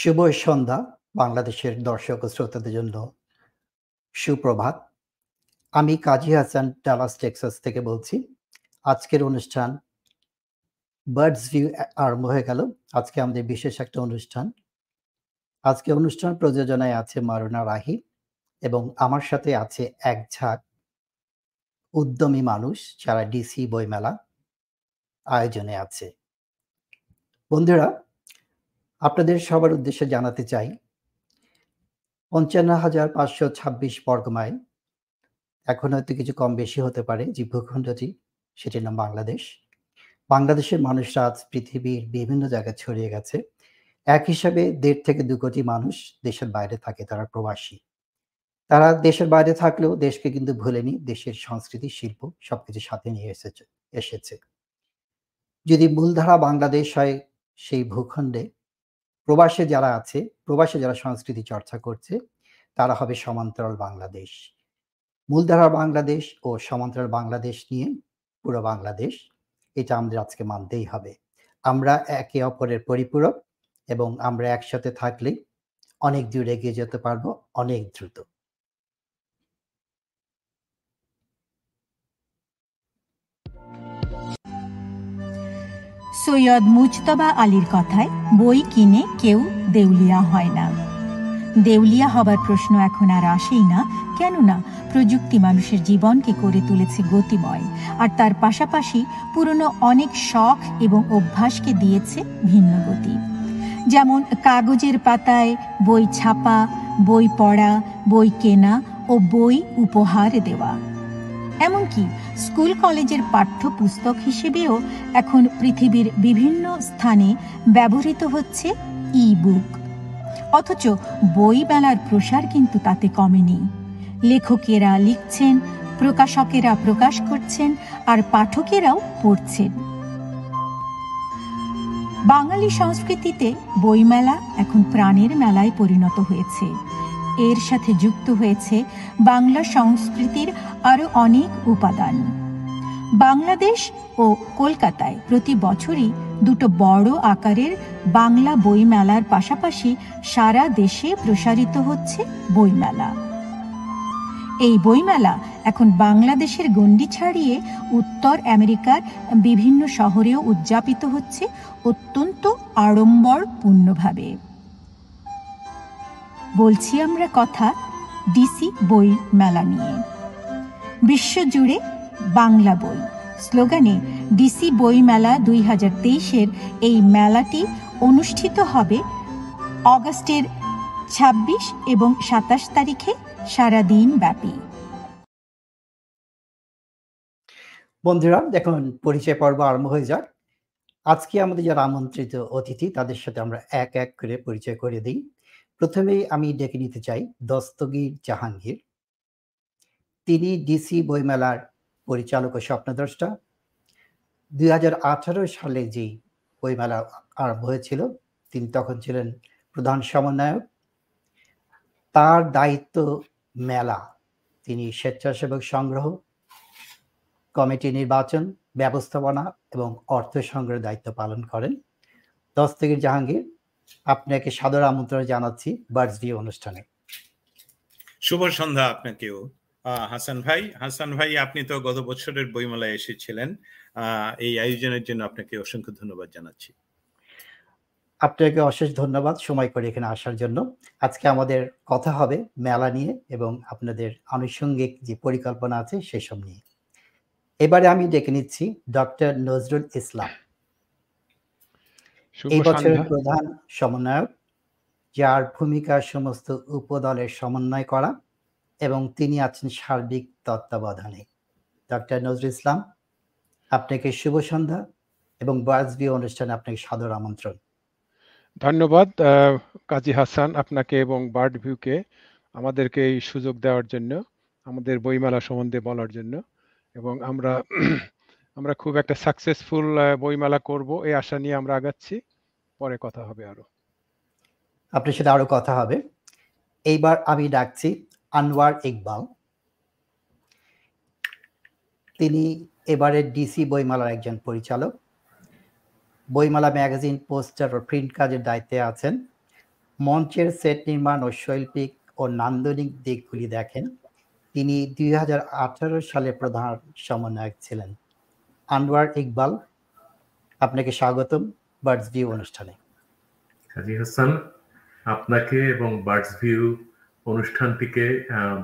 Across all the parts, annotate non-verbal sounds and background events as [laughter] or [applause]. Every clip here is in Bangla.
শুভ সন্ধ্যা, বাংলাদেশের দর্শক ও শ্রোতাদের জন্য। সুপ্রভাত। আমি কাজী হাসান, ডালাস, টেক্সাস থেকে বলছি। আজকের অনুষ্ঠান বার্ডস ভিউ আরম্ভ হয়ে গেল। আজকে আমাদের বিশেষ একটা অনুষ্ঠান। আজকে অনুষ্ঠান প্রযোজনায় আছে মারুনা রাহি এবং আমার সাথে আছে এক ঝাঁক উদ্যমী মানুষ যারা ডিসি বইমেলা আয়োজনে আছে। বন্ধুরা আপনাদের সবার উদ্দেশ্যে জানাতে চাই, পঞ্চান্ন হাজার পাঁচশো ছাব্বিশ বর্গমাইল এখন হয়তো কিছু কম বেশি হতে পারে, যে ভূখণ্ডটি সেটির নাম বাংলাদেশ। বাংলাদেশের মানুষরা আজ পৃথিবীর বিভিন্ন জায়গায় ছড়িয়ে গেছে। এক হিসাবে দেড় থেকে দু কোটি মানুষ দেশের বাইরে থাকে, তারা প্রবাসী। তারা দেশের বাইরে থাকলেও দেশকে কিন্তু ভুলেনি, দেশের সংস্কৃতি, শিল্প, সবকিছু সাথে নিয়ে এসেছে এসেছে। যদি মূলধারা বাংলাদেশ হয় সেই ভূখণ্ডে প্রবাসে যারা আছে, প্রবাসে যারা সংস্কৃতি চর্চা করছে, তারা হবে সমান্তরাল বাংলাদেশ। মূলধারা বাংলাদেশ ও সমান্তরাল বাংলাদেশ নিয়ে পুরো বাংলাদেশ, এটা আমাদের আজকে মানতেই হবে। আমরা একে অপরের পরিপূরক এবং আমরা একসাথে থাকলে অনেক দূর এগিয়ে যেতে পারব, অনেক দ্রুত। সৈয়দ মুজতবা আলীর কথায় বই কিনে কেউ দেউলিয়া হয় না। দেউলিয়া হবার প্রশ্ন এখন আর আসেই না, কেননা প্রযুক্তি মানুষের জীবনকে করে তুলেছে গতিময়, আর তার পাশাপাশি পুরনো অনেক শখ এবং অভ্যাসকে দিয়েছে ভিন্ন গতি। যেমন কাগজের পাতায় বই ছাপা, বই পড়া, বই কেনা ও বই উপহার দেওয়া। এমনকি স্কুল কলেজের পাঠ্যপুস্তক হিসেবেও এখন পৃথিবীর বিভিন্ন স্থানে ব্যবহৃত হচ্ছে ই বুক অথচ বই মেলার প্রসার কিন্তু তাতে কমেনি। লেখকেরা লিখছেন, প্রকাশকেরা প্রকাশ করছেন, আর পাঠকেরাও পড়ছেন। বাঙালি সংস্কৃতিতে বইমেলা এখন প্রাণের মেলায় পরিণত হয়েছে। এর সাথে যুক্ত হয়েছে বাংলা সংস্কৃতির আরও অনেক উপাদান। বাংলাদেশ ও কলকাতায় প্রতি বছরই দুটো বড় আকারের বাংলা বইমেলার পাশাপাশি সারা দেশে প্রসারিত হচ্ছে বইমেলা। এই বইমেলা এখন বাংলাদেশের গণ্ডি ছাড়িয়ে উত্তর আমেরিকার বিভিন্ন শহরেও উদযাপিত হচ্ছে অত্যন্ত আড়ম্বরপূর্ণভাবে। বলছি আমরা কথা ডিসি বই মেলা নিয়ে। বিশ্বজুড়ে বাংলা বই। স্লোগানে, ডিসি বই মেলা দুই হাজার তেইশের এই মেলাটি অনুষ্ঠিত হবে অগস্টের ২৬ এবং সাতাশ তারিখে সারাদিন ব্যাপী বন্ধুরা, দেখুন, পরিচয় পর্ব আরম্ভ হয়ে যাক। আজকে আমাদের যারা আমন্ত্রিত অতিথি, তাদের সাথে আমরা এক এক করে পরিচয় করে দিই। প্রথমেই আমি ডেকে নিতে চাই দস্তগীর জাহাঙ্গীর। তিনি ডিসি বইমেলার পরিচালক ও স্বপ্নদ্রষ্টা। দুই হাজার আঠারো সালে যেই বইমেলা আরম্ভ হয়েছিল, তিনি তখন ছিলেন প্রধান সমন্বয়ক। তার দায়িত্ব মেলা। তিনি স্বেচ্ছাসেবক সংগ্রহ, কমিটি নির্বাচন, ব্যবস্থাপনা এবং অর্থ সংগ্রহের দায়িত্ব পালন করেন। দস্তগীর জাহাঙ্গীর, আপনাকে সাদর আমন্ত্রণ জানাচ্ছি ভিউ অনুষ্ঠানে। শুভ সন্ধ্যা আপনাকেও। হাসান ভাই হাসান ভাই আপনি তো গত বছরের বইমেলায় এসেছিলেন। এই আয়োজনের জন্য আপনাকে অসংখ্য ধন্যবাদ জানাচ্ছি। আপনাকে অশেষ ধন্যবাদ সময় করে এখানে আসার জন্য। আজকে আমাদের কথা হবে মেলা নিয়ে এবং আপনাদের আনুষঙ্গিক যে পরিকল্পনা আছে সেসব নিয়ে। এবারে আমি ডেকে নিচ্ছি ডক্টর নজরুল ইসলাম। এই বছরের প্রধান সমন্বয়ক যার ভূমিকা সমস্ত উপদলের সমন্বয় করা। এবং তিনি আছেন সার্বিক তত্ত্বাবধানে। ডক্টর নজরুল ইসলাম আপনাকে শুভ সন্ধ্যা এবং বাজবি অনুষ্ঠানে আপনাকে সাদর আমন্ত্রণ। ধন্যবাদ কাজী হাসান আপনাকে এবং বার্ড ভিউকে আমাদেরকে এই সুযোগ দেওয়ার জন্য আমাদের বইমেলা সম্বন্ধে বলার জন্য। এবং আমরা আমরা খুব একটা সাকসেসফুল বইমেলা করব এই আশা নিয়ে আমরা আগাচ্ছি। পরে কথা হবে আরও। আপনার সাথে আরও কথা হবে। এইবার আমি ডাকছি আনোয়ার ইকবাল। তিনি এবারের ডিসি বইমালার একজন পরিচালক। বইমালা ম্যাগাজিন, পোস্টার ও প্রিন্ট কাজের দায়িত্বে আছেন। মঞ্চের সেট নির্মাণ ও শৈল্পিক ও নান্দনিক দিকগুলি দেখেন। তিনি দুই সালে প্রধান সমন্বয়ক ছিলেন। আনোয়ার ইকবাল, আপনাকে স্বাগতম বার্ডস ভিউ অনুষ্ঠানে। কাজী হাসান, আপনাকে এবং বার্ডস ভিউ অনুষ্ঠানটিকে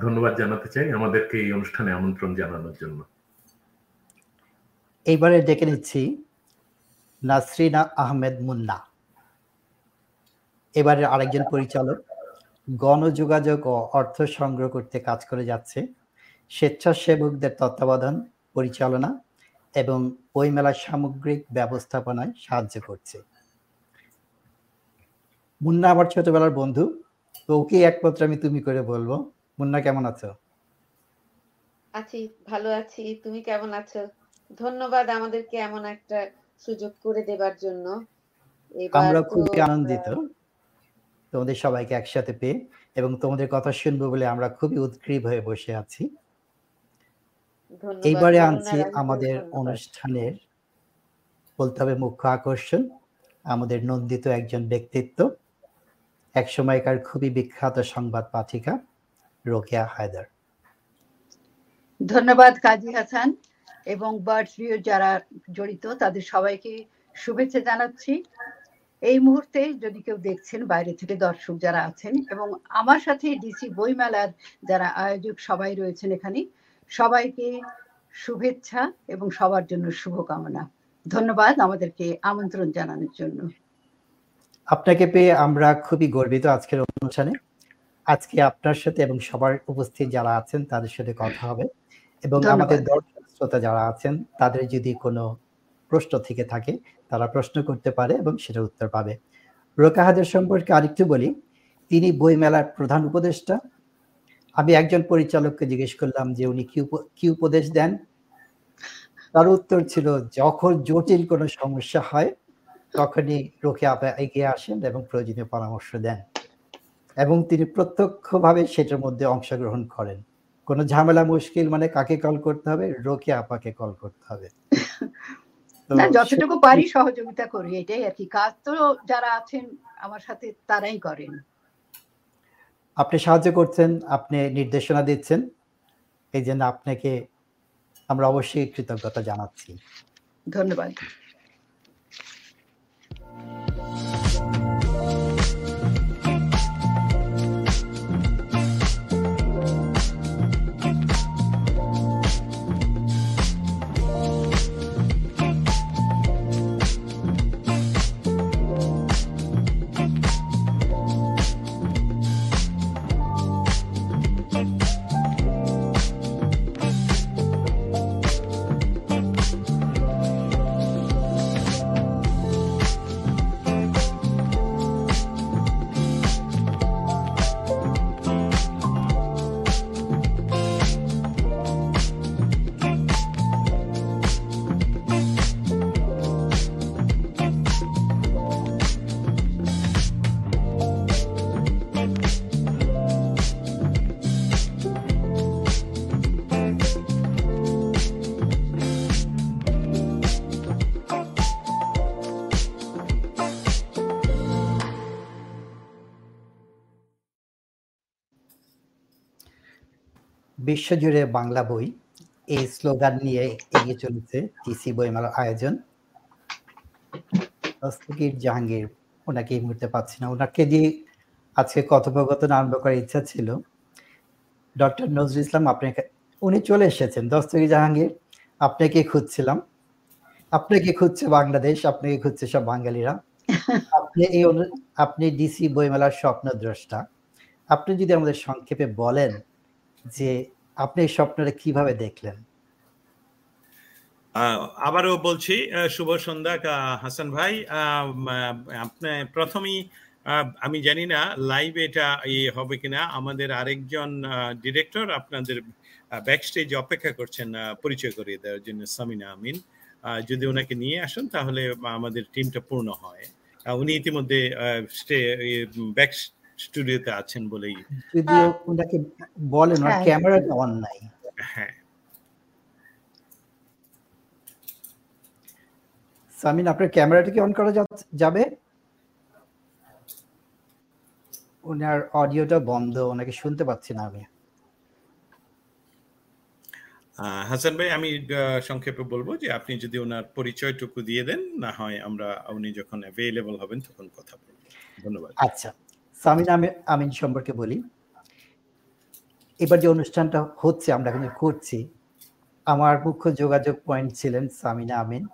ধন্যবাদ জানাতে চাই আমাদেরকে এই অনুষ্ঠানে আমন্ত্রণ জানানোর জন্য। এইবারে ডেকে নিচ্ছি নাসরিনা আহমেদ মুন্না। এবারের আরেকজন পরিচালক গণযোগাযোগ ও অর্থ সংগ্রহ করতে কাজ করে যাচ্ছে। স্বেচ্ছাসেবকদের তত্ত্বাবধান, পরিচালনা এবং বইমেলার সামগ্রিক ব্যবস্থাপনায় সাহায্য করছে। মুন্না আমার ছোটবেলার বন্ধু। তো ওকে একমাত্র আমি তুমি করে বলব। মুন্না কেমন আছো? আছি ভালো আছি। তুমি কেমন আছো? ধন্যবাদ আমাদেরকে এমন একটা সুযোগ করে দেবার জন্য। আমরা খুবই আনন্দিত। তোমাদের সবাইকে একসাথে পেয়ে এবং তোমাদের কথা শুনব বলে আমরা খুবই উৎক্রীব হয়ে বসে আছি। এইবারে আনছি আমাদের অনুষ্ঠানের বলতে হবে মুখ্য আকর্ষণ আমাদের নন্দিত একজন ব্যক্তিত্ব। এক সময়কার খুবই বিখ্যাত সংবাদ পাঠিকা, রোকেয়া হায়দার। ধন্যবাদ কাজী হাসান এবং বার্ডস ভিউ যারা জড়িত, তাদের সবাইকে শুভেচ্ছা জানাচ্ছি। এই মুহূর্তে যদি কেউ দেখছেন, বাইরে থেকে দর্শক যারা আছেন এবং আমার সাথে ডিসি বইমেলার যারা আয়োজক সবাই রয়েছেন এখানে, সবাইকে শুভেচ্ছা এবং সবার জন্য শুভকামনা। ধন্যবাদ আমাদেরকে আমন্ত্রণ জানানোর জন্য। আপনাকে পেয়ে আমরা খুবই গর্বিত আজকের অনুষ্ঠানে। আজকে আপনার সাথে এবং সবার উপস্থিত যারা আছেন তাদের সাথে কথা হবে এবং আমাদের দর্শক শ্রোতা যারা আছেন তাদের যদি কোনো প্রশ্ন থেকে থাকে তারা প্রশ্ন করতে পারে এবং সেটা উত্তর পাবে। রোকাহাদের সম্পর্কে আরেকটু বলি তিনি বইমেলার প্রধান উপদেষ্টা। আমি একজন পরিচালককে জিজ্ঞেস করলাম যে উনি কি কি উপদেশ দেন? তার উত্তর ছিল যখন জটিল কোনো সমস্যা হয় তখনই রোকে আপা এগিয়ে আসেন এবং প্রয়োজনীয় পরামর্শ দেন। এবং তিনি প্রত্যক্ষভাবে সেটার মধ্যে অংশগ্রহণ করেন। কোনো ঝামেলা মুশকিল মানে কাকে কল করতে হবে? রোকে আপাকে কল করতে হবে। যতটুকু পারি সহযোগিতা করি এটাই আর কি। কাজ তো যারা আছেন আমার সাথে তারাই করেন। আপনি সাহায্য করছেন আপনি নির্দেশনা দিচ্ছেন। এই জন্য আপনাকে আমরা অবশ্যই কৃতজ্ঞতা জানাচ্ছি। ধন্যবাদ। বিশ্বজুড়ে বাংলা বই। এই স্লোগান নিয়ে এগিয়ে চলেছে টিসি বইমেলার আয়োজন। জাহাঙ্গীর, ওনাকে এই মুহূর্তে পাচ্ছি না। ওনাকে দিয়ে আজকে কথোপকথন আরম্ভ করার ইচ্ছা ছিল। ডক্টর নজরুল ইসলাম, আপনি উনি চলে এসেছেন। দস্তগীর জাহাঙ্গীর, আপনাকে খুঁজছিলাম। আপনাকে খুঁজছে বাংলাদেশ, আপনাকে খুঁজছে সব বাঙালিরা। আপনি এই আপনি ডিসি বইমেলার স্বপ্নদ্রষ্টা। আপনি যদি আমাদের সংক্ষেপে বলেন যে আপনি এই স্বপ্নটা কীভাবে দেখলেন? আবারও বলছি শুভ সন্ধ্যা হাসান ভাই। আপনি প্রথমেই আমি জানি না লাইভ এটা ইয়ে হবে কিনা। আমাদের আরেকজন ডিরেক্টর আপনাদের ব্যাকস্টেজ অপেক্ষা করছেন পরিচয় করিয়ে দেওয়ার জন্য, সামিনা আমিন। যদি ওনাকে নিয়ে আসেন, তাহলে আমাদের টিমটা পূর্ণ হয়। উনি ইতিমধ্যে স্টে ব্যাক স্টুডিওতে আছেন বলেই যদিও ওনাকে বলেন ওনার ক্যামেরাটা অন নাই। হ্যাঁ। সামিন আপনার ক্যামেরাটা কি অন করা যাবে? ওনার অডিওটা বন্ধ ওনাকে শুনতে পাচ্ছি না আমি। আহ, হাসান ভাই আমি আহ, সংক্ষেপে বলব যে আপনি যদি ওনার পরিচয়টুকু দিয়ে দেন না হয় আমরা উনি যখন অ্যাভেলেবল হবেন তখন কথা বলব। ধন্যবাদ। আচ্ছা। সামিনা আমিন সম্পর্কে বলি। এবার যে অনুষ্ঠানটা হচ্ছে, আমরা এখানে করছি, আমার মুখ্য যোগাযোগ পয়েন্ট ছিলেন সামিনা আমিন।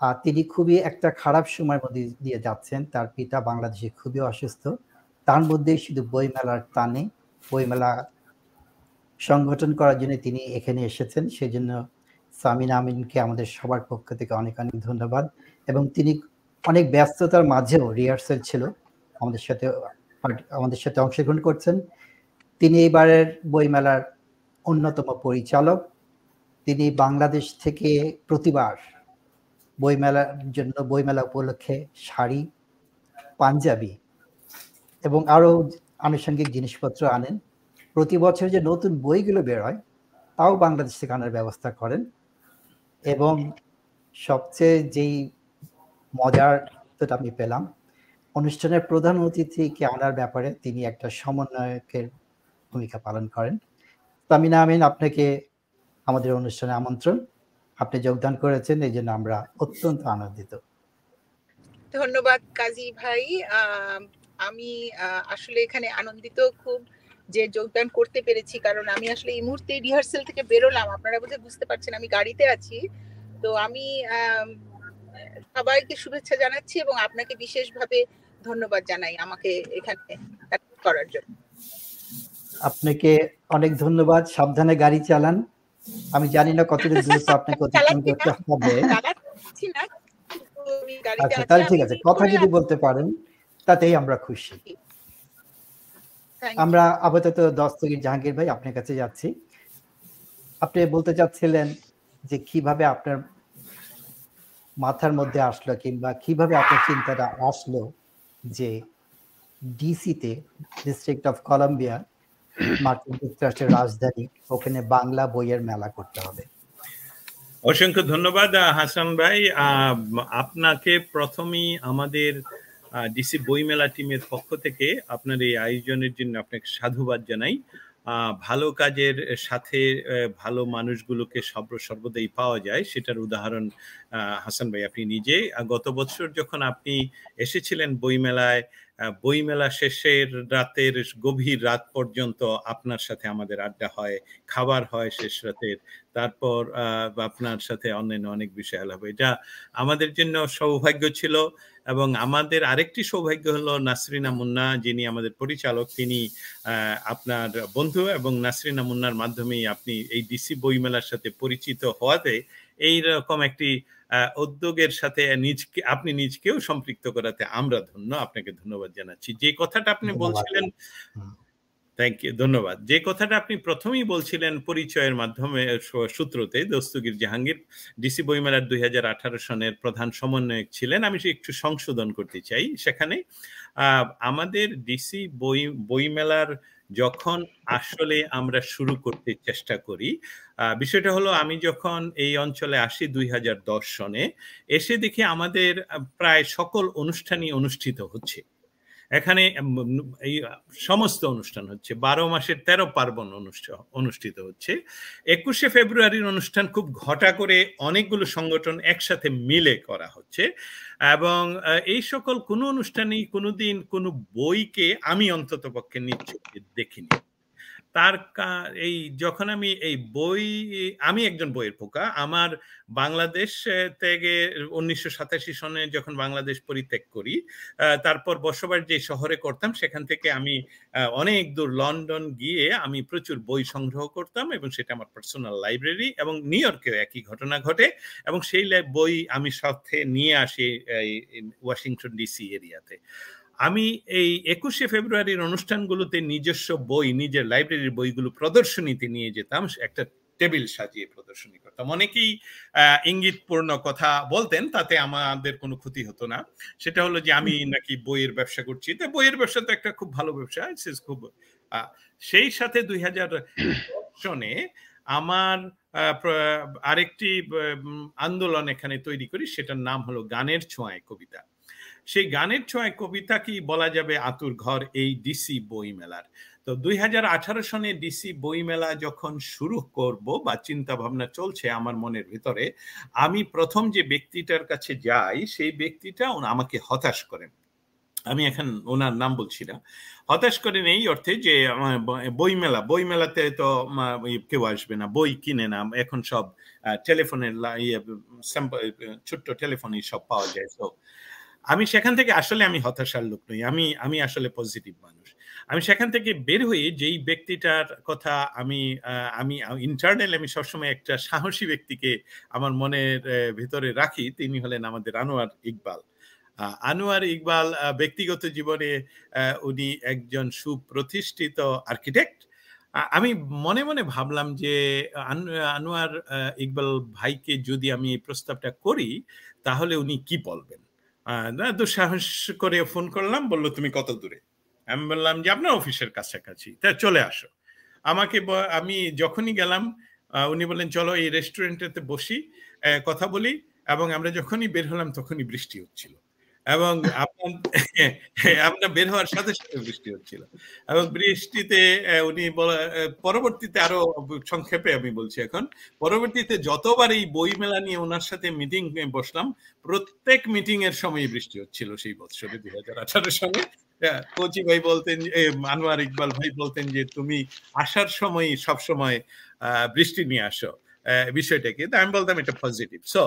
আর তিনি খুবই একটা খারাপ সময়ের মধ্যে দিয়ে যাচ্ছেন। তার পিতা বাংলাদেশে খুবই অসুস্থ। তার মধ্যে শুধু বইমেলার টানে, বইমেলা সংগঠন করার জন্য তিনি এখানে এসেছেন। সেই জন্য সামিনা আমিনকে আমাদের সবার পক্ষ থেকে অনেক অনেক ধন্যবাদ। এবং তিনি অনেক ব্যস্ততার মাঝেও রিহার্সেল ছিল। আমাদের সাথে আমাদের সাথে অংশগ্রহণ করছেন। তিনি এবারের বইমেলার অন্যতম পরিচালক। তিনি বাংলাদেশ থেকে প্রতিবার বইমেলার জন্য বইমেলা উপলক্ষে শাড়ি, পাঞ্জাবি এবং আরও আনুষঙ্গিক জিনিসপত্র আনেন। প্রতি বছর যে নতুন বইগুলো বের হয়, তাও বাংলাদেশ থেকে আনার ব্যবস্থা করেন এবং সবচেয়ে যেই মজার আমি পেলাম অনুষ্ঠানের প্রধান অতিথিকে আনার ব্যাপারে তিনি একটা সমন্বয়কের ভূমিকা পালন করেন। তামিনা আমিন, আপনাকে আমাদের অনুষ্ঠানে আমন্ত্রণ। আপনি যোগদান করেছেন এই জন্য আমরা অত্যন্ত আনন্দিত। ধন্যবাদ কাজী ভাই। আমি আসলে এখানে আনন্দিত খুব যে যোগদান করতে পেরেছি, কারণ আমি আসলে এই মুহূর্তে রিহার্সেল থেকে বেরোলাম। আপনারা বোধহয় বুঝতে পারছেন আমি গাড়িতে আছি। তো আমি সবাইকে শুভেচ্ছা জানাচ্ছি এবং আপনাকে বিশেষভাবে ধন্যবাদ জানাই আমাকে এখানে করার জন্য। আপনাকে অনেক ধন্যবাদ। সাবধানে গাড়ি চালান। আমি জানি না কতটুকু দ্রুত আপনাকে [laughs] অতিক্রম করতে হবে। আচ্ছা তাহলে ঠিক আছে। কথা যদি বলতে পারেন তাতেই আমরা খুশি। আমরা আপাতত দস্তগীর জাহাঙ্গীর ভাই আপনার কাছে যাচ্ছি। আপনি বলতে চাচ্ছিলেন যে কীভাবে আপনার মাথার মধ্যে আসলো কিংবা কীভাবে আপনার চিন্তাটা আসলো? যে ডিসিতে ডিস্ট্রিক্ট অফ কলম্বিয়া মার্কিন যুক্তরাষ্ট্রের রাজধানী ওখানে বাংলা বইয়ের মেলা করতে হবে। অসংখ্য ধন্যবাদ হাসান ভাই। আহ, আপনাকে প্রথমেই আমাদের ডিসি বইমেলা টিমের পক্ষ থেকে আপনার এই আয়োজনের জন্য আপনাকে সাধুবাদ জানাই। ভালো কাজের সাথে ভালো মানুষগুলোকে সব সর্বদাই পাওয়া যায়, সেটার উদাহরণ হাসান ভাই আপনি নিজে গত বছর যখন আপনি এসেছিলেন বইমেলায় বইমেলা শেষের রাতের গভীর রাত পর্যন্ত আপনার সাথে আমাদের আড্ডা হয়, খাবার হয় শেষ রাতের তারপর আপনার সাথে অন্যান্য অনেক বিষয় আলাপ। এটা আমাদের জন্য সৌভাগ্য ছিল এবং আমাদের আরেকটি সৌভাগ্য হলো নাসরিনা মুন্না, যিনি আমাদের পরিচালক তিনি আপনার বন্ধু এবং নাসরিনা মুন্নার মাধ্যমেই আপনি এই ডিসি বইমেলার সাথে পরিচিত হওয়াতে এই রকম একটি উদ্যোগের সাথে নিজকে আপনি নিজকেও সম্পৃক্ত করাতে আমরা ধন্য। আপনাকে ধন্যবাদ জানাচ্ছি। যে কথাটা আপনি বলছিলেন থ্যাংক ইউ ধন্যবাদ। যে কথাটা আপনি প্রথমেই বলছিলেন পরিচয়ের মাধ্যমে সূত্রতে দস্তগীর জাহাঙ্গীর ডিসি বইমেলার দুই হাজার আঠারো সনের প্রধান সমন্বয়ক ছিলেন। আমি সে একটু সংশোধন করতে চাই সেখানে। আহ, আমাদের ডিসি বই বইমেলার যখন আসলে আমরা শুরু করতে চেষ্টা করি বিষয়টা হলো আমি যখন এই অঞ্চলে আসি দুই হাজার দশ সনে, এসে দেখি আমাদের প্রায় সকল অনুষ্ঠানই অনুষ্ঠিত হচ্ছে। এখানে এই সমস্ত অনুষ্ঠান হচ্ছে, বারো মাসের তেরো পার্বণ অনুষ্ঠিত হচ্ছে। একুশে ফেব্রুয়ারির অনুষ্ঠান খুব ঘটা করে অনেকগুলো সংগঠন একসাথে মিলে করা হচ্ছে। এবং এই সকল কোনো অনুষ্ঠানেই কোনোদিন কোনো বইকে আমি অন্তত পক্ষে নিচ্ছি দেখিনি। তার এই যখন আমি এই বই, আমি একজন বইয়ের পোকা। আমার বাংলাদেশ থেকে উনিশশো সাতাশি সনে যখন বাংলাদেশ পরিত্যাগ করি তারপর বসবাস যে শহরে করতাম, সেখান থেকে আমি অনেক দূর লন্ডন গিয়ে আমি প্রচুর বই সংগ্রহ করতাম এবং সেটা আমার পার্সোনাল লাইব্রেরি এবং নিউ ইয়র্কেও একই ঘটনা ঘটে এবং সেই বই আমি সাথে নিয়ে আসি এই, ওয়াশিংটন ডিসি এরিয়াতে। আমি এই একুশে ফেব্রুয়ারির অনুষ্ঠানগুলোতে নিজস্ব বই নিজের লাইব্রেরির বইগুলো প্রদর্শনীতে নিয়ে যেতাম একটা টেবিল সাজিয়ে প্রদর্শনী করতাম। অনেকেই ইঙ্গিতপূর্ণ কথা বলতেন তাতে আমাদের কোনো ক্ষতি হতো না। সেটা হলো যে আমি নাকি বইয়ের ব্যবসা করছি। তো বইয়ের ব্যবসা তো একটা খুব ভালো ব্যবসা খুব সেই সাথে দুই হাজার [coughs] সনে আমার আরেকটি আন্দোলন এখানে তৈরি করি সেটার নাম হলো গানের ছোঁয়ায় কবিতা। সেই গানের ছোঁয়ায় কবিতা কি বলা যাবে আতুর ঘর এই ডিসি বই মেলার তো দুই হাজার আঠারো সনে ডিসি বইমেলা যখন শুরু করব বা চিন্তা ভাবনা চলছে আমার মনের ভিতরে আমি প্রথম যে ব্যক্তিটার কাছে যাই সেই ব্যক্তিটা আমাকে হতাশ করেন। আমি এখন ওনার নাম বলছি না। হতাশ করেন এই অর্থে যে বইমেলা বইমেলাতে তো কেউ আসবে না বই কিনে না এখন সব টেলিফোনের ইয়ে, ছোট্ট টেলিফোনই সব পাওয়া যায় তো আমি সেখান থেকে আসলে আমি হতাশার লোক নই, আমি আমি আসলে পজিটিভ মানুষ। আমি সেখান থেকে বের হয়ে যেই ব্যক্তিটার কথা আমি আমি ইন্টারনাল আমি সবসময় একটা সাহসী ব্যক্তিকে আমার মনের ভিতরে রাখি, তিনি হলেন আমাদের আনোয়ার ইকবাল। আনোয়ার ইকবাল ব্যক্তিগত জীবনে উনি একজন সুপ্রতিষ্ঠিত আর্কিটেক্ট আমি মনে মনে ভাবলাম যে আনোয়ার ইকবাল ভাইকে যদি আমি এই প্রস্তাবটা করি, তাহলে উনি কি বলবেন? দুঃসাহস করে ফোন করলাম, বলল, তুমি কত দূরে? আমি বললাম যে, আপনার অফিসের কাছাকাছি। তা চলে আসো। আমাকে আমি যখনই গেলাম উনি বললেন, চলো এই রেস্টুরেন্টেতে বসি কথা বলি। এবং আমরা যখনই বের হলাম, তখনই বৃষ্টি হচ্ছিল। এবং আপনার বের হওয়ার সাথে সাথে বৃষ্টি হচ্ছিল। এবং বৃষ্টিতে উনি পরবর্তীতে আরও সংক্ষেপে আমি বলছি এখন। পরবর্তীতে যতবার এই বই মেলা নিয়ে ওনার সাথে মিটিং বসলাম, প্রত্যেক মিটিং এর সময় বৃষ্টি হচ্ছিল সেই বছরে দুই হাজার আঠারো সালে। কোচি ভাই বলতেন যে আনোয়ার ইকবাল ভাই বলতেন যে, তুমি আসার সময় সব সময় বৃষ্টি নিয়ে আসো বিষয়টাকে। আমি বলতাম এটা পজিটিভ সো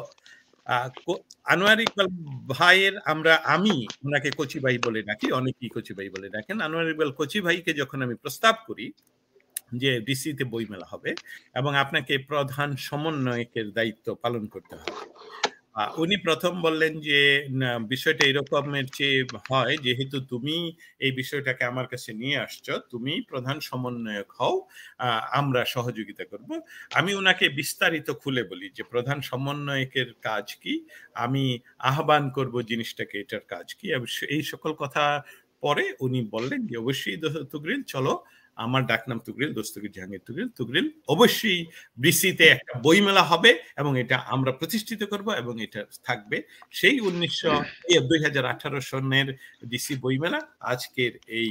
আনোয়ার ইকবাল ভাইয়ের আমরা, আমি ওনাকে কচি ভাই বলে ডাকি, অনেকেই কচি ভাই বলে ডাকেন। আনোয়ার ইকবাল কচি ভাইকে যখন আমি প্রস্তাব করি যে ডিসিতে বইমেলা হবে এবং আপনাকে প্রধান সমন্বয়কের দায়িত্ব পালন করতে হবে উনি প্রথম বললেন যে বিষয়টা এরকমের চেয়ে হয়, যেহেতু তুমি এই বিষয়টাকে আমার কাছে নিয়ে আসছো, তুমি প্রধান সমন্বয়ক হও আমরা সহযোগিতা করব। আমি ওনাকে বিস্তারিত খুলে বলি যে, প্রধান সমন্বয়কের কাজ কি, আমি আহ্বান করব জিনিসটাকে, এটার কাজ কি এই সকল কথা পরে উনি বললেন যে, অবশ্যই তুগরিল চলো আমার ডাকনাম তুগরিল দোস্তগির জাহাঙ্গীর তুগরিল? তুগরিল অবশ্যই বিসিতে একটা বইমেলা হবে এবং এটা আমরা প্রতিষ্ঠিত করব এবং এটা থাকবে। সেই উনিশশো দুই হাজার আঠারো সনের ডিসি বইমেলা। আজকের এই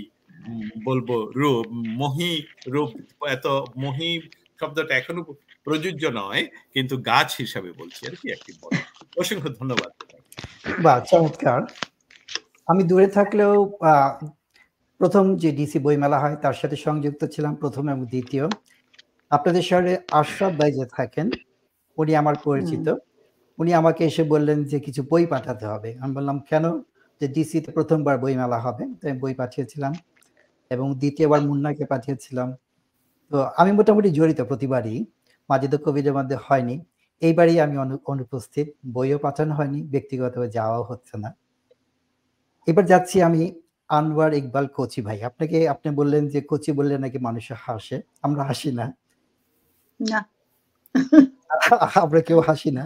বলব রূপ, মহি রূপ, এত মহি শব্দটা এখনও প্রযোজ্য নয়, কিন্তু গাছ হিসাবে বলছি আর কি, একটি অসংখ্য ধন্যবাদ। বা চমৎকার। আমি দূরে থাকলেও প্রথম যে ডিসি বইমেলা হয় তার সাথে সংযুক্ত ছিলাম প্রথম এবং দ্বিতীয়। আপনাদের শহরে আশরাফ ভাই যে থাকেন উনি আমার পরিচিত। উনি আমাকে এসে বললেন যে কিছু বই পাঠাতে হবে। আমি বললাম কেন? যে ডিসিতে প্রথমবার বই মেলা হবে আমি বই পাঠিয়েছিলাম এবং দ্বিতীয়বার মুন্নাকে পাঠিয়েছিলাম। তো আমি মোটামুটি জড়িত প্রতিবারই। মাঝে তো কোভিডের মধ্যে হয়নি। এইবারই আমি অনুপস্থিত। বইও পাঠানো হয়নি ব্যক্তিগতভাবে যাওয়াও হচ্ছে না। এবার যাচ্ছি আমি আনোয়ার ইকবাল কোচি ভাই আপনাকে আপনি বললেন যে কোচি বললে নাকি মানুষ হাসে আমরা হাসি না। না। [laughs] আমরা কেউ হাসি না।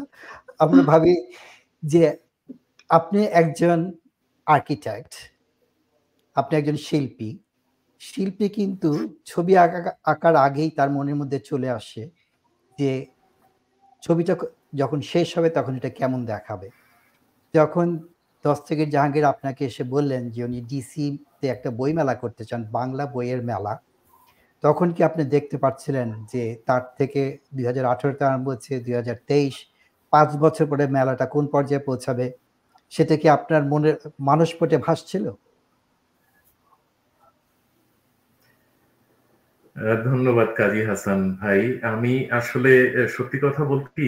আমরা ভাবি যে আপনি একজন আর্কিটেক্ট আপনি একজন শিল্পী। শিল্পী কিন্তু ছবি আঁকার আগেই তার মনের মধ্যে চলে আসে যে ছবিটা যখন শেষ হবে তখন এটা কেমন দেখাবে। যখন দস্তগীর জাহাঙ্গীর আপনাকে এসে বললেন যে উনি ডিসিতে একটা বই মেলা করতে চান, বাংলা বইয়ের মেলা। তখন কি আপনি দেখতে পাচ্ছিলেন যে তার থেকে দুই হাজার আঠারোতে আরম্ভ হচ্ছে, দুই হাজার তেইশ, পাঁচ বছর পরে মেলাটা কোন পর্যায়ে পৌঁছাবে? সেটা কি আপনার মনের মানসপটে ভাসছিল? ধন্যবাদ কাজী হাসান ভাই। আমি আসলে সত্যি কথা বলতে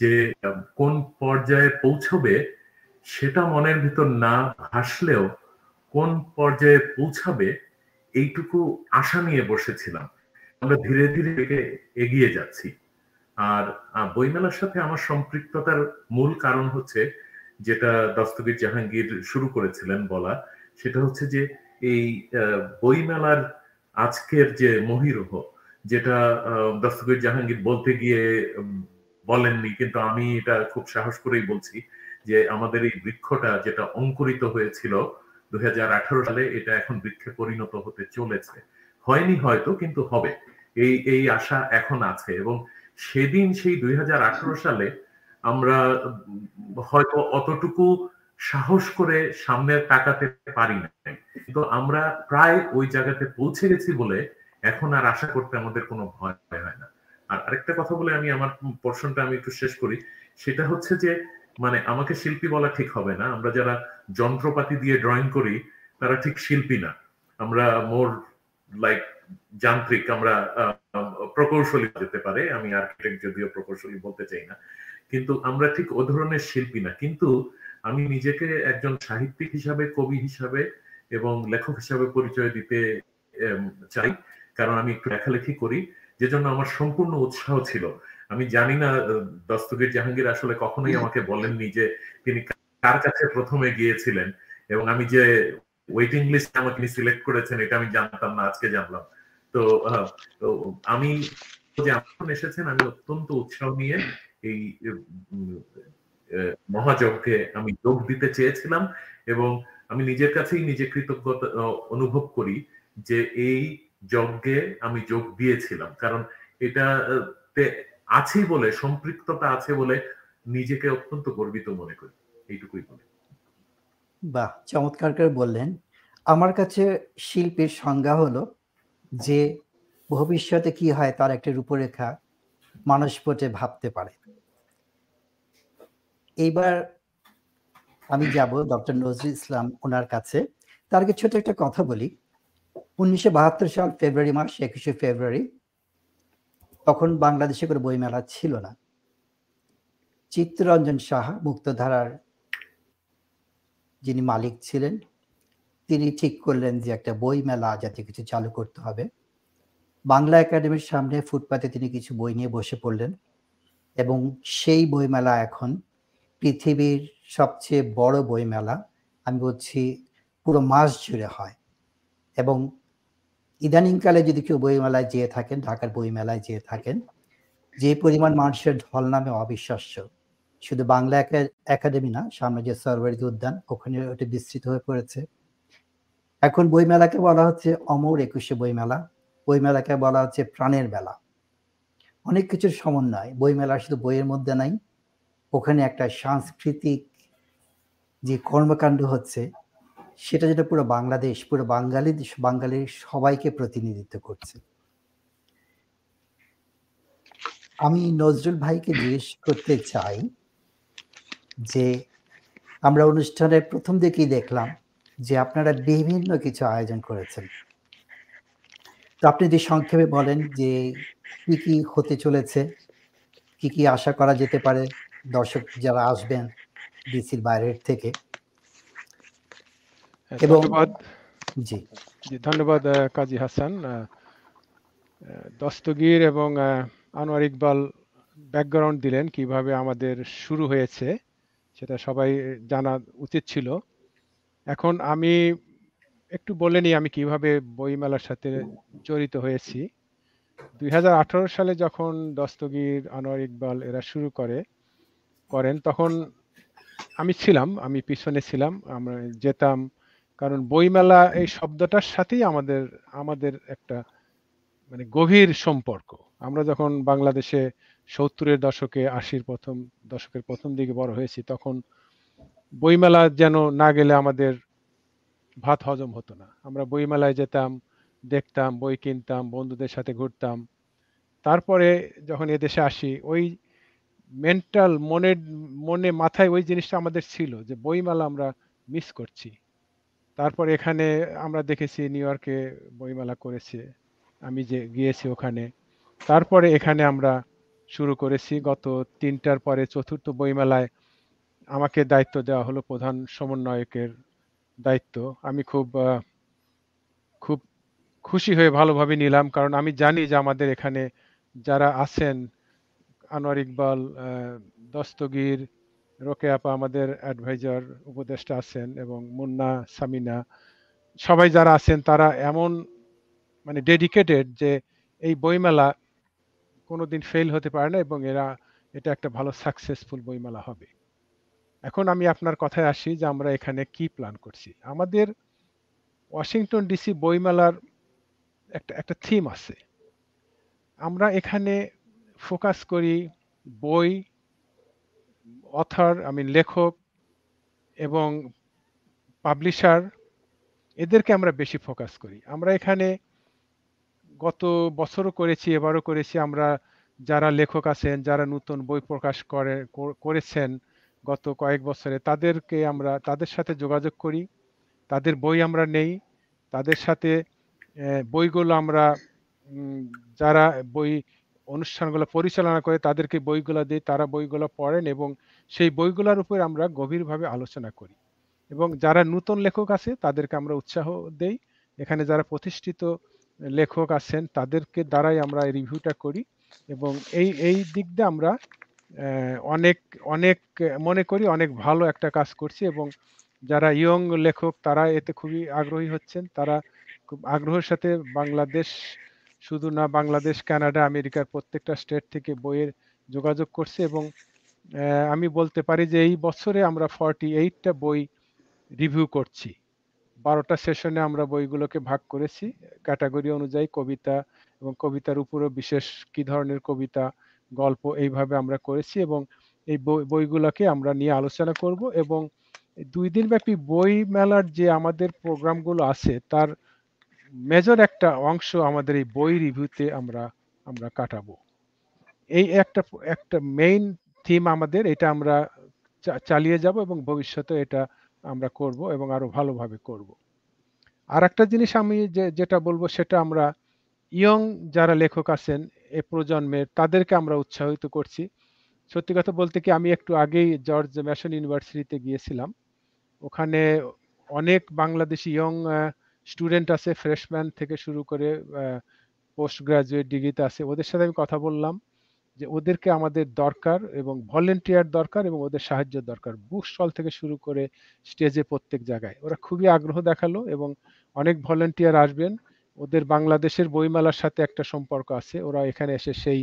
যে কোন পর্যায়ে পৌঁছবে সেটা মনের ভিতর না ভাসলেও কোন পর্যায়ে পৌঁছাবে, এইটুকু আশা নিয়ে বসেছিলাম। আমরা ধীরে ধীরে এগিয়ে যাচ্ছি। আর বইমেলার সাথে আমার সম্পৃক্ততার মূল কারণ হচ্ছে যেটা দস্তগীর জাহাঙ্গীর শুরু করেছিলেন বলা, সেটা হচ্ছে যে এই বইমেলার আজকের যে মহিরহ, যেটা দস্তগীর জাহাঙ্গীর বলতে গিয়ে বলেননি, কিন্তু আমি এটা খুব সাহস করেই বলছি যে আমাদের এই বৃক্ষটা যেটা অঙ্কুরিত হয়েছিল দুই হাজার আঠারো সালে, এটা এখন বৃক্ষে পরিণত হতে চলেছে। হয়নি হয়তো, কিন্তু হবে। এই এই আশা এখন আছে এবং সেদিন সেই দুই সালে আমরা হয়তো অতটুকু সাহস করে সামনে তাকাতে পারি না কিন্তু আমরা প্রায় ওই জায়গাতে পৌঁছে গেছি বলে এখন আর আশা করতে আমাদের কোনো ভয় হয় না। আর আরেকটা কথা বলে আমি আমার পোর্শনটা আমি একটু শেষ করি। সেটা হচ্ছে যে মানে আমাকে শিল্পী বলা ঠিক হবে না। আমরা যারা যন্ত্রপাতি দিয়ে ড্রয়িং করি, তারা ঠিক শিল্পী না। আমরা মোর লাইক যান্ত্রিক, আমরা প্রকৌশলী যেতে পারে। আমি আর্কিটেক্ট যদিও প্রকৌশলী বলতে চাই না। কিন্তু আমরা ঠিক ও ধরনের শিল্পী না। কিন্তু আমি নিজেকে একজন সাহিত্যিক হিসাবে, কবি হিসাবে এবং লেখক হিসাবে পরিচয় দিতে চাই। কারণ আমি একটু লেখালেখি করি যে জন্য আমার সম্পূর্ণ উৎসাহ ছিল। আমি জানি না দস্তগীর জাহাঙ্গীর আসলে কখনোই আমাকে বলেননি যে তিনি কার কাছে প্রথমে গিয়েছিলেন এবং আমি যে ওয়েটিং লিস্ট আমাকে সিলেক্ট করেছেন এটা আমি জানতাম না আজকে জানলাম। তো আমি যে এখন এসেছেন আমি অত্যন্ত উৎসাহ নিয়ে এই মহাযজ্ঞে আমি যোগ দিতে চেয়েছিলাম এবং আমি নিজের কাছেই নিজে কৃতজ্ঞতা অনুভব করি যে এই যজ্ঞে আমি যোগ দিয়েছিলাম। কারণ এটাতে আছে বলে, সম্পৃক্ততা আছে বলে নিজেকে অত্যন্ত গর্বিত মনে করি। এইটুকুই বলে। বাহ, চমৎকার করে বললেন। আমার কাছে শিল্পীর সংজ্ঞা হলো যে, ভবিষ্যতে কি হয় তার একটা রূপরেখা মানুষ পটে ভাবতে পারে। এইবার আমি যাব ডক্টর নজরুল ইসলাম ওনার কাছে। তার আগে ছোট একটা কথা বলি। উনিশশো বাহাত্তর সাল ফেব্রুয়ারি মাস, একুশে ফেব্রুয়ারি। তখন বাংলাদেশে কোনো বইমেলা ছিল না। চিত্তরঞ্জন সাহা, মুক্তধারার যিনি মালিক ছিলেন, তিনি ঠিক করলেন যে একটা বই মেলা যাতে কিছু চালু করতে হবে। বাংলা একাডেমির সামনে ফুটপাতে তিনি কিছু বই নিয়ে বসে পড়লেন এবং সেই বইমেলা এখন পৃথিবীর সবচেয়ে বড় বইমেলা, আমি বলছি পুরো মাস জুড়ে হয় এবং ইদানিংকালে যদি কেউ বইমেলায় যেয়ে থাকেন, ঢাকার বইমেলায় যেয়ে থাকেন, যে পরিমাণ মানুষের ঢল নামে অবিশ্বাস্য। শুধু বাংলা একাডেমি না সামনে যে সরবরিদ উদ্যান, ওখানে ওটা বিস্তৃত হয়ে পড়েছে। এখন বইমেলাকে বলা হচ্ছে অমর একুশে বইমেলা, বইমেলাকে বলা হচ্ছে প্রাণের মেলা অনেক কিছুর সমন্বয়, বইমেলা শুধু বইয়ের মধ্যে নাই, ওখানে একটা সাংস্কৃতিক যে কর্মকাণ্ড হচ্ছে সেটা যেটা পুরো বাংলাদেশ, পুরো বাঙালি বাঙালির সবাইকে প্রতিনিধিত্ব করছে। আমি নজরুল ভাইকে জিজ্ঞেস করতে চাই যে, আমরা অনুষ্ঠানের প্রথম দিকেই দেখলাম যে আপনারা বিভিন্ন কিছু আয়োজন করেছেন। তো আপনি যদি সংক্ষেপে বলেন যে কি কি হতে চলেছে, কি কি আশা করা যেতে পারে দর্শক যারা আসবেন ডিসির বাইরের থেকে। এবং জি। জি ধন্যবাদ কাজী হাসান। দস্তগীর এবং আনোয়ার ইকবাল ব্যাকগ্রাউন্ড দিলেন কীভাবে আমাদের শুরু হয়েছে সেটা সবাই জানা উচিত ছিল। এখন আমি একটু বলে নিই আমি কীভাবে বইমেলার সাথে জড়িত হয়েছি। দুই হাজার আঠারো সালে যখন দস্তগীর আনোয়ার ইকবাল এরা শুরু করে করেন তখন আমি ছিলাম আমি পিছনে ছিলাম আমরা যেতাম কারণ বইমেলা এই শব্দটার সাথেই আমাদের আমাদের একটা মানে গভীর সম্পর্ক। আমরা যখন বাংলাদেশে সত্তরের দশকে আশির প্রথম, দশকের প্রথম দিকে বড় হয়েছি, তখন বইমেলা যেন না গেলে আমাদের ভাত হজম হতো না। আমরা বইমেলায় যেতাম, দেখতাম, বই কিনতাম, বন্ধুদের সাথে ঘুরতাম। তারপরে যখন এদেশে আসি, ওই মেন্টাল মনের, মনে মাথায় ওই জিনিসটা আমাদের ছিল যে বইমেলা আমরা মিস করছি। তারপর এখানে আমরা দেখেছি নিউ ইয়র্কে বইমেলা করেছে। আমি যে গিয়েছি ওখানে। তারপরে এখানে আমরা শুরু করেছি গত তিনটার পরে চতুর্থ বইমেলায় আমাকে দায়িত্ব দেওয়া হলো প্রধান সমন্বয়কের দায়িত্ব। আমি খুব খুব খুশি হয়ে ভালোভাবে নিলাম কারণ আমি জানি যে আমাদের এখানে যারা আছেন আনোয়ার ইকবাল দস্তগীর রোকে আপা আমাদের অ্যাডভাইজার উপদেষ্টা আছেন এবং মুন্না, সামিনা, সবাই যারা আছেন তারা এমন মানে ডেডিকেটেড যে এই বইমেলা কোনোদিন ফেল হতে পারে না এবং এরা, এটা একটা ভালো সাকসেসফুল বইমেলা হবে। এখন আমি আপনার কথায় আসি যে আমরা এখানে কি প্ল্যান করছি। আমাদের ওয়াশিংটন ডিসি বইমেলার একটা একটা থিম আছে। আমরা এখানে ফোকাস করি বই অথার আমি লেখক এবং পাবলিশার এদেরকে আমরা বেশি ফোকাস করি। আমরা এখানে গত বছরও করেছি, এবারও করেছি। আমরা যারা লেখক আছেন, যারা নতুন বই প্রকাশ করে করেছেন গত কয়েক বছরে, তাদেরকে আমরা, তাদের সাথে যোগাযোগ করি। তাদের বই আমরা নেই। তাদের সাথে বইগুলো আমরা যারা বই অনুষ্ঠানগুলো পরিচালনা করে, তাদেরকে বইগুলো দিই। তারা বইগুলো পড়েন এবং সেই বইগুলোর উপর আমরা গভীরভাবে আলোচনা করি এবং যারা নতুন লেখক আছে তাদেরকে আমরা উৎসাহ দেই। এখানে যারা প্রতিষ্ঠিত লেখক আছেন তাদেরকে দ্বারাই আমরা রিভিউটা করি এবং এই এই দিক দিয়ে আমরা অনেক অনেক, মনে করি অনেক ভালো একটা কাজ করছি এবং যারা ইয়ং লেখক তারা এতে খুবই আগ্রহী হচ্ছেন। তারা খুব আগ্রহের সাথে বাংলাদেশ, শুধু না বাংলাদেশ, কানাডা, আমেরিকার প্রত্যেকটা স্টেট থেকে বইয়ের যোগাযোগ করছে এবং আমি বলতে পারি যে এই বছরে আমরা ফর্টি এইটটা বই রিভিউ করছি। বারোটা সেশনে আমরা বইগুলোকে ভাগ করেছি। ক্যাটাগরি অনুযায়ী কবিতা এবং কবিতার উপরও বিশেষ কি ধরনের কবিতা, গল্প এইভাবে আমরা করেছি এবং এই বইগুলোকে আমরা নিয়ে আলোচনা করব এবং দুই দিন ব্যাপী বই মেলার যে আমাদের প্রোগ্রামগুলো আছে, তার মেজর একটা অংশ আমাদের এই বই রিভিউতে আমরা আমরা কাটাবো। এই একটা একটা মেইন থিম আমাদের, এটা আমরা চালিয়ে যাব এবং ভবিষ্যতে এটা আমরা করব এবং আরও ভালোভাবে করব। আর একটা জিনিস আমি যে, যেটা বলব সেটা আমরা ইয়ং যারা লেখক আছেন এ প্রজন্মের, তাদেরকে আমরা উৎসাহিত করছি। সত্যি কথা বলতে কি, আমি একটু আগেই জর্জ ম্যাশন ইউনিভার্সিটিতে গিয়েছিলাম। ওখানে অনেক বাংলাদেশি ইয়ং স্টুডেন্ট আছে, ফ্রেশম্যান থেকে শুরু করে পোস্ট গ্রাজুয়েট ডিগ্রিতে আছে। ওদের সাথে আমি কথা বললাম। যে ওদেরকে আমাদের দরকার এবং ভলেন্টিয়ার দরকার এবং ওদের সাহায্য দরকার। বুক স্টল থেকে শুরু করে স্টেজে প্রত্যেক জায়গায়। ওরা খুবই আগ্রহ দেখাল এবং অনেক ভলেন্টিয়ার আসবেন। ওদের বাংলাদেশের বইমেলার সাথে একটা সম্পর্ক আছে। ওরা এখানে এসে সেই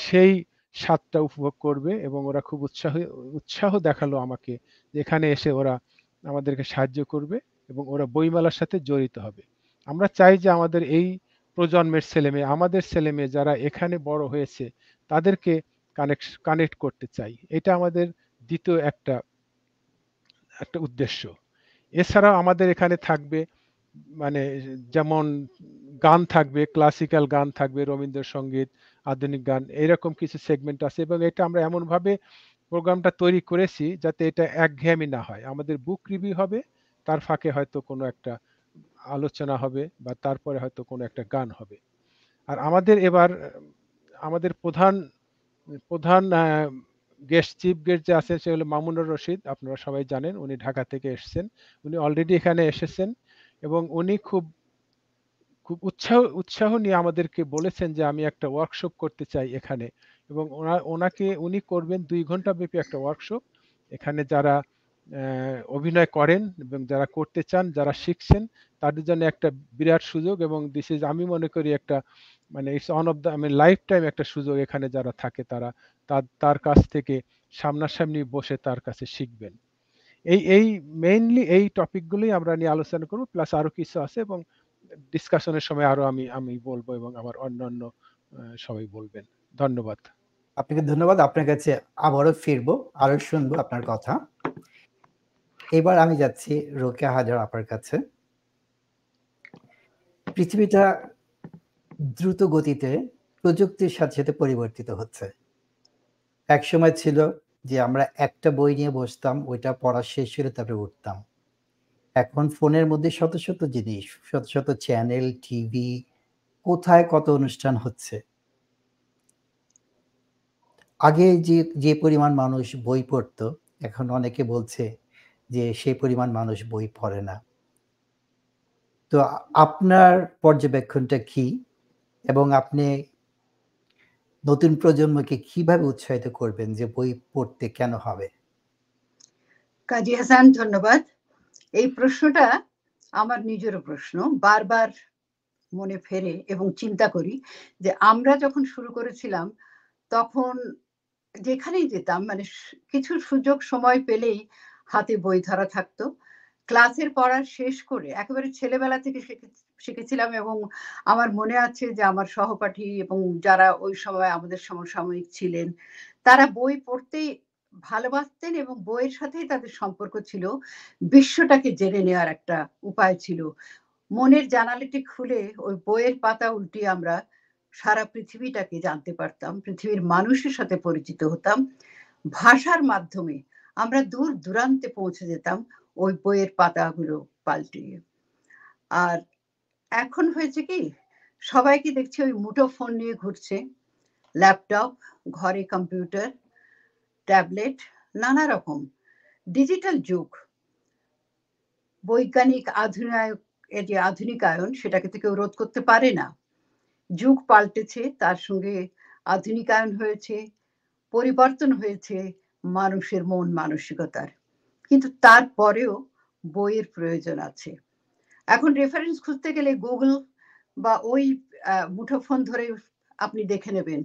সেই স্বাদটা উপভোগ করবে এবং ওরা খুব উৎসাহ উৎসাহ দেখাল আমাকে এখানে এসে ওরা আমাদেরকে সাহায্য করবে এবং ওরা বইমেলার সাথে জড়িত হবে। আমরা চাই যে আমাদের এই প্রজন্মের ছেলেমেয়ে, আমাদের ছেলেমেয়ে যারা এখানে বড় হয়েছে তাদেরকে কানেক্ট কানেক্ট করতে চাই। এটা আমাদের দ্বিতীয় একটা একটা উদ্দেশ্য। এছাড়াও আমাদের এখানে থাকবে মানে যেমন গান থাকবে ক্লাসিক্যাল গান থাকবে, রবীন্দ্রসঙ্গীত, আধুনিক গান, এরকম কিছু সেগমেন্ট আছে এবং এটা আমরা এমনভাবে প্রোগ্রামটা তৈরি করেছি যাতে এটা একঘেয়েমি না হয়। আমাদের বুক রিভিউ হবে, তার ফাঁকে হয়তো কোনো একটা আলোচনা হবে বা তারপরে হয়তো কোনো একটা গান হবে। আর আমাদের এবার আমাদের প্রধান প্রধান গেস্ট চিফ গেস্ট যে আছেন সে হলো মামুনুর রশিদ, আপনারা সবাই জানেন, উনি ঢাকা থেকে এসেছেন। উনি অলরেডি এখানে এসেছেন এবং উনি খুব খুব উৎসাহ উৎসাহ নিয়ে আমাদেরকে বলেছেন যে আমি একটা ওয়ার্কশপ করতে চাই এখানে। এবং ওনাকে, উনি করবেন দুই ঘণ্টা ব্যাপী একটা ওয়ার্কশপ এখানে যারা অভিনয় করেন এবং যারা করতে চান, যারা শিখছেন, তাদের জন্য একটা বিরাট সুযোগ এবং দিস ইজ আমি মনে করি একটা মানে ইটস অন অফ দ্য আমি লাইফ টাইম একটা সুযোগ এখানে যারা থাকে তারা তার তার কাছ থেকে সামনাসামনি বসে তার কাছে শিখবেন। এই এই মেইনলি এই টপিকগুলোই আমরা নিয়ে আলোচনা করব প্লাস আরও কিছু আছে এবং ডিসকাশনের সময় আরও আমি আমি বলব এবং আমার অন্যান্য সবাই বলবেন। ধন্যবাদ। আপনাকে ধন্যবাদ। আপনার কাছে আবারও ফিরবো, আরও শুনব আপনার কথা। এবার আমি যাচ্ছি রোকেয়া হাজার আপনার কাছে। পৃথিবীটা দ্রুত গতিতে প্রযুক্তির সাথে সাথে পরিবর্তিত হচ্ছে। এক সময় ছিল যে আমরা একটা বই নিয়ে বসতাম, ওইটা পড়া শেষ হলে তারপরে উঠতাম। এখন ফোনের মধ্যে শত শত জিনিস, শত শত চ্যানেল, টিভি, কোথায় কত অনুষ্ঠান হচ্ছে। আগে যে যে পরিমাণ মানুষ বই পড়তো, এখন অনেকে বলছে যে সেই পরিমাণ মানুষ বই পড়ে না। তো আপনার পর্যবেক্ষণটা কি? এবং আপনি নতুন প্রজন্মকে কীভাবে উৎসাহিত করবেন যে বই পড়তে কেন হবে? কাজী হাসান, ধন্যবাদ। এই প্রশ্নটা আমার নিজেরও প্রশ্ন। বারবার মনে ফেরে এবং চিন্তা করি যে আমরা যখন শুরু করেছিলাম, তখন যেখানেই যেতাম মানে কিছু সুযোগ সময় পেলেই হাতে বই ধরা থাকতো। ক্লাসের পড়া শেষ করে একেবারে ছেলেবেলা থেকে শিখেছিলাম এবং আমার মনে আছে যে আমার সহপাঠী এবং যারা ওই সময় আমাদের সমসাময়িক ছিলেন, তারা বই পড়তেই ভালোবাসতেন এবং বইয়ের সাথেই তাদের সম্পর্ক ছিল। বিশ্বটাকে জেনে নেওয়ার একটা উপায় ছিল। মনের জানালাটি খুলে ওই বইয়ের পাতা উল্টিয়ে আমরা সারা পৃথিবীটাকে জানতে পারতাম, পৃথিবীর মানুষের সাথে পরিচিত হতাম। ভাষার মাধ্যমে আমরা দূর দূরান্তে পৌঁছে যেতাম ওই বইয়ের পাতাগুলো পাল্টিয়ে। আর এখন হয়েছে কি, সবাইকে দেখছি ওই মুঠো ফোন নিয়ে ঘুরছে ল্যাপটপ ঘরে কম্পিউটার ট্যাবলেট নানা রকম। ডিজিটাল যুগ। বৈজ্ঞানিক আধুনিক এর যে আধুনিকায়ন, সেটাকে তো কেউ রোধ করতে পারে না। যুগ পাল্টেছে, তার সঙ্গে আধুনিকায়ন হয়েছে, পরিবর্তন হয়েছে মানুষের মন মানসিকতার। কিন্তু তারপরেও বইয়ের প্রয়োজন আছে। এখন রেফারেন্স খুঁজতে গেলে গুগল বা ওই মুঠোফোন ধরে আপনি দেখে নেবেন।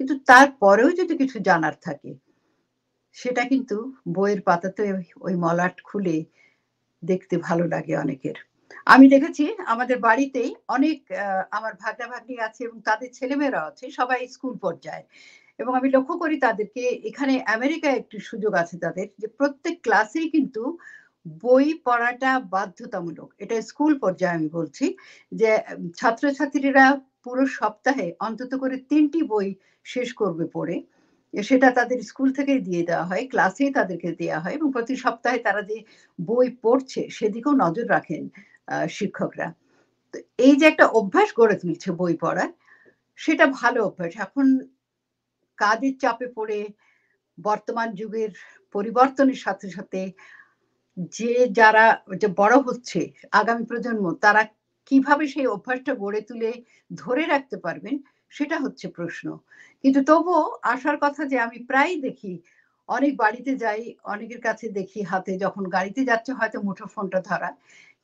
কিন্তু তারপরেও যদি কিছু জানার থাকে, সেটা কিন্তু বইয়ের পাতাতে ওই মলাট খুলে দেখতে ভালো লাগে অনেকের। আমি দেখেছি আমাদের বাড়িতেই অনেক আমার ভাগনা ভাগ্নি আছে এবং তাদের ছেলেমেয়েরা আছে, সবাই স্কুল পর্যায়ে। এবং আমি লক্ষ্য করি তাদেরকে এখানে আমেরিকায় একটি সুযোগ আছে তাদের, যে প্রত্যেক ক্লাসেই কিন্তু বই পড়াটা বাধ্যতামূলক। এটা স্কুল পর্যায়ে আমি বলছি যে, ছাত্রছাত্রীরা পুরো সপ্তাহে অন্তত করে তিনটি বই শেষ করবে পড়ে। সেটা তাদের স্কুল থেকে দিয়ে দেওয়া হয়, ক্লাসেই তাদেরকে দেওয়া হয় এবং প্রতি সপ্তাহে তারা যে বই পড়ছে সেদিকেও নজর রাখেন শিক্ষকরা। তো এই যে একটা অভ্যাস গড়ে তুলছে বই পড়ার, সেটা ভালো অভ্যাস। এখন কাজের চাপে পড়ে, বর্তমান যুগের পরিবর্তনের সাথে সাথে যে যারা যে বড় হচ্ছে আগামী প্রজন্ম, তারা কীভাবে সেই অভ্যাসটা গড়ে তুলে ধরে রাখতে পারবেন সেটা হচ্ছে প্রশ্ন। কিন্তু তবুও আসার কথা যে আমি প্রায় দেখি, অনেক বাড়িতে যাই, অনেকের কাছে দেখি হাতে যখন গাড়িতে যাচ্ছে হয়তো মুঠো ফোনটা ধরা,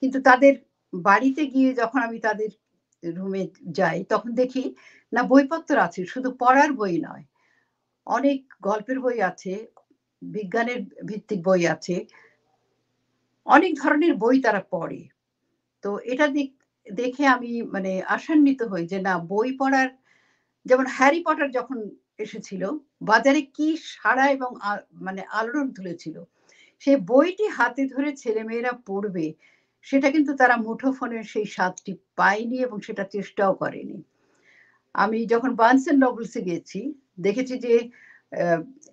কিন্তু তাদের বাড়িতে গিয়ে যখন আমি তাদের রুমে যাই, তখন দেখি না বইপত্র আছে, শুধু পড়ার বই নয়, অনেক গল্পের বই আছে, বিজ্ঞানের ভিত্তিক বই আছে অনেক ধরনের বই তারা পড়ে। তো এটা দেখে আমি মানে আশান্বিত হই যে না, বই পড়ার, যেমন হ্যারি পটার যখন এসেছিল, বাজারে কি সাড়া এবং মানে আলোড়ন তুলেছিল, সে বইটি হাতে ধরে ছেলেমেয়েরা পড়বে, সেটা কিন্তু তারা মুঠো মুঠোফোনের সেই স্বাদটি পায়নি এবং সেটা চেষ্টাও করেনি। আমি যখন বার্নস এন্ড নভেলসে গেছি, দেখেছি যে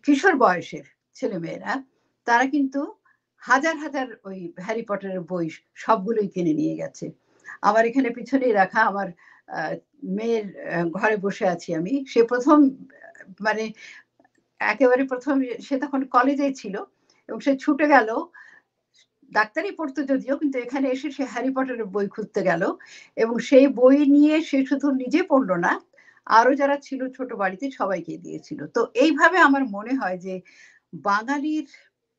কিশোর বয়সের ছেলেমেয়েরা, তারা কিন্তু হাজার হাজার ওই হ্যারি পটারের বই সবগুলোই কিনে নিয়ে গেছে। আমার এখানে পিছনেই রাখা আমার মেয়ের ঘরে বসে আছি আমি। সে প্রথম মানে একেবারে প্রথম সে তখন কলেজে ছিল এবং সে ছুটে গেল। ডাক্তারি পড়তো যদিও, কিন্তু এখানে এসে সে হ্যারি পটারের বই খুঁজতে গেল এবং সেই বই নিয়ে সে শুধু নিজে পড়ল না আরও যারা ছিল ছোট বাড়িতে সবাইকে দিয়েছিল। তো এইভাবে আমার মনে হয় যে বাঙালির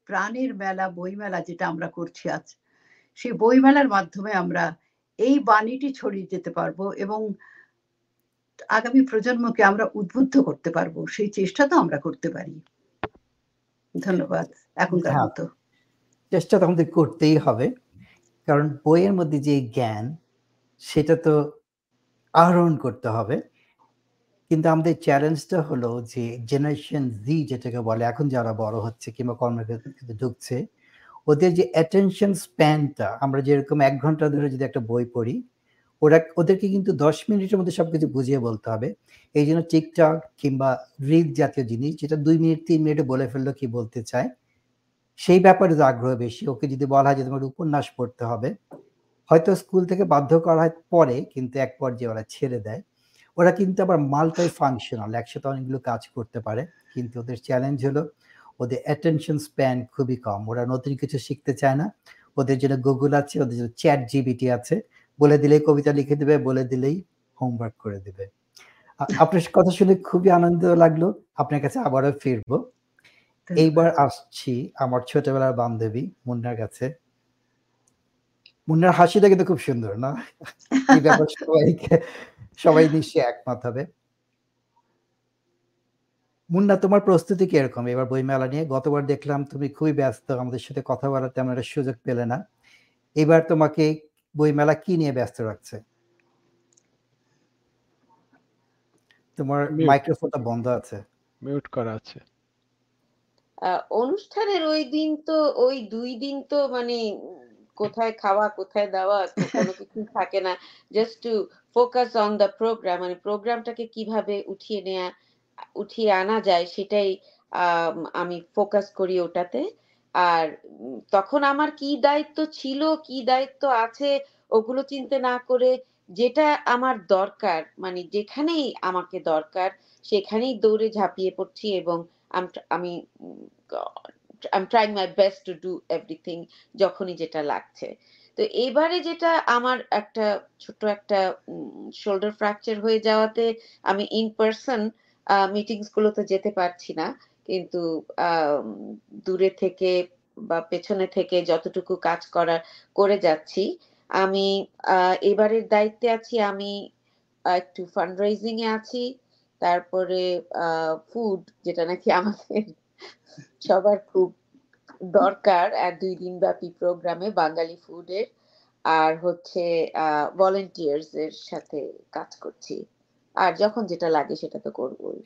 প্রাণের মেলা বইমেলা যেটা আমরা করছি আজ সেই বইমেলার মাধ্যমে আমরা এই বাণীটি ছড়িয়ে যেতে পারব এবং আগামী প্রজন্মকে আমরা উদ্বুদ্ধ করতে পারব। সেই চেষ্টা তো আমরা করতে পারি। ধন্যবাদ। এখনকার হ্যাঁ। মতো। চেষ্টা তো আমাদের করতেই হবে। কারণ বইয়ের মধ্যে যে জ্ঞান সেটা তো আহরণ করতে হবে। কিন্তু আমাদের চ্যালেঞ্জটা হলো যে জেনারেশন জি যেটাকে বলে, এখন যারা বড় হচ্ছে কিংবা কর্মক্ষেত্রে ঢুকছে, ওদের যে অ্যাটেনশন স্প্যানটা আমরা যেরকম এক ঘণ্টা ধরে যদি একটা বই পড়ি, ওরা, ওদেরকে কিন্তু দশ মিনিটের মধ্যে সবকিছু বুঝিয়ে বলতে হবে। এই জন্য টিকটক কিংবা রিল জাতীয় জিনিস, যেটা দুই মিনিট, তিন মিনিটে বলে ফেলল কি বলতে চায়, সেই ব্যাপারে আগ্রহ বেশি। ওকে যদি বলা হয় যে তোমার উপন্যাস পড়তে হবে, হয়তো স্কুল থেকে বাধ্য করা হয় পরে, কিন্তু এক পর্যায়ে ওরা ছেড়ে দেয়। ওরা কিন্তু আবার মাল্টাই ফাংশনাল একসাথে অনেকগুলো কাজ করতে পারে। কিন্তু ওদের চ্যালেঞ্জ হলো ওদের অ্যাটেনশন স্প্যান খুবই কম। ওরা নতুন কিছু শিখতে চায় না। ওদের জন্য গুগল আছে ওদের জন্য চ্যাট জিবিটি আছে। বলে দিলেই কবিতা লিখে দেবে বলে দিলেই হোমওয়ার্ক করে দেবে। আপনার কথা শুনে খুবই আনন্দ লাগল। আপনার কাছে আবারও ফিরবো। এইবার আসছি আমার ছোটবেলার বান্ধবী মুন্নার কাছে। মুন্নার হাসিটা কিন্তু খুব সুন্দর না? [laughs] এই ব্যাপার সবাইকে? সবাই নিশ্চয়ই একমত হবে। মুন্না তোমার প্রস্তুতি কীরকম? এবার বইমেলা নিয়ে গতবার দেখলাম তুমি খুবই ব্যস্ত আমাদের সাথে কথা বলার তেমন একটা সুযোগ পেলে না। এবার তোমাকে বইমেলা কি নিয়ে ব্যস্ত রাখছে? তোমার মাইক্রোফোনটা বন্ধ আছে। মিউট করা আছে। আহ, অনুষ্ঠানের ওই দিন তো ওই দুই দিন তো মানে কোথায় খাওয়া কোথায় দেওয়া কোনো কিছু থাকে না। Just to focus on the programme মানে প্রোগ্রামটাকে কীভাবে উঠিয়ে নেওয়া উঠিয়ে আনা যায় সেটাই আম, ফোকাস করি ওটাতে। আর তখন আমার কি দায়িত্ব ছিল কি দায়িত্ব আছে ওগুলো চিন্তা না করে যেটা আমার দরকার মানে যেখানেই আমাকে দরকার সেখানেই দৌড়ে ঝাঁপিয়ে পড়ছি এবং আম- আমি I am trying my best to do everything যখনই যেটা লাগছে। তো এবারে যেটা আমার একটা ছোট একটা শোল্ডার ফ্র্যাকচার হয়ে যাওয়াতে আমি ইন পার্সন মিটিংস গুলোতে যেতে পারছি না। কিন্তু দূরে থেকে বা পেছনে থেকে যতটুকু কাজ করার করে যাচ্ছি আমি আহ, এবারের দায়িত্বে আছি আমি আহ, একটু ফান্ড রেজিং এ আছি। তারপরে ফুড যেটা নাকি আমাদের সবার খুব দরকার দুই দিন ব্যাপী প্রোগ্রামে বাঙালি ফুডের আর হচ্ছে ভলেন্টিয়ার্স এর সাথে কাজ করছি। আর যখন যেটা লাগে সেটা তো করবোই।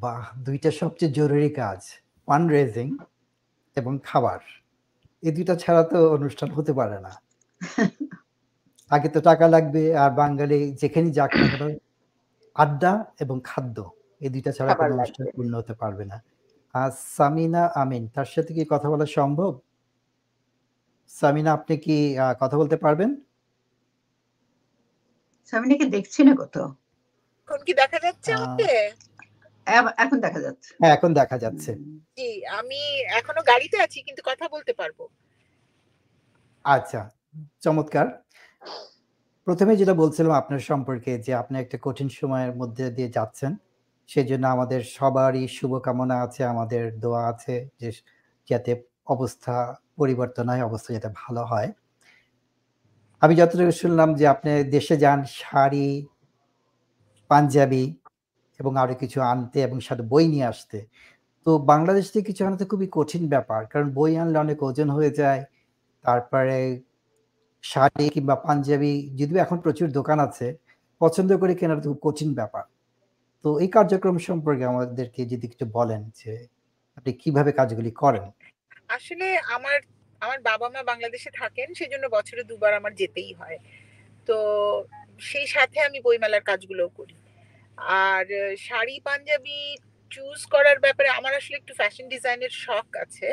বাহ দুইটা সবচেয়ে জরুরি কাজ ফান্ড রেজিং এবং খাবার। এই দুইটা ছাড়া তো অনুষ্ঠান হতে পারে না। [laughs] আগে তো টাকা লাগবে আর বাঙালি যেখানে যাক আড্ডা এবং খাদ্য এই দুইটা ছাড়া কোনো অনুষ্ঠান পূর্ণ হতে পারবে না। সামিনা আমিন তার সাথে কি কথা বলা সম্ভব? সামিনা আপনি কি কথা বলতে পারবেন? সামিনাকে দেখছি না কত। এখন কি দেখা যাচ্ছে আমাকে? এখন দেখা যাচ্ছে। হ্যাঁ এখন দেখা যাচ্ছে। জি আমি এখনও গাড়িতে আছি কিন্তু কথা বলতে পারব। আচ্ছা চমৎকার। প্রথমে যেটা বলছিলাম আপনার সম্পর্কে যে আপনি একটা কঠিন সময়ের মধ্যে দিয়ে যাচ্ছেন সেই জন্য আমাদের সবারই শুভকামনা আছে, আমাদের দোয়া আছে যে যাতে অবস্থা পরিবর্তন হয়, অবস্থা যাতে ভালো হয়। আমি যতটুকু শুনলাম যে আপনি দেশে যান, শাড়ি, পাঞ্জাবি এবং আরও কিছু আনতে এবং সাথে বই নিয়ে আসতে, তো বাংলাদেশ থেকে কিছু আনতে খুবই কঠিন ব্যাপার। কারণ বই আনলে অনেক ওজন হয়ে যায়, তারপরে শাড়ি কিংবা পাঞ্জাবি, যদিও এখন প্রচুর দোকান আছে, পছন্দ করে কেনার খুব কঠিন ব্যাপার। তো এই কার্যক্রম সম্পর্কে আমাদেরকে যদি একটু বলেন যে আপনি কীভাবে কাজগুলি করেন? আসলে আমার আমার বাবা মা বাংলাদেশে থাকেন, সেজন্য বছরে দুবার আমার যেতেই হয়। তো সেই সাথে আমি বইমেলার কাজগুলো করি। আর শাড়ি, পাঞ্জাবি চুজ করার ব্যাপারে আমার আসলে একটু ফ্যাশন ডিজাইনের শখ আছে।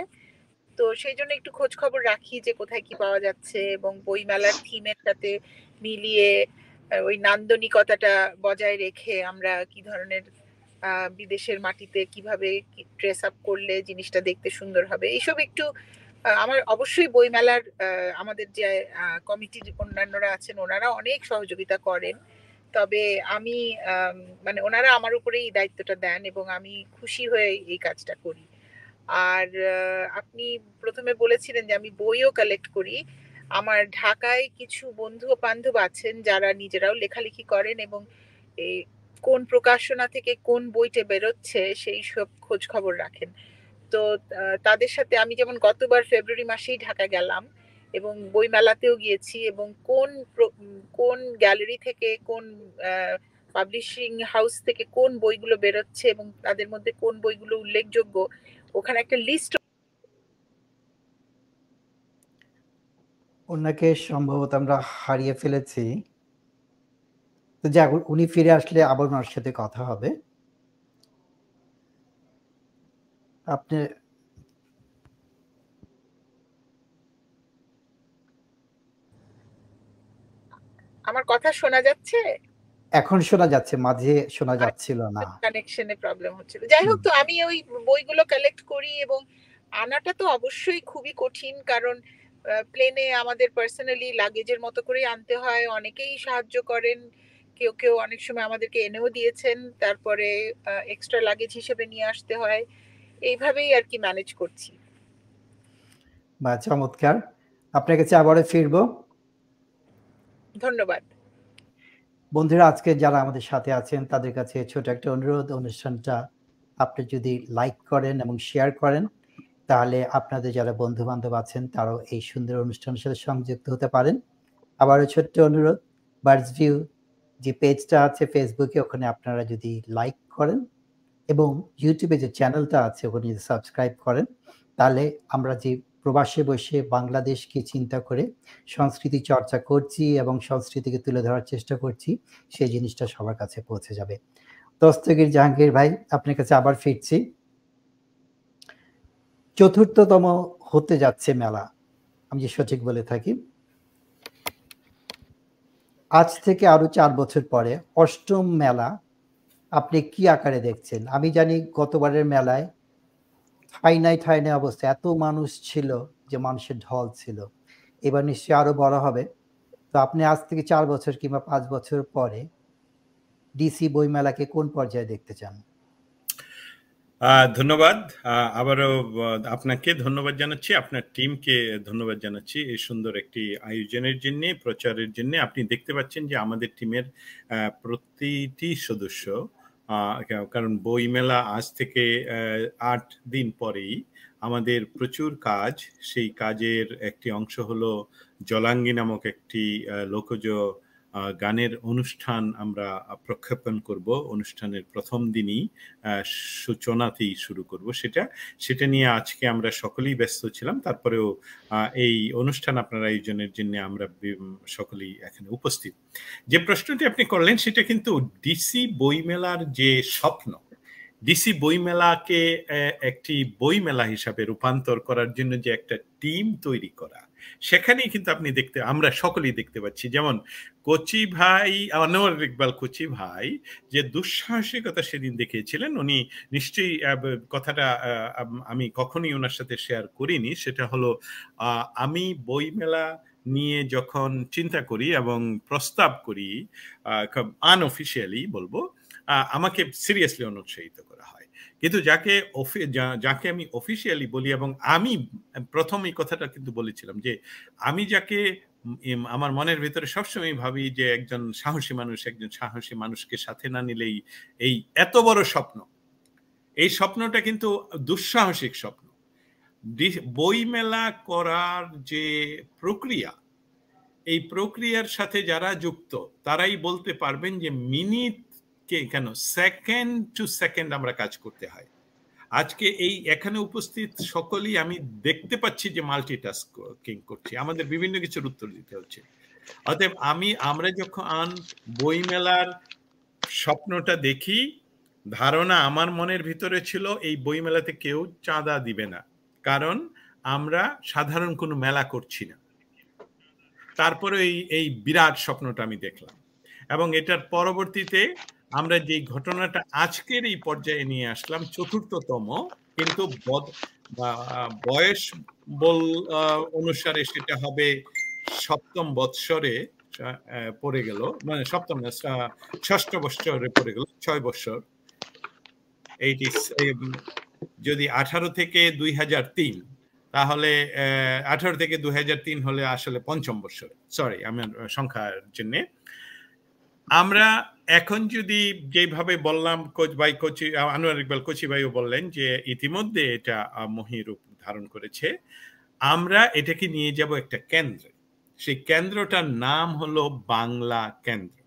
তো সেই জন্য একটু খোঁজ খবর রাখি যে কোথায় কি পাওয়া যাচ্ছে এবং বইমেলার থিমের সাথে মিলিয়ে ওই নান্দনিকতাটা বজায় রেখে আমরা কি ধরনের বিদেশের মাটিতে কীভাবে ড্রেস আপ করলে জিনিসটা দেখতে সুন্দর হবে, এইসব একটু আমার অবশ্যই বইমেলার আমাদের যে কমিটির অন্যান্যরা আছেন ওনারা অনেক সহযোগিতা করেন, তবে আমি মানে ওনারা আমার উপরে এই দায়িত্বটা দেন এবং আমি খুশি হয়ে এই কাজটা করি। আর আপনি প্রথমে বলেছিলেন যে আমি বইও কালেক্ট করি আমার ঢাকায় কিছু বন্ধু বান্ধব আছেন যারা নিজেরাও লেখালেখি করেন এবং এই কোন প্রকাশনা থেকে কোন বইটা বেরোচ্ছে সেই সব খোঁজ খবর রাখেন। তো তাদের সাথে আমি যেমন গতবার ফেব্রুয়ারি মাসেই ঢাকা গেলাম এবং বই মেলাতেও গিয়েছি এবং কোন কোন গ্যালারি থেকে কোন পাবলিশিং হাউস থেকে কোন বইগুলো বেরোচ্ছে এবং তাদের মধ্যে কোন বইগুলো উল্লেখযোগ্য, ওখানে একটা লিস্ট ওনাকে সম্ভবত আমরা হারিয়ে ফেলেছি। তো যাক উনি ফিরে আসলে আবার ওনার সাথে কথা হবে। আপনি আমার কথা শোনা যাচ্ছে? এখন শোনা যাচ্ছে মাঝে শোনা যাচ্ছিল না। কানেকশনে প্রবলেম হচ্ছিল। যাই হোক তো আমি ওই বইগুলো কালেক্ট করি এবং আনাটা তো অবশ্যই খুবই কঠিন কারণ প্লেনে আমাদের পার্সোনালি লাগেজের মতো করে আনতে হয়। অনেকেই সাহায্য করেন। কেউ কেউ অনেক সময় আমাদেরকে এনেও দিয়েছেন। তারপরে এক্সট্রা লাগেজ হিসেবে নিয়ে আসতে হয়। এইভাবেই আর কি ম্যানেজ করছি। বা চমৎকার। আপনার কাছে আবারও ফিরবো। ধন্যবাদ। বন্ধুরা আজকে যারা আমাদের সাথে আছেন তাদের কাছে ছোট একটা অনুরোধ। অনুষ্ঠানটা আপনি যদি লাইক করেন এবং শেয়ার করেন তাহলে আপনাদের যারা বন্ধু বান্ধব আছেন, তারাও এই সুন্দর অনুষ্ঠানের সাথে সংযুক্ত হতে পারেন। আবারও ছোট্ট অনুরোধ বার্ডস ভিউ যে পেজটা আছে ফেসবুকে ওখানে আপনারা যদি লাইক করেন এবং ইউটিউবে যে চ্যানেলটা আছে, ওখানে যদি সাবস্ক্রাইব করেন, তাহলে আমরা যে প্রবাসে বসে বাংলাদেশকে চিন্তা করে সংস্কৃতি চর্চা করছি এবং সংস্কৃতিকে তুলে ধরার চেষ্টা করছি, সেই জিনিসটা সবার কাছে পৌঁছে যাবে। দস্তগীর জাহাঙ্গীর ভাই, আপনার কাছে আবার ফিরছি। চতুর্থতম হতে যাচ্ছে মেলা। আমি যে সঠিক বলে থাকি। আজ থেকে আরও চার বছর পরে অষ্টম মেলা, আপনি কি আকারে দেখছেন? আমি জানি গতবারের মেলায় ঠাইনাই ঠাইনাই অবস্থা, এত মানুষ ছিল যে মানুষের ঢল ছিল। এবার নিশ্চয়ই আরও বড় হবে। তো আপনি আজ থেকে চার বছর কিংবা পাঁচ বছর পরে ডিসি বই মেলাকে কোন পর্যায়ে দেখতে চান? ধন্যবাদ। আবারও আপনাকে ধন্যবাদ জানাচ্ছি, আপনার টিমকে ধন্যবাদ জানাচ্ছি এই সুন্দর একটি আয়োজনের জন্য, প্রচারের জন্য। আপনি দেখতে পাচ্ছেন যে আমাদের টিমের প্রতিটি সদস্য কারণ বইমেলা আজ থেকে আট দিন পরেই আমাদের প্রচুর কাজ। সেই কাজের একটি অংশ হলো জলাঙ্গি নামক একটি লোকজ গানের অনুষ্ঠান আমরা প্রক্ষেপণ করব। অনুষ্ঠানের প্রথম দিনই সূচনাতেই শুরু করব সেটা। সেটা নিয়ে আজকে আমরা সকলেই ব্যস্ত ছিলাম। তারপরেও এই অনুষ্ঠান আপনার আয়োজনের জন্য আমরা সকলেই এখানে উপস্থিত। যে প্রশ্নটি আপনি করলেন সেটা কিন্তু ডিসি বইমেলার যে স্বপ্ন ডিসি বইমেলাকে একটি বইমেলা হিসাবে রূপান্তর করার জন্য যে একটা টিম তৈরি করা সেখানেই কিন্তু আপনি দেখতে, আমরা সকলেই দেখতে পাচ্ছি। যেমন কোচি ভাই আনোয়ার ইকবাল কোচি ভাই, যে দুঃসাহসিকতা সেদিন দেখিয়েছিলেন, উনি নিশ্চয়ই কথাটা আমি কখনই ওনার সাথে শেয়ার করিনি। সেটা হলো আমি বইমেলা নিয়ে যখন চিন্তা করি এবং প্রস্তাব করি আনঅফিসিয়ালি বলব আমাকে সিরিয়াসলি অনুৎসাহিত করা হয়। কিন্তু যাকে যাকে আমি অফিসিয়ালি বলি এবং আমি, প্রথম এই কথাটা কিন্তু বলেছিলাম যে আমি যাকে আমার মনের ভিতরে সবসময় ভাবি যে একজন সাহসী মানুষ, একজন সাহসী মানুষকে সাথে না নিলেই এই এত বড় স্বপ্ন। এই স্বপ্নটা কিন্তু দুঃসাহসিক স্বপ্ন। বইমেলা করার যে প্রক্রিয়া, এই প্রক্রিয়ার সাথে যারা যুক্ত, তারাই বলতে পারবেন যে মিনিট কে, কেন? সেকেন্ড টু সেকেন্ড আমরা কাজ করতে হয়। আজকে এই এখানে উপস্থিত সকলেই আমি দেখতে পাচ্ছি যে মাল্টিটাস্কিং করছি। আমাদের বিভিন্ন কিছুর উত্তর দিতে হচ্ছে। অতএব আমি, আমরা যখন আন বইমেলার স্বপ্নটা দেখি, ধারণা আমার মনের ভিতরে ছিল, এই বইমেলাতে কেউ চাঁদা দিবে না। কারণ আমরা সাধারণ কোনো মেলা করছি না। তারপরে এই এই বিরাট স্বপ্নটা আমি দেখলাম। এবং এটার পরবর্তীতে আমরা যে ঘটনাটা আজকের এই পর্যায়ে নিয়ে আসলাম, চতুর্থতম, কিন্তু বয়স বল অনুসারে সেটা হবে সপ্তম বৎসরে পড়ে গেল মানে সপ্তম ষষ্ঠ বৎসরে পড়ে গেল, ছয় বৎসর। এইটি যদি আঠারো থেকে দুই হাজার তিন, তাহলে আঠারো থেকে দুই হাজার তিন হলে আসলে পঞ্চম বৎসর। সরি আমার সংখ্যার জন্যে। আমরা এখন যদি যেভাবে বললাম, কোচ ভাই, কোচি, আনোয়ার ইকবাল, কোচি ভাইও বললেন যে, ইতিমধ্যে এটা মহিরূপ ধারণ করেছে। আমরা এটাকে নিয়ে যাব একটা কেন্দ্রে। সেই কেন্দ্রটার নাম হলো বাংলা কেন্দ্র।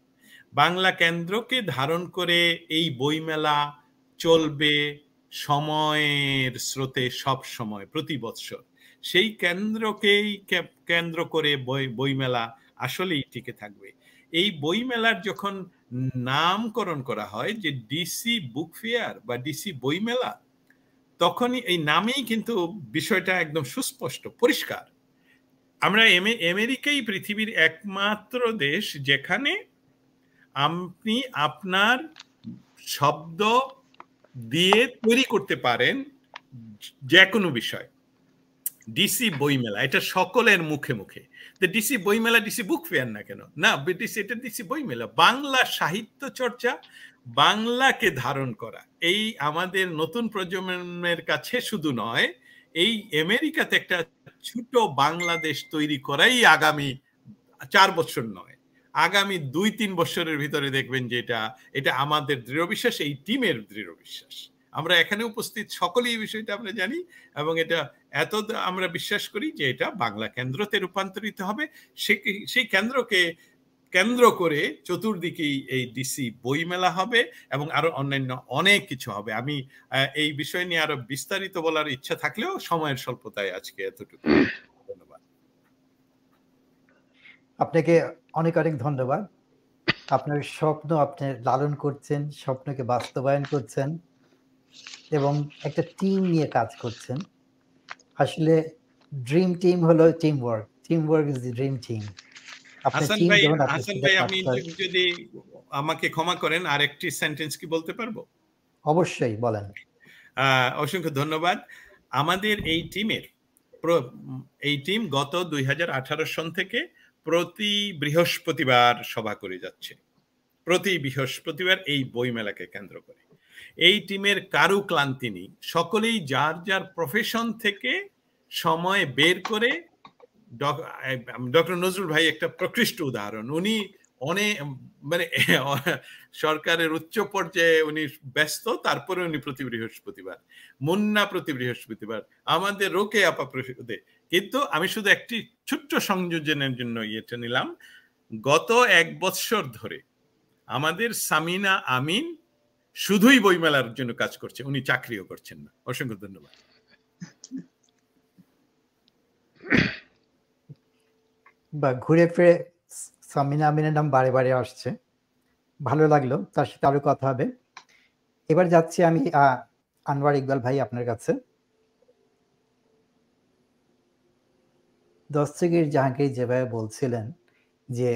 বাংলা কেন্দ্রকে ধারণ করে এই বইমেলা চলবে সময়ের স্রোতে সব সময়, প্রতি বৎসর। সেই কেন্দ্রকেই কেন্দ্র করে বই, বইমেলা আসলেই টিকে থাকবে। এই বইমেলার যখন নামকরণ করা হয় যে ডিসি বুক ফেয়ার বা ডিসি বইমেলা। তখনই এই নামেই কিন্তু বিষয়টা একদম সুস্পষ্ট, পরিষ্কার। আমরা আমেরিকাই পৃথিবীর একমাত্র দেশ যেখানে আপনি আপনার শব্দ দিয়ে তৈরি করতে পারেন যে কোনো বিষয়। ডিসি বইমেলা, এটা সকলের মুখে মুখে। ডিসি বইমেলা ডিসি বুক ফেয়ার না কেন না ডিসি এটা ডিসি বইমেলা বাংলা সাহিত্য চর্চা বাংলাকে ধারণ করা। এই আমাদের নতুন প্রজন্মের কাছে শুধু নয়, এই আমেরিকাতে একটা ছোট বাংলাদেশ তৈরি করাই আগামী চার বছর নয়। আগামী দুই তিন বছরের ভিতরে দেখবেন যে এটা এটা আমাদের দৃঢ় বিশ্বাস, এই টিমের দৃঢ় বিশ্বাস। আমরা এখানে উপস্থিত সকলেই এই বিষয়টা আমরা জানি এবং এটা এত আমরা বিশ্বাস করি যে এটা বাংলা কেন্দ্রতে রূপান্তরিত হবে। সেই কেন্দ্রকে কেন্দ্র করে চতুর্দিকেই এই ডিসি বইমেলা হবে এবং আরও অন্যান্য অনেক কিছু হবে। আমি এই বিষয় নিয়ে আরও বিস্তারিত বলার ইচ্ছা থাকলেও সময়ের স্বল্পতায় আজকে এতটুকু। ধন্যবাদ। আপনাকে অনেক অনেক ধন্যবাদ। আপনার স্বপ্ন আপনি লালন করছেন, স্বপ্নকে বাস্তবায়ন করছেন। এবং একটা টিম নিয়ে কাজ করছেন। আসলে ড্রিম টিম হলো teamwork teamwork is the dream team Hasan ভাই হাসান ভাই আমি যদি আমাকে ক্ষমা করেন আরেকটি সেন্টেন্স কি বলতে পারব? অবশ্যই বলেন। অসংখ্য ধন্যবাদ। আমাদের এই টিমের এই টিম গত দুই হাজার আঠারো সন থেকে প্রতি বৃহস্পতিবার সভা করে যাচ্ছে। প্রতি বৃহস্পতিবার এই বইমেলাকে কেন্দ্র করে। এই টিমের কারু ক্লান্তি নেই। সকলেই যার যার প্রফেশন থেকে সময় বের করে ডক্টর নজরুল ভাই একটা প্রকৃষ্ট উদাহরণ। উনি অনেক মানে সরকারের উচ্চ পর্যায়ে উনি ব্যস্ত, তারপরে উনি প্রতি বৃহস্পতিবার। মুন্না প্রতি বৃহস্পতিবার। আমাদের রোকে আপা কিন্তু আমি শুধু একটি ছোট্ট সংযোজনের জন্য ইয়েটা নিলাম। গত এক বৎসর ধরে আমাদের সামিনা আমিন শুধুই বইমেলার জন্য কাজ করছে, উনি চাকরিও করছেন না। অসংখ্য ধন্যবাদ। বা ঘুরে ফিরে সামিনা আমিনের নাম বারে বারে আসছে। ভালো লাগল, তার সাথে আরও কথা হবে। এবার যাচ্ছি আমি আনোয়ার ইকবাল ভাই আপনার কাছে। দস্তগীর জাহাঙ্গীর যেভাবে বলছিলেন যে,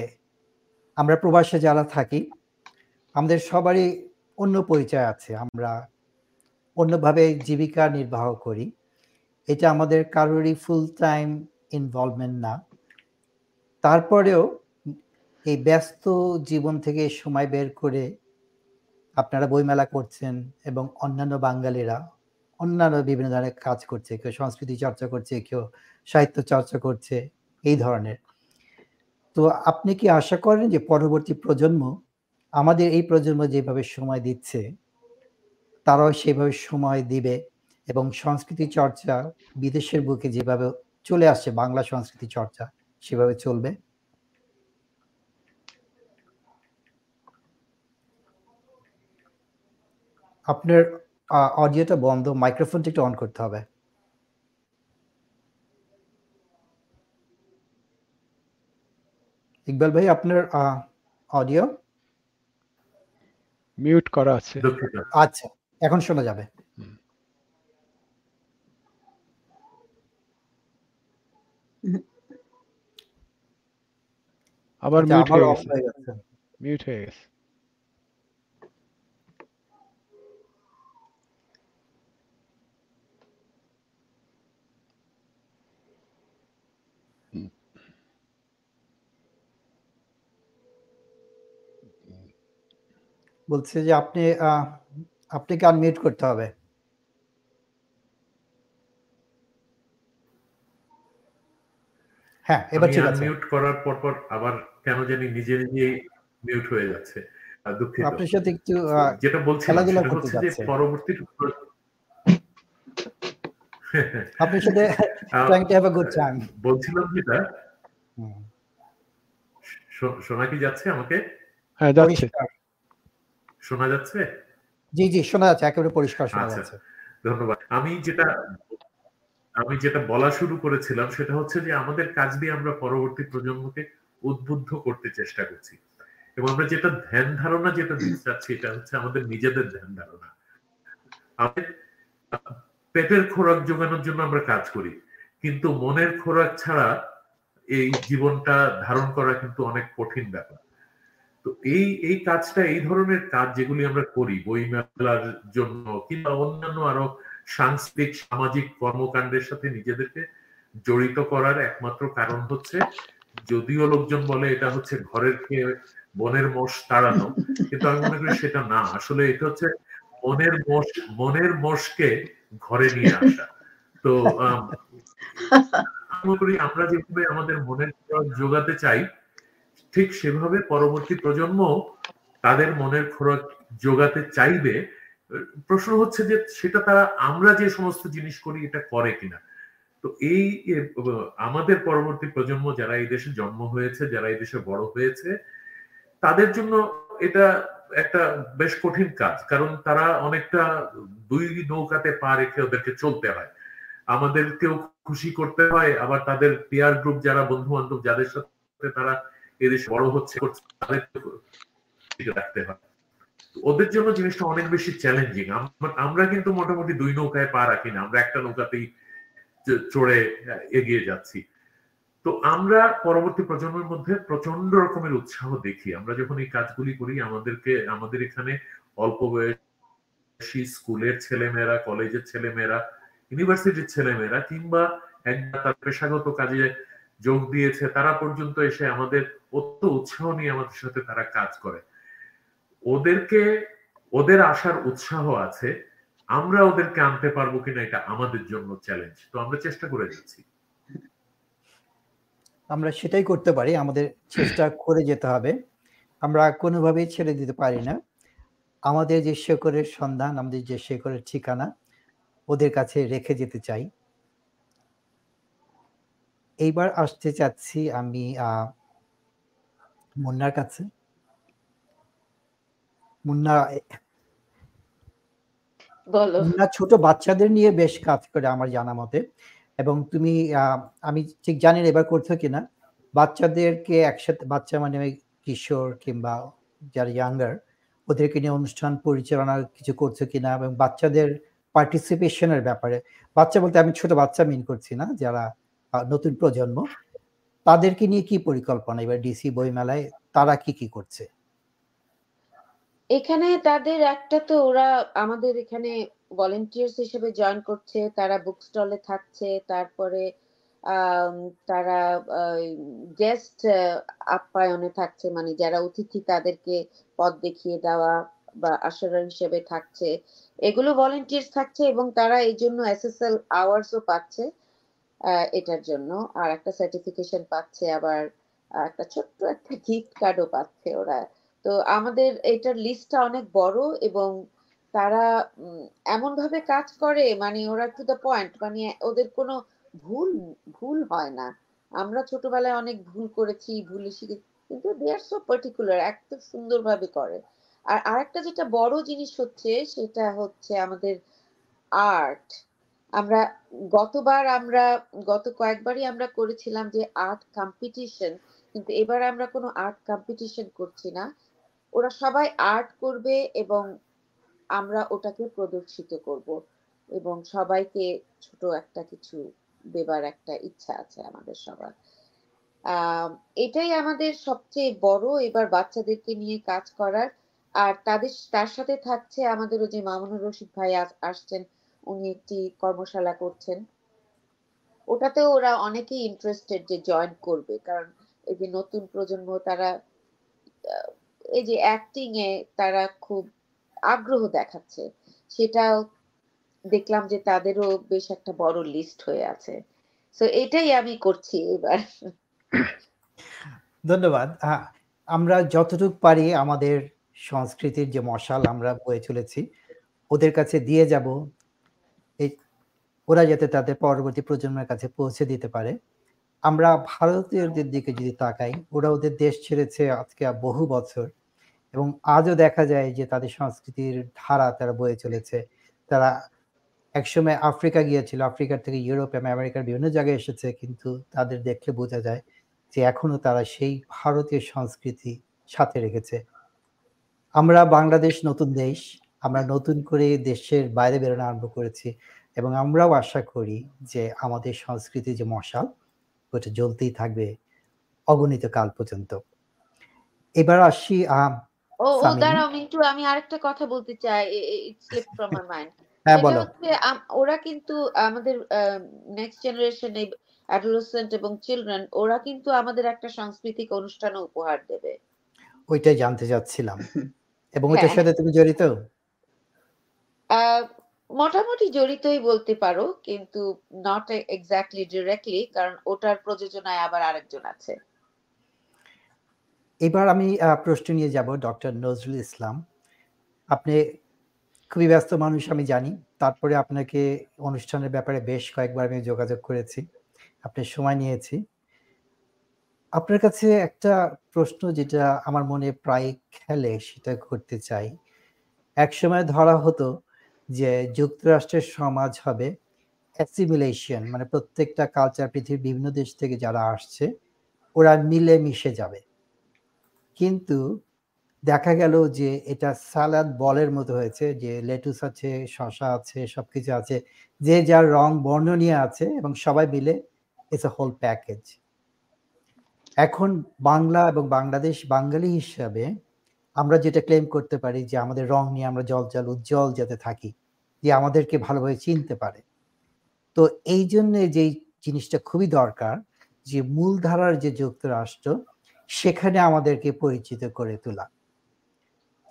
আমরা প্রবাসে যারা থাকি, আমাদের সবারই অন্য পরিচয় আছে, আমরা অন্যভাবে জীবিকা নির্বাহ করি। এটা আমাদের কারোরই ফুল টাইম ইনভলভমেন্ট না। তারপরেও এই ব্যস্ত জীবন থেকে সময় বের করে আপনারা বইমেলা করছেন এবং অন্যান্য বাঙালিরা, অন্যান্য বিভিন্ন ধরনের কাজ করছে, কেউ সংস্কৃতি চর্চা করছে, কেউ সাহিত্য চর্চা করছে, এই ধরনের। তো আপনি কি আশা করেন যে পরবর্তী প্রজন্ম আমাদের এই প্রজন্ম যেভাবে সময় দিচ্ছে, তারাও সেভাবে সময় দিবে এবং সংস্কৃতি চর্চা বিদেশের বুকে যেভাবে চলে আসছে, বাংলা সংস্কৃতি চর্চা সেভাবে চলবে। আপনার অডিওটা বন্ধ, মাইক্রোফোনটা একটু অন করতে হবে। ইকবাল ভাই, আপনার অডিও? মিউট করা আছে। আচ্ছা এখন শোনা যাবে। আবার মিউট হয়ে গেছে। মিউট হয়ে গেছে। বলছে যে আপনি আপনাকে আনমিউট করতে হবে। হ্যাঁ এবার ঠিক আছে। মিউট করার পর পর আবার কেন জানি নিজে নিজেই মিউট হয়ে যাচ্ছে দুঃখিত। [laughs] আপনার সাথে একটু যেটা বলছি খেলাধুলা করতে যাচ্ছে পরবর্তী আপনার সাথে trying to have a good time বলছিলাম যেটা শোনা কি যাচ্ছে আমাকে? হ্যাঁ যাচ্ছে। শোনা যাচ্ছে? জি জি শোনা যাচ্ছে একেবারে পরিষ্কার শোনা আচ্ছা, যাচ্ছে। ধন্যবাদ। আমি যেটা আমি যেটা বলা শুরু করেছিলাম সেটা হচ্ছে যে আমাদের কাজ দিয়ে আমরা পরবর্তী প্রজন্মকে উদ্বুদ্ধ করতে চেষ্টা করছি। এবং আমরা যেটা ধ্যান ধারণা যেটা দিতে চাচ্ছি এটা হচ্ছে আমাদের নিজেদের ধ্যান ধারণা। আমাদের পেটের খোরাক যোগানোর জন্য আমরা কাজ করি কিন্তু মনের খোরাক ছাড়া এই জীবনটা ধারণ করা কিন্তু অনেক কঠিন ব্যাপার। তো এই এই কাজটা, এই ধরনের কাজ যেগুলি আমরা করি বই মেলার জন্য কিংবা অন্যান্য আরও সাংস্কৃতিক, সামাজিক কর্মকাণ্ডের সাথে নিজেদেরকে জড়িত করার একমাত্র কারণ হচ্ছে, যদিও লোকজন বলে এটা হচ্ছে ঘরের খেয়ে বনের মোষ তাড়ানো, কিন্তু আমি মনে করি সেটা না। আসলে এটা হচ্ছে মনের মোষ মনের মোষকে ঘরে নিয়ে আসা। তো, আমি মনে করি আমরা যেভাবে আমাদের মনের যোগাতে চাই ঠিক সেভাবে পরবর্তী প্রজন্ম তাদের মনের খোরাক যোগাতে চাইবে। প্রশ্ন হচ্ছে যে সেটা তারা আমরা যে সমস্ত জিনিস করি, এটা করে কিনা? তো এই আমাদের পরবর্তী প্রজন্ম যারা এই দেশে জন্ম হয়েছে, যারা এই দেশে বড় হয়েছে, তাদের জন্য এটা একটা বেশ কঠিন কাজ। কারণ তারা অনেকটা দুই নৌকাতে পা রেখে ওদেরকে চলতে হয়। আমাদেরকেও খুশি করতে হয়। আবার তাদের পিয়ার গ্রুপ যারা বন্ধু বান্ধব যাদের সাথে তারা এদেশে বড় হচ্ছে রাখতে হয়। ওদের জন্য জিনিসটা অনেক বেশি চ্যালেঞ্জিং আমরা কিন্তু মোটামুটি দুই নৌকায় পা রাখি না, আমরা একটা নৌকাতেই চড়ে এগিয়ে যাচ্ছি। তো আমরা পরবর্তী প্রজন্মের মধ্যে প্রচণ্ড রকমের উৎসাহ দেখি। আমরা যখন এই কাজগুলি করি, আমাদেরকে, আমাদের এখানে অল্প বয়সী স্কুলের ছেলেমেয়েরা, কলেজের ছেলেমেয়েরা, ইউনিভার্সিটির ছেলেমেয়েরা কিংবা একবার তার পেশাগত কাজে যোগ দিয়েছে, তারা পর্যন্ত এসে আমাদের অত্য উৎসাহ নিয়ে আমাদের সাথে তারা কাজ করে। ওদেরকে, ওদের আসার উৎসাহ আছে, আমরা ওদেরকে আনতে পারব কিনা এটা আমাদের জন্য চ্যালেঞ্জ তো আমরা চেষ্টা করে যাচ্ছি। আমরা সেটাই করতে পারি, আমাদের চেষ্টা করে যেতে হবে। আমরা কোনোভাবেই ছেড়ে দিতে পারি না। আমাদের যে শেকরের সন্ধান, আমাদের যে শেকরের ঠিকানা, ওদের কাছে রেখে যেতে চাই। এইবার আসতে চাচ্ছি আমি মুন্নার কাছে। মুন্না মুন্না ছোট বাচ্চাদের নিয়ে বেশ কাজ করে আমার জানা মতে। এবং তুমি আমি ঠিক জানি না এবার করছ কিনা। বাচ্চাদেরকে একসাথে বাচ্চা মানে কিশোর কিংবা যারা ইয়াঙ্গার ওদেরকে নিয়ে অনুষ্ঠান পরিচালনা কিছু করছ কিনা এবং বাচ্চাদের পার্টিসিপেশনের ব্যাপারে। বাচ্চা বলতে আমি ছোট বাচ্চা মিন করছি না যারা নতুন প্রজন্ম, তাদেরকে নিয়ে কি পরিকল্পনা? এবার ডিসি বইমেলায় তারা কি কি করছে? এখানে তাদের একটা তো ওরা আমাদের এখানে ভলেন্টিয়ার্স হিসেবে জয়েন করছে, তারা বুক স্টলে থাকছে, তারপরে তারা গেস্ট আপ্যায়নে থাকছে মানে যারা অতিথি তাদেরকে পথ দেখিয়ে দেওয়া বা আসরা হিসেবে থাকছে। এগুলো ভলেন্টিয়ার্স থাকছে এবং তারা এই জন্য এসএসএল আওয়ার্সও পাচ্ছে। এটার জন্য। আর একটা সার্টিফিকেশন পাচ্ছে, আবার একটা ছোট্ট একটা গিফট কার্ডও পাচ্ছে ওরা। তো আমাদের এটার লিস্টটা অনেক বড় এবং তারা এমন ভাবে কাজ করে মানে ওরা টু দ্য পয়েন্ট মানে ওদের কোনো ভুল ভুল হয় না। আমরা ছোটবেলায় অনেক ভুল করেছি, ভুলে শিখে কিন্তু দে আর সো পার্টিকুলার এত সুন্দরভাবে করে। আর আরেকটা যেটা বড় জিনিস হচ্ছে, সেটা হচ্ছে আমাদের আর্ট আমরা গতবার আমরা, গত কয়েকবারই আমরা করেছিলাম যে আর্ট কম্পিটিশন কিন্তু এবার আমরা কোনো আর্ট কম্পিটিশন করছি না। ওরা সবাই আর্ট করবে এবং আমরা ওটাকে প্রদর্শিত করব এবং সবাইকে ছোট একটা কিছু দেবার একটা ইচ্ছা আছে আমাদের সবার। এটাই আমাদের সবচেয়ে বড় এবার বাচ্চাদেরকে নিয়ে কাজ করার। আর তাদের, তার সাথে থাকছে আমাদের ওই যে মামুনুর রশিদ ভাই আসছেন। উনি একটি কর্মশালা করছেন? ওটাতেও ওরা অনেকেই ইন্টারেস্টেড যে জয়েন করবে। কারণ এই যে নতুন প্রজন্ম, তারা এই যে অ্যাক্টিং এ তারা খুব আগ্রহ দেখাচ্ছে। সেটাও দেখলাম যে তাদেরও বেশ একটা বড় লিস্ট হয়ে আছে। তো এটাই আমি করছি এবার। ধন্যবাদ। আমরা যতটুকু পারি আমাদের সংস্কৃতির যে মশাল আমরা বয়ে চলেছি, ওদের কাছে দিয়ে যাব। এই ওরা যাতে তাদের পরবর্তী প্রজন্মের কাছে পৌঁছে দিতে পারে। আমরা ভারতীয়দের দিকে যদি তাকাই, ওরা ওদের দেশ ছেড়েছে আজকে বহু বছর এবং আজও দেখা যায় যে তাদের সংস্কৃতির ধারা তারা বয়ে চলেছে। তারা একসময় আফ্রিকা গিয়েছিল, আফ্রিকার থেকে ইউরোপ এবং আমেরিকার বিভিন্ন জায়গায় এসেছে, কিন্তু তাদের দেখলে বোঝা যায় যে এখনও তারা সেই ভারতীয় সংস্কৃতি সাথে রেখেছে। আমরা বাংলাদেশ নতুন দেশ আমরা নতুন করে দেশের বাইরে বেরোনো আরম্ভ করেছি এবং আমরাও আশা করি যে আমাদের সংস্কৃতি যে মশাল ওটা জ্বলতেই থাকবে অগণিত কাল পর্যন্ত। এবার আসি ও ও দাঁড়াও মিন্টু আমি আরেকটা কথা বলতে চাই it slip from my mind হ্যাঁ বলো। ওরা কিন্তু আমাদের নেক্সট জেনারেশন অ্যাডোলেসেন্ট এবং চিলড্রেন ওরা কিন্তু আমাদের একটা সাংস্কৃতিক অনুষ্ঠান উপহার দেবে। ওইটাই জানতে চাচ্ছিলাম। [laughs] এবং ওইটার সাথে তুমি জড়িত? মোটামুটি জড়িতই বলতে পারো, কিন্তু নট এক্স্যাক্টলি ডিরেক্টলি কারণ ওটার প্রযোজনায় আবার আরেকজন আছে। এবার আমি প্রশ্ন নিয়ে যাব ডক্টর নজরুল ইসলাম। আপনি খুবই ব্যস্ত মানুষ, আমি জানি। তারপরে আপনাকে অনুষ্ঠানের ব্যাপারে বেশ কয়েকবার আমি যোগাযোগ করেছি। আপনি সময় নিয়েছি। আপনার কাছে একটা প্রশ্ন যেটা আমার মনে প্রায় খেলে, সেটা করতে চাই। একসময় ধরা হতো যে যুক্তরাষ্ট্রের সমাজ হবে অ্যাসিমিলেশন মানে প্রত্যেকটা কালচার পৃথিবীর বিভিন্ন দেশ থেকে যারা আসছে ওরা মিলে মিশে যাবে। কিন্তু দেখা গেল যে এটা সালাদ বলের মতো হয়েছে যে লেটুস আছে, শসা আছে, সব কিছু আছে। যে যার রং বর্ণ নিয়ে আছে এবং সবাই মিলে ইটস আ হোল প্যাকেজ। এখন বাংলা এবং বাংলাদেশ বাঙালি হিসাবে আমরা যেটা ক্লেম করতে পারি যে আমাদের রং নিয়ে আমরা জলজল উজ্জ্বল যাতে থাকি। যে আমাদেরকে ভালোভাবে চিনতে পারে। তো এই জন্যে যেই জিনিসটা খুবই দরকার যে মূলধারার যে যুক্তরাষ্ট্র সেখানে আমাদেরকে পরিচিত করে তোলা।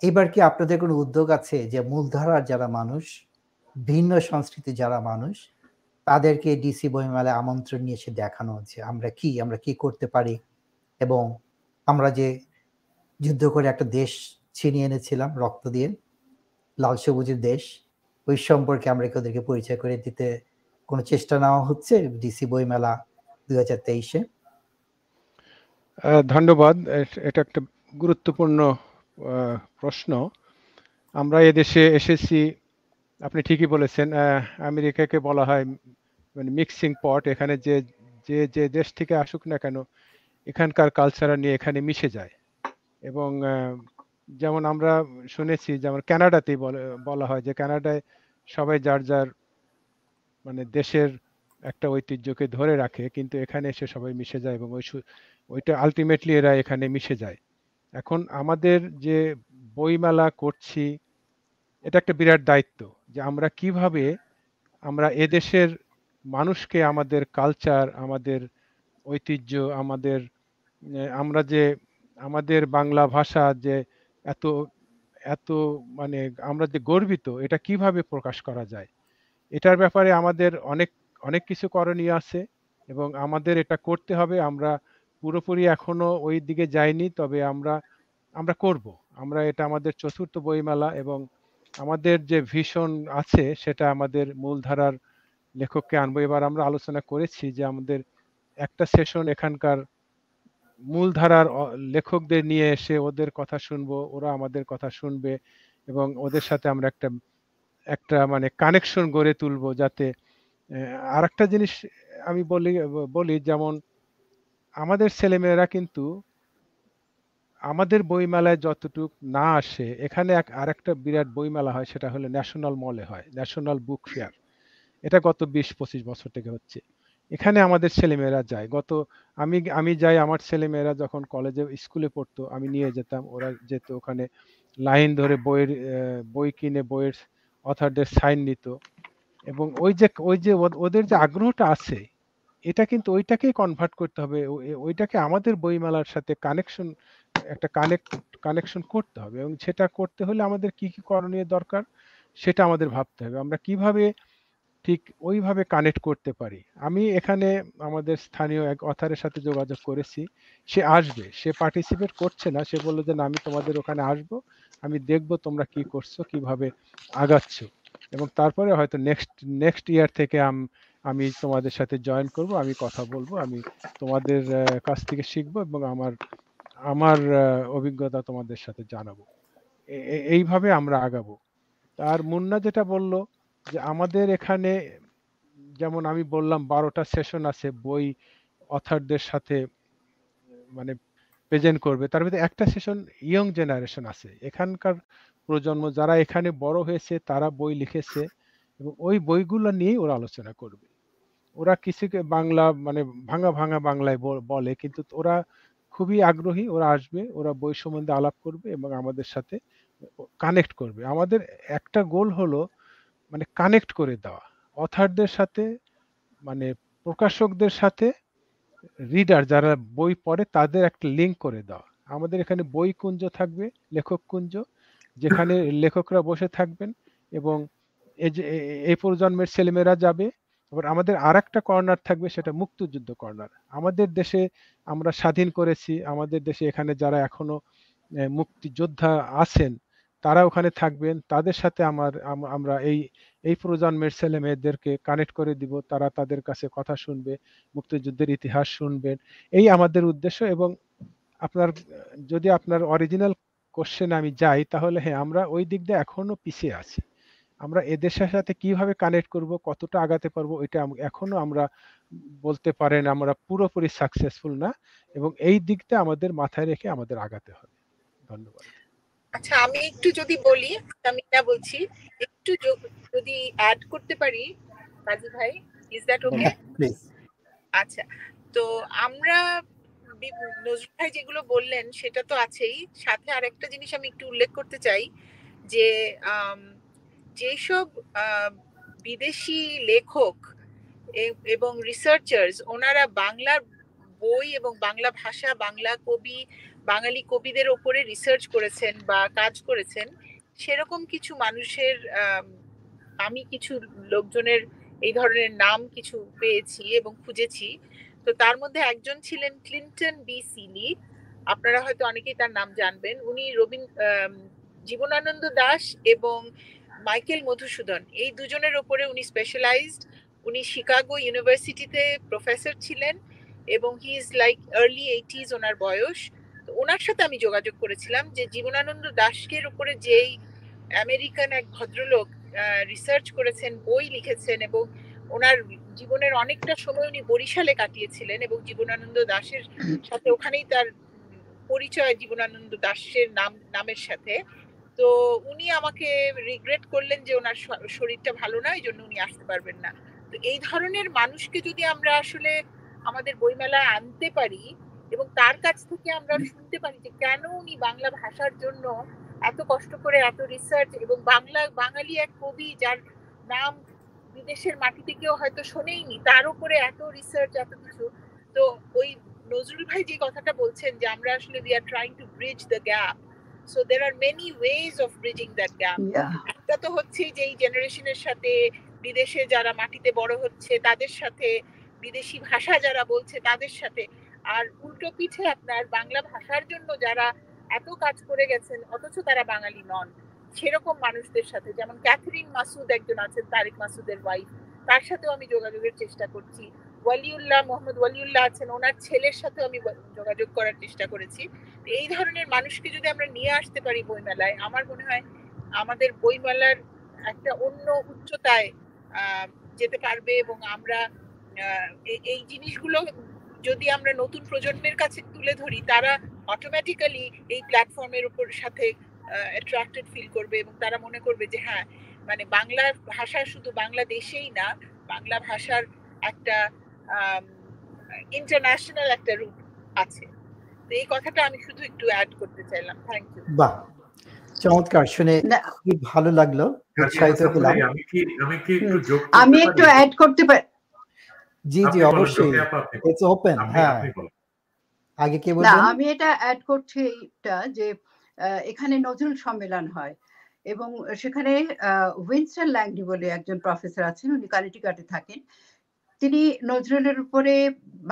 এবার কি আপনাদের কোনো উদ্যোগ আছে যে মূলধারার যারা মানুষ, ভিন্ন সংস্কৃতি যারা মানুষ তাদেরকে ডিসি বইমেলায় আমন্ত্রণ নিয়ে এসে দেখানো যে আমরা কি, আমরা কি করতে পারি এবং আমরা যে যুদ্ধ করে একটা দেশ ছিনিয়ে এনেছিলাম রক্ত দিয়ে, লাল সবুজের দেশ, ওই সম্পর্কে আমরা ওদেরকে পরিচয় করে দিতে কোনো চেষ্টা নেওয়া হচ্ছে ডিসি বইমেলা ২০২৩ হাজার তেইশে ধন্যবাদ। এটা একটা গুরুত্বপূর্ণ প্রশ্ন। আমরা এদেশে এসেছি আপনি ঠিকই বলেছেন আমেরিকাকে বলা হয় মানে মিক্সিং পট এখানে যে যে, যে দেশ থেকে আসুক না কেন এখানকার কালচার নিয়ে এখানে মিশে যায়। এবং যেমন আমরা শুনেছি যেমন কানাডাতেই বলে বলা হয় যে কানাডায় সবাই যার, যার মানে দেশের একটা ঐতিহ্যকে ধরে রাখে কিন্তু এখানে এসে সবাই মিশে যায় এবং ওই ওইটা আলটিমেটলি এরা এখানে মিশে যায়। এখন আমাদের যে বইমেলা করছি এটা একটা বিরাট দায়িত্ব যে আমরা কীভাবে আমরা এদেশের মানুষকে আমাদের কালচার, আমাদের ঐতিহ্য, আমাদের আমরা যে আমাদের বাংলা ভাষা যে এত, এত মানে আমরা যে গর্বিত এটা কীভাবে প্রকাশ করা যায়? এটার ব্যাপারে আমাদের অনেক, অনেক কিছু করণীয় আছে এবং আমাদের এটা করতে হবে। আমরা পুরোপুরি এখনও ওই দিকে যাইনি তবে আমরা, আমরা করব। আমরা এটা আমাদের চতুর্থ বইমেলা এবং আমাদের যে ভিশন আছে সেটা আমাদের মূলধারার লেখককে আনব। এবার আমরা আলোচনা করেছি যে আমাদের একটা সেশন এখানকার মূলধারার লেখকদের নিয়ে এসে ওদের কথা শুনব, ওরা আমাদের কথা শুনবে এবং ওদের সাথে আমরা একটা, একটা মানে কানেকশন গড়ে তুলবো যাতে এ আরেকটা জিনিস আমি বলি বলি যেমন আমাদের ছেলেমেয়েরা কিন্তু আমাদের বইমেলায় যতটুক না আসে এখানে এক আরেকটা বিরাট বইমেলা হয় সেটা হলো ন্যাশনাল মলে হয়। National book fair. এটা গত ২০-২৫ বছর থেকে হচ্ছে। এখানে আমাদের ছেলেমেয়েরা যায়। গত আমি আমি যাই আমার ছেলেমেয়েরা যখন কলেজে স্কুলে পড়তো আমি নিয়ে যেতাম। ওরা যেত ওখানে লাইন ধরে বইয়ের বই কিনে বইয়ের অথরদের সাইন নিত। এবং ওই যে ওই যে ওদের যে আগ্রহটা আছে এটা কিন্তু ওইটাকেই কনভার্ট করতে হবে। ওইটাকে আমাদের বইমেলার সাথে কানেকশন একটা কানেক্ট কানেকশন করতে হবে এবং সেটা করতে হলে আমাদের কি, কি করণীয় দরকার সেটা আমাদের ভাবতে হবে। আমরা কীভাবে ঠিক ওইভাবে কানেক্ট করতে পারি। আমি এখানে আমাদের স্থানীয় এক অথরের সাথে যোগাযোগ করেছি। সে আসবে। সে পার্টিসিপেট করছে না। সে বলল যে, "না আমি তোমাদের ওখানে আসব। আমি দেখব তোমরা কি করছ, কীভাবে আগাচ্ছ।" এবং তারপরে হয়তো নেক্সট, নেক্সট ইয়ার থেকে আম আমি তোমাদের সাথে জয়েন করব। আমি কথা বলব আমি তোমাদের কাছ থেকে শিখব এবং আমার, আমার অভিজ্ঞতা তোমাদের সাথে জানাব। এইভাবে আমরা আগাবো। আর মুন্না যেটা বলল যে আমাদের এখানে যেমন আমি বললাম ১২ টা সেশন আছে বই অথরদের সাথে মানে প্রেজেন্ট করবে। তার ভিতরে একটা সেশন ইয়ং জেনারেশন আছে। এখানকার প্রজন্ম যারা এখানে বড় হয়েছে তারা বই লিখেছে এবং ওই বইগুলো নিয়েই ওরা আলোচনা করবে। ওরা কিছুকে বাংলা মানে ভাঙা, ভাঙা বাংলায় বলে কিন্তু ওরা খুবই আগ্রহী। ওরা আসবে, ওরা বই সম্বন্ধে আলাপ করবে এবং আমাদের সাথে কানেক্ট করবে। আমাদের একটা গোল হলো মানে কানেক্ট করে দেওয়া। অথারদের সাথে মানে প্রকাশকদের সাথে রিডার যারা বই পড়ে তাদের একটা লিঙ্ক করে দেওয়া। আমাদের এখানে বই কুঞ্জ থাকবে, লেখক কুঞ্জ যেখানে [coughs] লেখকরা বসে থাকবেন এবং এই প্রজন্মের ছেলেমেয়েরা যাবে। আবার আমাদের আরেকটা কর্নার থাকবে সেটা মুক্তিযুদ্ধ কর্নার। আমাদের দেশে আমরা স্বাধীন করেছি। আমাদের দেশে এখানে যারা এখনও মুক্তিযোদ্ধা আছেন তারা ওখানে থাকবেন। তাদের সাথে আমার আমরা এই, এই প্রজন্মের ছেলে মেয়েদেরকে কানেক্ট করে দিব তারা তাদের কাছে কথা শুনবে মুক্তিযুদ্ধের ইতিহাস শুনবেন। এই আমাদের উদ্দেশ্য এবং আপনার যদি আপনার অরিজিনাল কোশ্চেন আমি যাই তাহলে হ্যাঁ আমরা ওই দিক দিয়ে এখনও পিছিয়ে আছি। আমরা এদেশের সাথে কীভাবে কানেক্ট করব কতটা আগাতে পারব এটা এখনও আমরা বলতে পারেন আমরা পুরোপুরি সাকসেসফুল না এবং এই দিকটা আমাদের মাথায় রেখে আমাদের আগাতে হবে। ধন্যবাদ। আচ্ছা আমি একটু যদি বলি আমি না বলছি একটু যদি অ্যাড করতে পারি কাজী ভাই ইজ দ্যাট ওকে আচ্ছা তো আমরা নজরুল ভাই যেগুলো বললেন সেটা তো আছেই। সাথে আর একটা জিনিস আমি একটু উল্লেখ করতে চাই যে যেসব বিদেশি লেখক এবং রিসার্চার্স ওনারা বাংলার বই এবং বাংলা ভাষা বাংলা কবি বাঙালি কবিদের ওপরে রিসার্চ করেছেন বা কাজ করেছেন, সেরকম কিছু মানুষের, আমি কিছু লোকজনের এই ধরনের নাম কিছু পেয়েছি এবং খুঁজেছি। তো তার মধ্যে একজন ছিলেন ক্লিন্টন বি সিলি, আপনারা হয়তো অনেকেই তার নাম জানবেন। উনি রবীন জীবনানন্দ দাস এবং মাইকেল মধুসূদন, এই দুজনের ওপরে উনি স্পেশালাইজড উনি শিকাগো ইউনিভার্সিটিতে প্রফেসর ছিলেন এবং he is like early eighties ওনার বয়স। ওনার সাথে আমি যোগাযোগ করেছিলাম যে জীবনানন্দ দাসকের উপরে যেই আমেরিকান এক ভদ্রলোক রিসার্চ করেছেন, বই লিখেছেন এবং ওনার জীবনের অনেকটা সময় উনি বরিশালে কাটিয়েছিলেন এবং জীবনানন্দ দাসের সাথে ওখানেই তার পরিচয় জীবনানন্দ দাসের নাম, নামের সাথে। তো উনি আমাকে রিগ্রেট করলেন যে ওনার শরীরটা ভালো না এই জন্য উনি আসতে পারবেন না। তো এই ধরনের মানুষকে যদি আমরা আসলে আমাদের বইমেলায় আনতে পারি এবং তার কাছ থেকে আমরা শুনতে পারি যে কেন উনি বাংলা ভাষার জন্য এত কষ্ট করে এত রিসার্চ এবং বাংলা বাঙালি এক কবি যার নাম বিদেশের মাটিতে কেউ হয়তো শোনেইনি তার উপরে এত রিসার্চ এত কিছু। তো ওই নজরুল ভাই যে কথাটা বলছেন যে আমরা আসলে we are trying to bridge the gap so there are many ways of bridging that gap একটা তো হচ্ছে যে এই জেনারেশনের সাথে বিদেশে যারা মাটিতে বড় হচ্ছে তাদের সাথে বিদেশি ভাষা যারা বলছে তাদের সাথে। আর উল্টো পিঠে আপনার বাংলা ভাষার জন্য যারা এত কাজ করে গেছেন, অথচ তারা বাঙালি নন, সেরকম মানুষদের সাথে। যেমন ক্যাথরিন মাসুদ একজন আছেন, তারিক মাসুদের ওয়াইফ তার সাথেও আমি যোগাযোগের চেষ্টা করছি। ওয়ালিউল্লাহ, মোহাম্মদ ওয়ালিউল্লাহ আছেন, ওনার ছেলের সাথেও আমি যোগাযোগ করার চেষ্টা করেছি। এই ধরনের মানুষকে যদি আমরা নিয়ে আসতে পারি বইমেলায়, আমার মনে হয় আমাদের বইমেলার একটা অন্য উচ্চতায় যেতে পারবে এবং আমরা এই জিনিসগুলো যদি আমরা নতুন প্রজন্মের কাছে তুলে ধরি তারা অটোমেটিক্যালি এই প্ল্যাটফর্মের উপর সাথে অ্যাট্রাক্টেড ফিল করবে এবং তারা মনে করবে যে হ্যাঁ মানে বাংলা ভাষা শুধু বাংলাদেশেই না বাংলা ভাষার একটা ইন্টারন্যাশনাল একটা রূপ আছে। তো এই কথাটা আমি শুধু একটু অ্যাড করতে চাইলাম। থ্যাংক ইউ বাহ চমৎকার। শুনে খুব ভালো লাগল। উৎসাহিত হলাম। আমি কি আমি কি একটু যোগ আমি একটু অ্যাড করতে পারি। জি জি অবশ্যই। ইটস ওপেন হ্যাঁ। আগে কে বলবেন? না আমি এটা অ্যাড করছি এটা যে এখানে নজরুল সম্মেলন হয় এবং সেখানে উইনস্টন ল্যাংডি বলে একজন প্রফেসর আছেন উনি কানেটিকাটে থাকেন। তিনি নজরুলের উপরে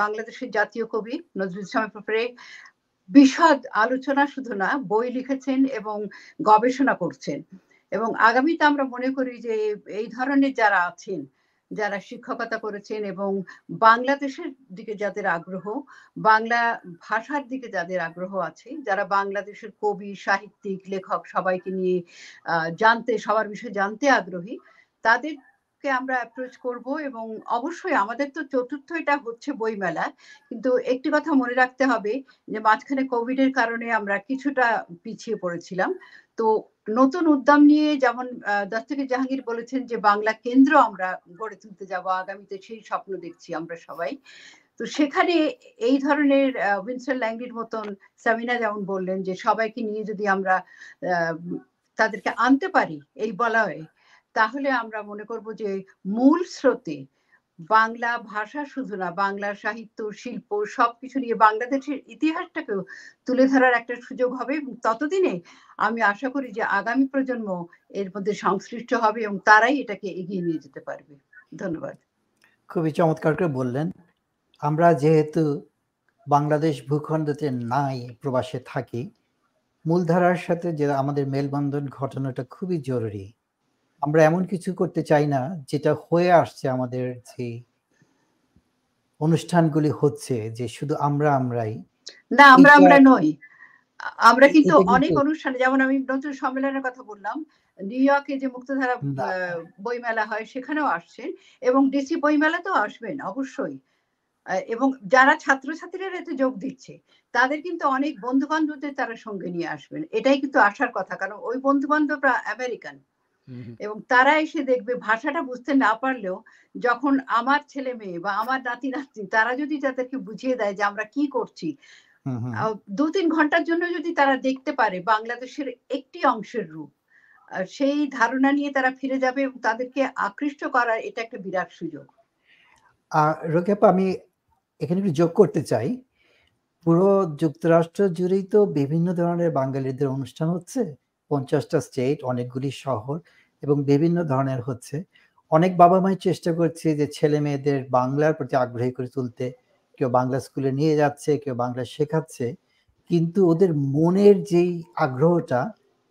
বাংলাদেশের জাতীয় কবি নজরুল ইসলামের উপরে বিশদ আলোচনা শুধু না বই লিখেছেন এবং গবেষণা করছেন। এবং আগামীতে আমরা মনে করি যে এই ধরনের যারা আছেন যারা শিক্ষকতা করেছেন এবং বাংলাদেশের দিকে যাদের আগ্রহ, বাংলা ভাষার দিকে যাদের আগ্রহ আছে, যারা বাংলাদেশের কবি, সাহিত্যিক, লেখক সবাইকে নিয়ে জানতে, সবার বিষয়ে জানতে আগ্রহী তাদের আমরা অ্যাপ্রোচ করব এবং অবশ্যই আমাদের তো চতুর্থ এটা হচ্ছে বইমেলা, কিন্তু একটি কথা মনে রাখতে হবে যে মাঝখানে কোভিডের কারণে আমরা কিছুটা পিছিয়ে পড়েছিলাম। তো নতুন উদ্যম নিয়ে যেমন দস্তগীর জাহাঙ্গীর বলেছেন যে, বাংলা কেন্দ্র আমরা গড়ে তুলতে যাব, আগামীতে সেই স্বপ্ন দেখছি আমরা সবাই। তো সেখানে এই ধরনের উইনসন ল্যাংডির মতন সামিনা যেমন বললেন যে, সবাইকে নিয়ে যদি আমরা তাদেরকে আনতে পারি এই বলয়ে, তাহলে আমরা মনে করব যে, মূল স্রোতে বাংলা ভাষা শুধু না, বাংলা সাহিত্য, শিল্প, সবকিছু নিয়ে বাংলাদেশের ইতিহাসটাকেও তুলে ধরার একটা সুযোগ হবে ততদিনে আমি আশা করি যে আগামী প্রজন্ম এর মধ্যে সংশ্লিষ্ট হবে এবং তারাই এটাকে এগিয়ে নিয়ে যেতে পারবে। ধন্যবাদ। খুবই চমৎকার করে বললেন। আমরা যেহেতু বাংলাদেশ ভূখণ্ডতে নাই, প্রবাসে থাকি, মূলধারার সাথে যে আমাদের মেলবন্ধন ঘটানোটা খুবই জরুরি। আমরা এমন কিছু করতে চাই না যেটা হয়ে আসছে আমাদের যে অনুষ্ঠানগুলি হচ্ছে যে শুধু আমরা আমরাই। না আমরা আমরা নই। আমরা কিন্তু অনেক অনুষ্ঠানে যেমন আমি নতুন সম্মেলনের কথা বললাম নিউ ইয়র্কে যে মুক্তধারা বইমেলা হয় সেখানেও আসছেন এবং ডিসি বইমেলাতেও আসবেন অবশ্যই। এবং যারা ছাত্রছাত্রীরা এতে যোগ দিচ্ছে তাদের কিন্তু অনেক বন্ধু বান্ধবদের তারা সঙ্গে নিয়ে আসবেন। এটাই কিন্তু আসার কথা কারণ ওই বন্ধু বান্ধবরা আমেরিকান। এবং তারা এসে দেখবে ভাষাটা বুঝতে না পারলেও যখন আমার ছেলে মেয়ে বা আমার নাতি নাতি তারা যদি তাদেরকে বুঝিয়ে দেয় যে আমরা কি করছি দু তিন ঘণ্টার জন্য যদি তারা দেখতে পারে বাংলাদেশের একটি অংশের রূপ সেই ধারণা নিয়ে তারা ফিরে যাবে এবং তাদেরকে আকৃষ্ট করার এটা একটা বিরাট সুযোগ। রোকেপা আমি এখানে একটু যোগ করতে চাই। পুরো যুক্তরাষ্ট্র জুড়েই তো বিভিন্ন ধরনের বাঙালিদের অনুষ্ঠান হচ্ছে। পঞ্চাশটা স্টেট অনেকগুলি শহর এবং বিভিন্ন ধরনের হচ্ছে। অনেক বাবা মাই চেষ্টা করছে যে ছেলে মেয়েদের বাংলার প্রতি আগ্রহী করে তুলতে। কেউ বাংলা স্কুলে নিয়ে যাচ্ছে, কেউ বাংলা শেখাচ্ছে। কিন্তু ওদের মনের যেই আগ্রহটা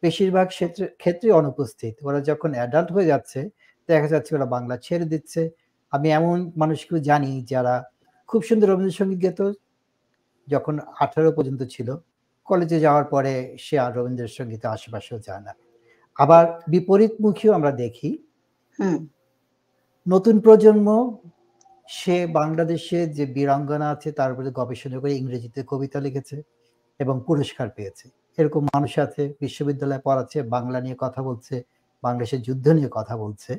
বেশিরভাগ ক্ষেত্রে অনুপস্থিত। ওরা যখন অ্যাডাল্ট হয়ে যাচ্ছে, দেখা যাচ্ছে ওরা বাংলা ছেড়ে দিচ্ছে। আমি এমন মানুষকেও জানি যারা খুব সুন্দর রবীন্দ্রসঙ্গীত গেত, যখন আঠারো পর্যন্ত ছিল। কলেজে যাওয়ার পরে সে আর রবীন্দ্রসঙ্গীতে আশেপাশেও যায় না। আবার বিপরীতমুখীও আমরা দেখি। নতুন প্রজন্ম সে বাংলাদেশে যে বীরাঙ্গনা আছে তার উপরে গবেষণা করে ইংরেজিতে কবিতা লিখেছে এবং পুরস্কার পেয়েছে। এরকম মানুষ আছে বিশ্ববিদ্যালয়ে পড়াচ্ছে বাংলা নিয়ে কথা বলছে বাংলাদেশের যুদ্ধ নিয়ে কথা বলছে।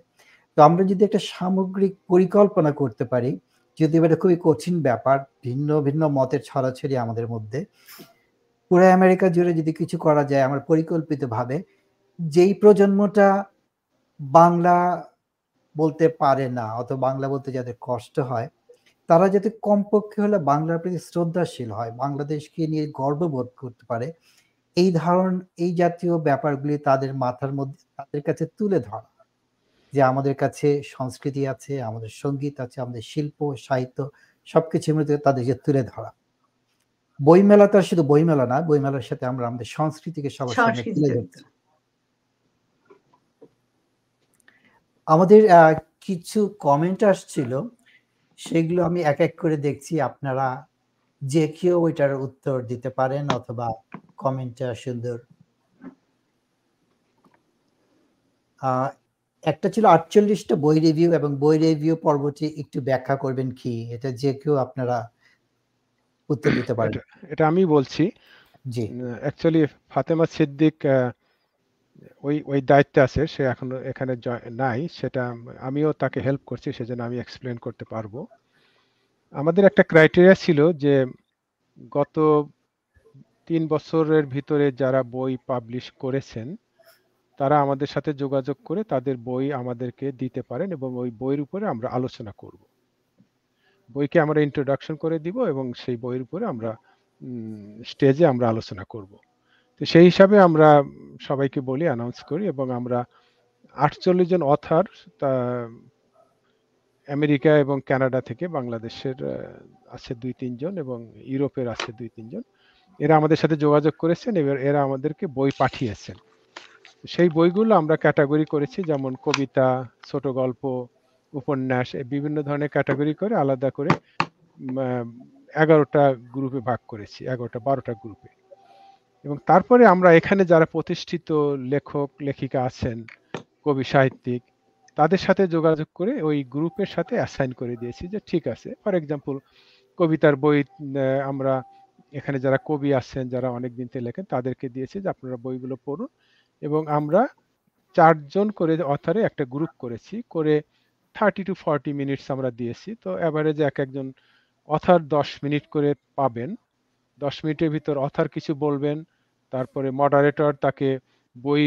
তো আমরা যদি একটা সামগ্রিক পরিকল্পনা করতে পারি যদি এটা খুবই কঠিন ব্যাপার ভিন্ন ভিন্ন মতের ছড়াছড়ি আমাদের মধ্যে পুরো আমেরিকা জুড়ে যদি কিছু করা যায় আমার পরিকল্পিতভাবে, যেই প্রজন্মটা বাংলা বলতে পারে না অত বাংলা বলতে যাদের কষ্ট হয়, তারা যাতে কমপক্ষে হলে বাংলার প্রতি শ্রদ্ধাশীল হয়, বাংলাদেশকে নিয়ে গর্ববোধ করতে পারে, এই ধারণ, এই জাতীয় ব্যাপারগুলি তাদের মাথার মধ্যে, তাদের কাছে তুলে ধরা। যে আমাদের কাছে সংস্কৃতি আছে, আমাদের সংগীত আছে, আমাদের শিল্প, সাহিত্য, সবকিছুর মধ্যে তাদেরকে তুলে ধরা। বইমেলা তো শুধু বইমেলা না বইমেলার সাথে আমরা আমাদের সংস্কৃতিকে সবার সামনে তুলে। ধরছি। আমাদের কিছু কমেন্ট আসছিল সেগুলো আমি এক এক করে দেখছি আপনারা যে কেউ ওইটার উত্তর দিতে পারেন অথবা কমেন্টটা সুন্দর। আহ, একটা ছিল আটচল্লিশটা বই রিভিউ এবং বই রিভিউ পর্বটি একটু ব্যাখ্যা করবেন কি? এটা যে কেউ আপনারা উত্তর দিতে এটা এটা আমি বলছি জি। অ্যাকচুয়ালি ফাতেমা সিদ্দিক ওই ওই দায়িত্বে আছে সে এখন এখানে নাই সেটা আমিও তাকে হেল্প করছি সেজন্য আমি এক্সপ্লেন করতে পারব। আমাদের একটা ক্রাইটেরিয়া ছিল যে গত তিন বছরের ভিতরে যারা বই পাবলিশ করেছেন তারা আমাদের সাথে যোগাযোগ করে তাদের বই আমাদেরকে দিতে পারেন এবং ওই বইয়ের উপরে আমরা আলোচনা করব। বইকে আমরা ইন্ট্রোডাকশন করে দিব এবং সেই বইয়ের উপরে আমরা স্টেজে আমরা আলোচনা করব। তো সেই হিসাবে আমরা সবাইকে বলি অ্যানাউন্স করি এবং আমরা আটচল্লিশ জন অথার আমেরিকা এবং কানাডা থেকে বাংলাদেশের আছে দুই তিনজন এবং ইউরোপের আছে দুই তিনজন এরা আমাদের সাথে যোগাযোগ করেছেন, এবার এরা আমাদেরকে বই পাঠিয়েছেন। সেই বইগুলো আমরা ক্যাটাগরি করেছি, যেমন কবিতা, ছোট গল্প উপন্যাস বিভিন্ন ধরনের ক্যাটাগরি করে আলাদা করে এগারোটা গ্রুপে ভাগ করেছি, এগারোটা, বারোটা গ্রুপে এবং তারপরে আমরা এখানে যারা প্রতিষ্ঠিত লেখক, লেখিকা আছেন, কবি, সাহিত্যিক, তাদের সাথে যোগাযোগ করে ওই গ্রুপের সাথে অ্যাসাইন করে দিয়েছি যে ঠিক আছে ফর এক্সাম্পল কবিতার বই আমরা এখানে যারা কবি আছেন, যারা অনেক দিন থেকে লেখেন, তাদেরকে দিয়েছি যে আপনারা বইগুলো পড়ুন। এবং আমরা চারজন করে অথারে একটা গ্রুপ করেছি, করে থার্টি টু ফর্টি মিনিটস আমরা দিয়েছি। তো অ্যাভারেজে এক একজন অথার দশ মিনিট করে পাবেন। দশ মিনিটের ভিতর অথার কিছু বলবেন, তারপরে মডারেটর তাকে বই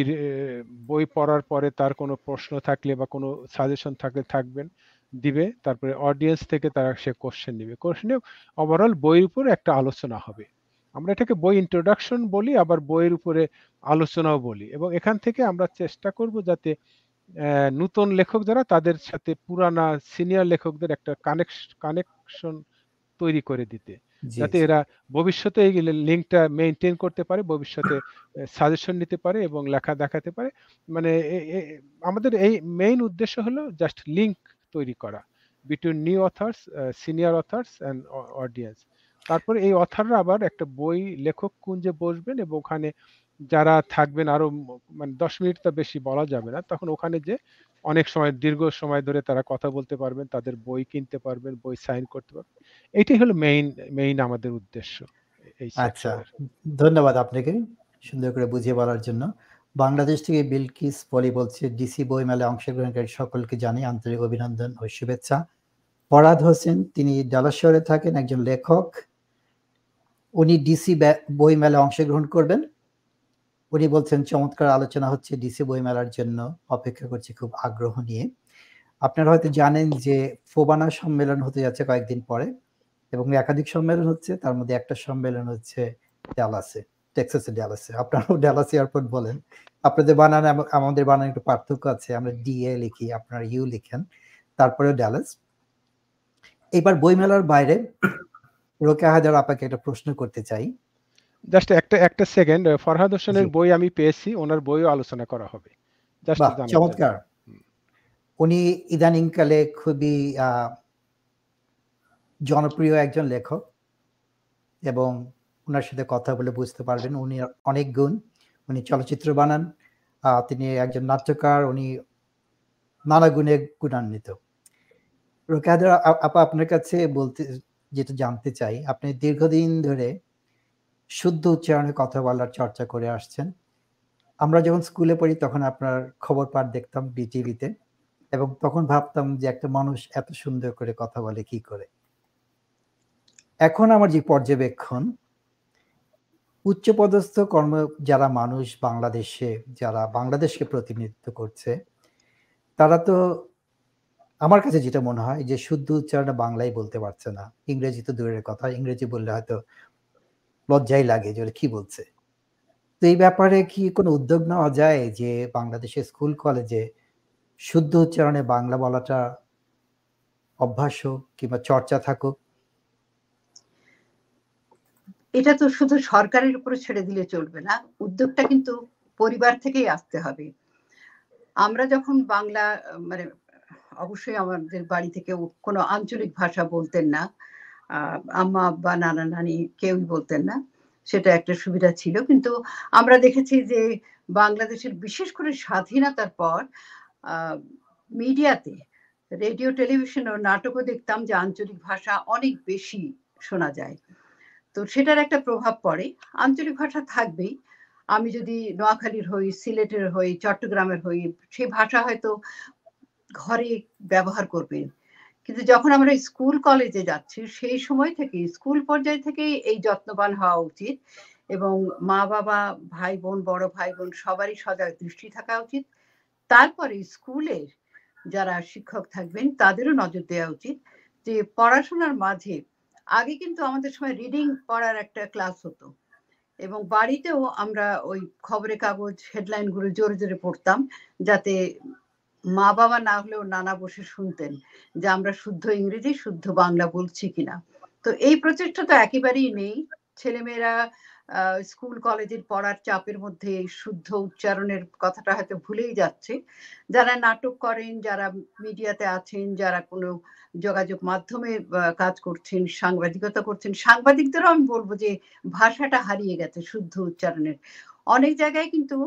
বই পড়ার পরে তার কোনো প্রশ্ন থাকলে বা কোনো সাজেশন থাকলে থাকবেন, দিবে। তারপরে অডিয়েন্স থেকে তারা সে কোশ্চেন নিবে। কোশ্চেনে ওভারঅল বইয়ের উপর একটা আলোচনা হবে। আমরা এটাকে বই ইন্ট্রোডাকশন বলি, আবার বইয়ের উপরে আলোচনাও বলি। এবং এখান থেকে আমরা চেষ্টা করব যাতে নতুন লেখক যারা তাদের সাথে পুরানা সিনিয়র লেখকদের একটা কানেকশন কানেকশন তৈরি করে দিতে যাতে এরা ভবিষ্যতে এই লিঙ্কটা মেইনটেইন করতে পারে, ভবিষ্যতে সাজেশন নিতে পারে এবং লেখা দেখাতে পারে। মানে আমাদের এই মেইন উদ্দেশ্য হলো জাস্ট লিঙ্ক তৈরি করা between new authors, senior authors and audience. তারপরে এই অথররা আবার একটা বই লেখক কুঞ্জে বসবেন এবং ওখানে যারা থাকবেন আরও মানে ১০ মিনিট তো বেশি বলা যাবে না। তখন ওখানে যেয়ে অনেক সময় দীর্ঘ সময় ধরে তারা কথা বলতে পারবেন, তাদের বই কিনতে পারবেন, বই সাইন করতে পারবেন। এটাই হলো মেইন মেইন আমাদের উদ্দেশ্য আচ্ছা। ধন্যবাদ আপনাকে সুন্দর করে বুঝিয়ে বলার জন্য। বাংলাদেশ থেকে বিলকিস পলি বলছে, "ডিসি বইমেলায় অংশগ্রহণকারী সকলকে জানাই আন্তরিক অভিনন্দন ও শুভেচ্ছা।" ফরহাদ হোসেন তিনি ডালাস শহরে থাকেন, একজন লেখক। উনি ডিসি ব্যা বইমেলায় অংশগ্রহণ করবেন। উনি বলছেন, "চমৎকার আলোচনা হচ্ছে ডিসি বইমেলার জন্য। অপেক্ষা করছি খুব আগ্রহ নিয়ে।" আপনারা হয়তো জানেন যে ফোবানা সম্মেলন হতে যাচ্ছে কয়েকদিন পরে এবং একাধিক সম্মেলন হচ্ছে। তার মধ্যে একটা সম্মেলন হচ্ছে ডালাসে, টেক্সাসের ডালাসে। আপনারাও ডালাস এয়ারপোর্ট বলেন। আপনাদের বানান আম আমাদের বানানে একটু পার্থক্য আছে। আমরা ডিএ লিখি, আপনারা ইউ লিখেন। তারপরেও ডালাস। এবার বইমেলার বাইরে রোকেয়া হায়দার আপাকে একটা প্রশ্ন করতে চাই। জাস্ট একটা একটা সেকেন্ড ফরহাদ হোসেনের বই আমি পেয়েছি। উনার বইও আলোচনা করা হবে। জাস্ট। চমৎকার। উনি ইদানিংকালে খুবই জনপ্রিয় একজন লেখক এবং উনার সাথে কথা বলে বুঝতে পারবেন উনি অনেক গুণ। উনি চলচ্চিত্র বানান। তিনি একজন নাট্যকার। উনি নানা গুণে গুণান্বিত। রোকেয়া আপা আপনার কাছে বলতে যেটা জানতে চাই, আপনি দীর্ঘদিন ধরে শুদ্ধ উচ্চারণে কথা বলার চর্চা করে আসছেন। আমরা যখন স্কুলে পড়ি তখন আপনার খবর পাঠ দেখতাম বিটিভিতে এবং তখন ভাবতাম যে একটা মানুষ এত সুন্দর করে কথা বলে কি করে? এখন আমার যে পর্যবেক্ষণ উচ্চপদস্থ কর্ম যারা মানুষ বাংলাদেশে যারা বাংলাদেশকে প্রতিনিধিত্ব করছে, তারা তো আমার কাছে যেটা মনে হয় যে শুদ্ধ উচ্চারণে বাংলাই বলতে পারছে না। ইংরেজি তো দূরের কথা। ইংরেজি বললে হয়তো লজ্জাই লাগে যে কি বলছে। তো এই ব্যাপারে কি কোনো উদ্যোগ নেওয়া যায় যে বাংলাদেশের স্কুল কলেজে শুদ্ধ উচ্চারণে বাংলা বলাটা অভ্যাস হোক কিংবা চর্চা থাকুক? এটা তো শুধু সরকারের উপরে ছেড়ে দিলে চলবে না। উদ্যোগটা কিন্তু পরিবার থেকেই আসতে হবে। আমরা যখন বাংলা মানে অবশ্যই আমাদের বাড়ি থেকে কোনো আঞ্চলিক ভাষা বলতেন না। আম্মা, আব্বা, নানা, নানি কেউই বলতেন না। সেটা একটা সুবিধা ছিল। কিন্তু আমরা দেখেছি যে বাংলাদেশের বিশেষ করে স্বাধীনতার পর মিডিয়াতে রেডিও, টেলিভিশন ও নাটকও দেখতাম যে আঞ্চলিক ভাষা অনেক বেশি শোনা যায়। তো সেটার একটা প্রভাব পড়ে। আঞ্চলিক ভাষা থাকবেই। আমি যদি নোয়াখালীর হই, সিলেটের হই, চট্টগ্রামের হই, সেই ভাষা হয়তো ঘরে ব্যবহার করবেন। কিন্তু যখন আমরা স্কুল কলেজে যাচ্ছি সেই সময় থেকেই স্কুল পর্যায় থেকেই এই যত্নবান হওয়া উচিত এবং মা-বাবা, ভাই-বোন, বড় ভাই-বোন সবারই সজাগ দৃষ্টি থাকা উচিত। তারপরে স্কুলের যারা শিক্ষক থাকবেন তাদেরও নজর দেওয়া উচিত যে পড়াশোনার মাঝে আগে কিন্তু আমাদের সময় রিডিং পড়ার একটা ক্লাস হতো এবং বাড়িতেও আমরা ওই খবরের কাগজ হেডলাইনগুলো জোরে জোরে পড়তাম যাতে মা বাবা না হলেও নানা বসে শুনতেন যে আমরা শুদ্ধ ইংরেজি, শুদ্ধ বাংলা বলছি কিনা। তো এই প্রচেষ্টা তো একেবারেই নেই। ছেলেমেয়েরা স্কুল, কলেজের পড়ার চাপের মধ্যে শুদ্ধ উচ্চারণের কথাটা হয়তো ভুলেই যাচ্ছে। যারা নাটক করেন, যারা মিডিয়াতে আছেন, যারা কোনো যোগাযোগ মাধ্যমে কাজ করছেন, সাংবাদিকতা করছেন, সাংবাদিকদেরও আমি বলব যে ভাষাটা হারিয়ে গেছে শুদ্ধ উচ্চারণের। অনেক জায়গায় কিন্তু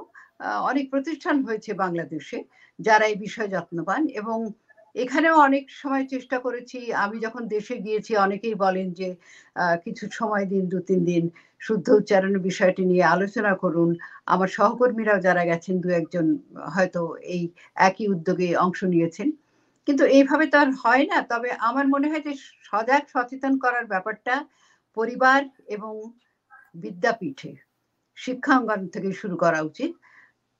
অনেক প্রতিষ্ঠান হয়েছে বাংলাদেশে। যারা এই বিষয়ে যত্নবান এবং এখানেও অনেক সময় চেষ্টা করেছি, আমি যখন দেশে গিয়েছি অনেকেই বলেন যে কিছু সময় দিন, দু, তিন দিন শুদ্ধ উচ্চারণের বিষয়টি নিয়ে আলোচনা করুন। আমার সহকর্মীরাও যারা গেছেন, দু, একজন হয়তো এই একই উদ্যোগে অংশ নিয়েছেন। কিন্তু এইভাবে তো আর হয় না। তবে আমার মনে হয় যে, সজাগ সচেতন করার ব্যাপারটা পরিবার এবং বিদ্যাপীঠে শিক্ষাঙ্গন থেকে শুরু করা উচিত।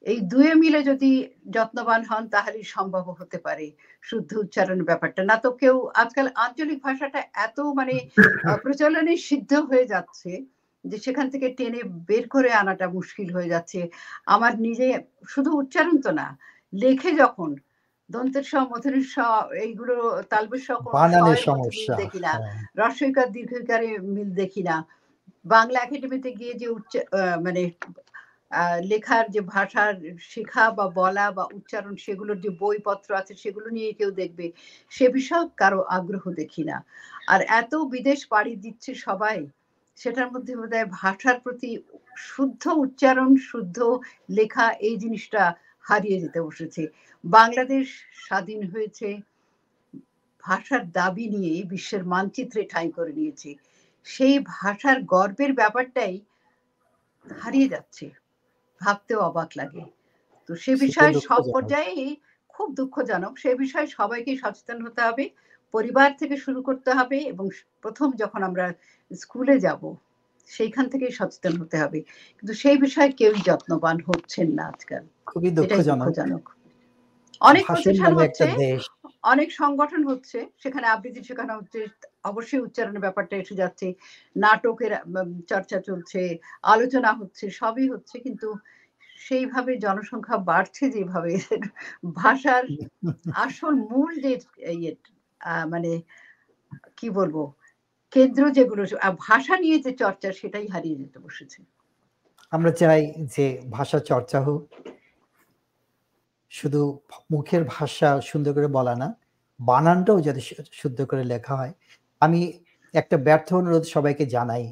এই দুয়ে মিলে যদি যত্নবান হন তাহলেই সম্ভব হতে পারে। শুদ্ধ উচ্চারণের ব্যাপারটা। না তো কেউ আজকাল আঞ্চলিক ভাষাটা এত মানে প্রচলনে সিদ্ধ হয়ে যাচ্ছে যে সেখান থেকে টেনে বের করে আনাটা মুশকিল হয়ে যাচ্ছে। আমার নিজে শুধু উচ্চারণ তো না লেখে যখন দন্তের স মথনের স এইগুলো তালবের স দেখি না হ্যাঁ। রস্বইকার দীর্ঘকারে মিল দেখি না। বাংলা একাডেমিতে গিয়ে যে উচ্চ আহ, মানে লেখার যে ভাষার শেখা বা বলা বা উচ্চারণ সেগুলোর যে বইপত্র আছে সেগুলো নিয়ে কেউ দেখবে। সে বিষয়ে কারও আগ্রহ দেখি না। আর এত বিদেশ পাড়ি দিচ্ছে সবাই, সেটার মধ্যে বোধহয় ভাষার প্রতি শুদ্ধ উচ্চারণ, শুদ্ধ লেখা এই জিনিসটা হারিয়ে যেতে বসেছে। বাংলাদেশ স্বাধীন হয়েছে, ভাষার দাবি নিয়ে বিশ্বের মানচিত্রে ঠাঁই করে নিয়েছে। সেই ভাষার গর্বের ব্যাপারটাই হারিয়ে যাচ্ছে। ভাবতেও অবাক লাগে। তো সে বিষয়ে সব পর্যায়েই পর্যায়ে খুব দুঃখজনক। সে বিষয়ে সবাইকে সচেতন হতে হবে পরিবার থেকে শুরু করতে হবে এবং প্রথম যখন আমরা স্কুলে যাব সেইখান থেকেই সচেতন হতে হবে। কিন্তু সেই বিষয়ে কেউ যত্নবান হচ্ছেন না আজকাল। খুবই দুঃখজনক। অনেক প্রতিষ্ঠান হচ্ছে অনেক সংগঠন হচ্ছে সেখানে আবৃত্তি শেখানো হচ্ছে অবশ্যই উচ্চারণের ব্যাপারটা এসে যাচ্ছে নাটকের চর্চা চলছে আলোচনা হচ্ছে সবই হচ্ছে কিন্তু সেইভাবে জনসংখ্যা বাড়ছে যেভাবে [laughs] ভাষার আসল মূল যে ইয়ে মানে কি বলব কেন্দ্র যেগুলো ভাষা নিয়ে যে চর্চা সেটাই হারিয়ে যেতে বসেছে। আমরা চাই যে ভাষা চর্চা হোক শুধু মুখের ভাষা সুন্দর করে বলা না বানানটাও যাতে শুদ্ধ করে লেখা হয়। আমি একটা ব্যর্থ অনুরোধ সবাইকে জানাই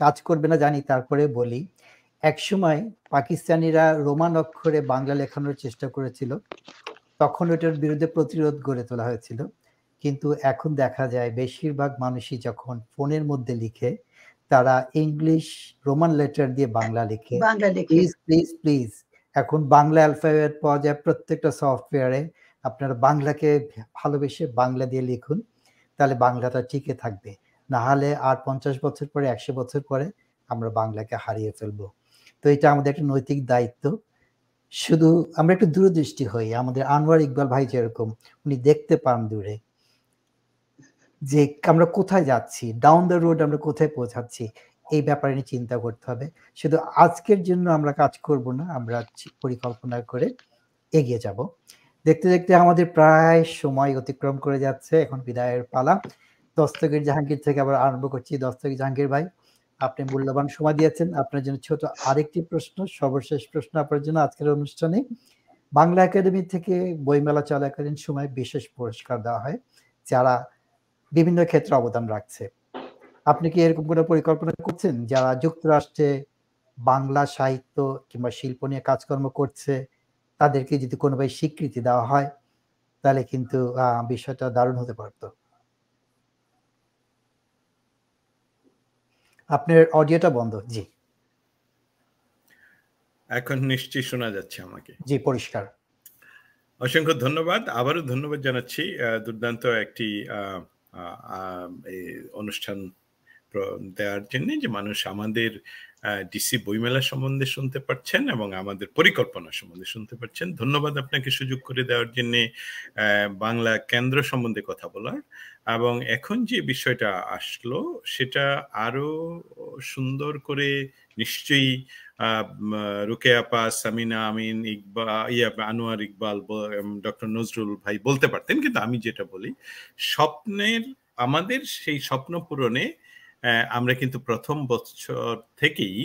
কাজ করবে না জানি তারপরে বলি। একসময় পাকিস্তানিরা রোমান অক্ষরে বাংলা লেখানোর চেষ্টা করেছিল তখন ওটার বিরুদ্ধে প্রতিরোধ গড়ে তোলা হয়েছিল। কিন্তু এখন দেখা যায় বেশিরভাগ মানুষই যখন ফোনের মধ্যে লিখে তারা ইংলিশ রোমান লেটার দিয়ে বাংলা লিখে। লেখে। প্লিজ প্লিজ প্লিজ এখন বাংলা অ্যালফাবেট পাওয়া যায় প্রত্যেকটা সফটওয়্যারে। আপনারা বাংলাকে ভালোবেসে বাংলা দিয়ে লিখুন, তাহলে বাংলাটা টিকে থাকবে। না হলে আর পঞ্চাশ বছর পরে, একশো বছর পরে আমরা বাংলাকে হারিয়ে ফেলব। তো এটা আমাদের একটা নৈতিক দায়িত্ব। শুধু আমরা একটু দূরদৃষ্টি হই। আমাদের আনোয়ার ইকবাল ভাই যেরকম, উনি দেখতে পান দূরে যে আমরা কোথায় যাচ্ছি ডাউন দ্য রোড আমরা কোথায় পৌঁছাচ্ছি। এই ব্যাপারে নিয়ে চিন্তা করতে হবে। শুধু আজকের জন্য আমরা কাজ করব না, আমরা পরিকল্পনা করে এগিয়ে যাব। দেখতে দেখতে আমাদের প্রায় সময় অতিক্রম করে যাচ্ছে, এখন বিদায়ের পালা। দস্তগীর জাহাঙ্গীর থেকে আবার আরম্ভ করছি। দস্তগীর জাহাঙ্গীর ভাই, আপনি মূল্যবান সময় দিয়েছেন। আপনার জন্য ছোট আরেকটি প্রশ্ন, সর্বশেষ প্রশ্ন আপনার জন্য আজকের অনুষ্ঠানে। বাংলা একাডেমি থেকে বইমেলা চলাকালীন সময় বিশেষ পুরস্কার দেওয়া হয়, যারা বিভিন্ন ক্ষেত্রে অবদান রাখছে। আপনি কি এরকম কোনো পরিকল্পনা করছেন? যারা যুক্তরাষ্ট্রে বাংলা সাহিত্য কিংবা শিল্প নিয়ে কাজকর্ম করছে তাদেরকে যদি কোনোভাবে স্বীকৃতি দেওয়া হয় তাহলে কিন্তু বিষয়টা দারুণ হতে পারতো। আপনার অডিওটা বন্ধ জি। এখন নিশ্চয়ই শোনা যাচ্ছে আমাকে। জি পরিষ্কার। অসংখ্য ধন্যবাদ। আবারও ধন্যবাদ জানাচ্ছি দুর্দান্ত একটি অনুষ্ঠান দেওয়ার জন্য যে মানুষ আমাদের ডিসি বইমেলা সম্বন্ধে শুনতে পাচ্ছেন এবং আমাদের পরিকল্পনা সম্বন্ধে শুনতে পাচ্ছেন ধন্যবাদ আপনাকে সুযোগ করে দেওয়ার জন্য বাংলা কেন্দ্র সম্বন্ধে কথা বলার। এবং এখন যে বিষয়টা আসলো, সেটা আরও সুন্দর করে নিশ্চয়ই আপা, সামিনা আমিন ইকবাল ইয়া আনোয়ার ইকবাল ডক্টর নজরুল ভাই বলতে পারতেন, কিন্তু আমি যেটা বলি, স্বপ্নের, আমাদের সেই স্বপ্ন পূরণে আমরা কিন্তু প্রথম বছর থেকেই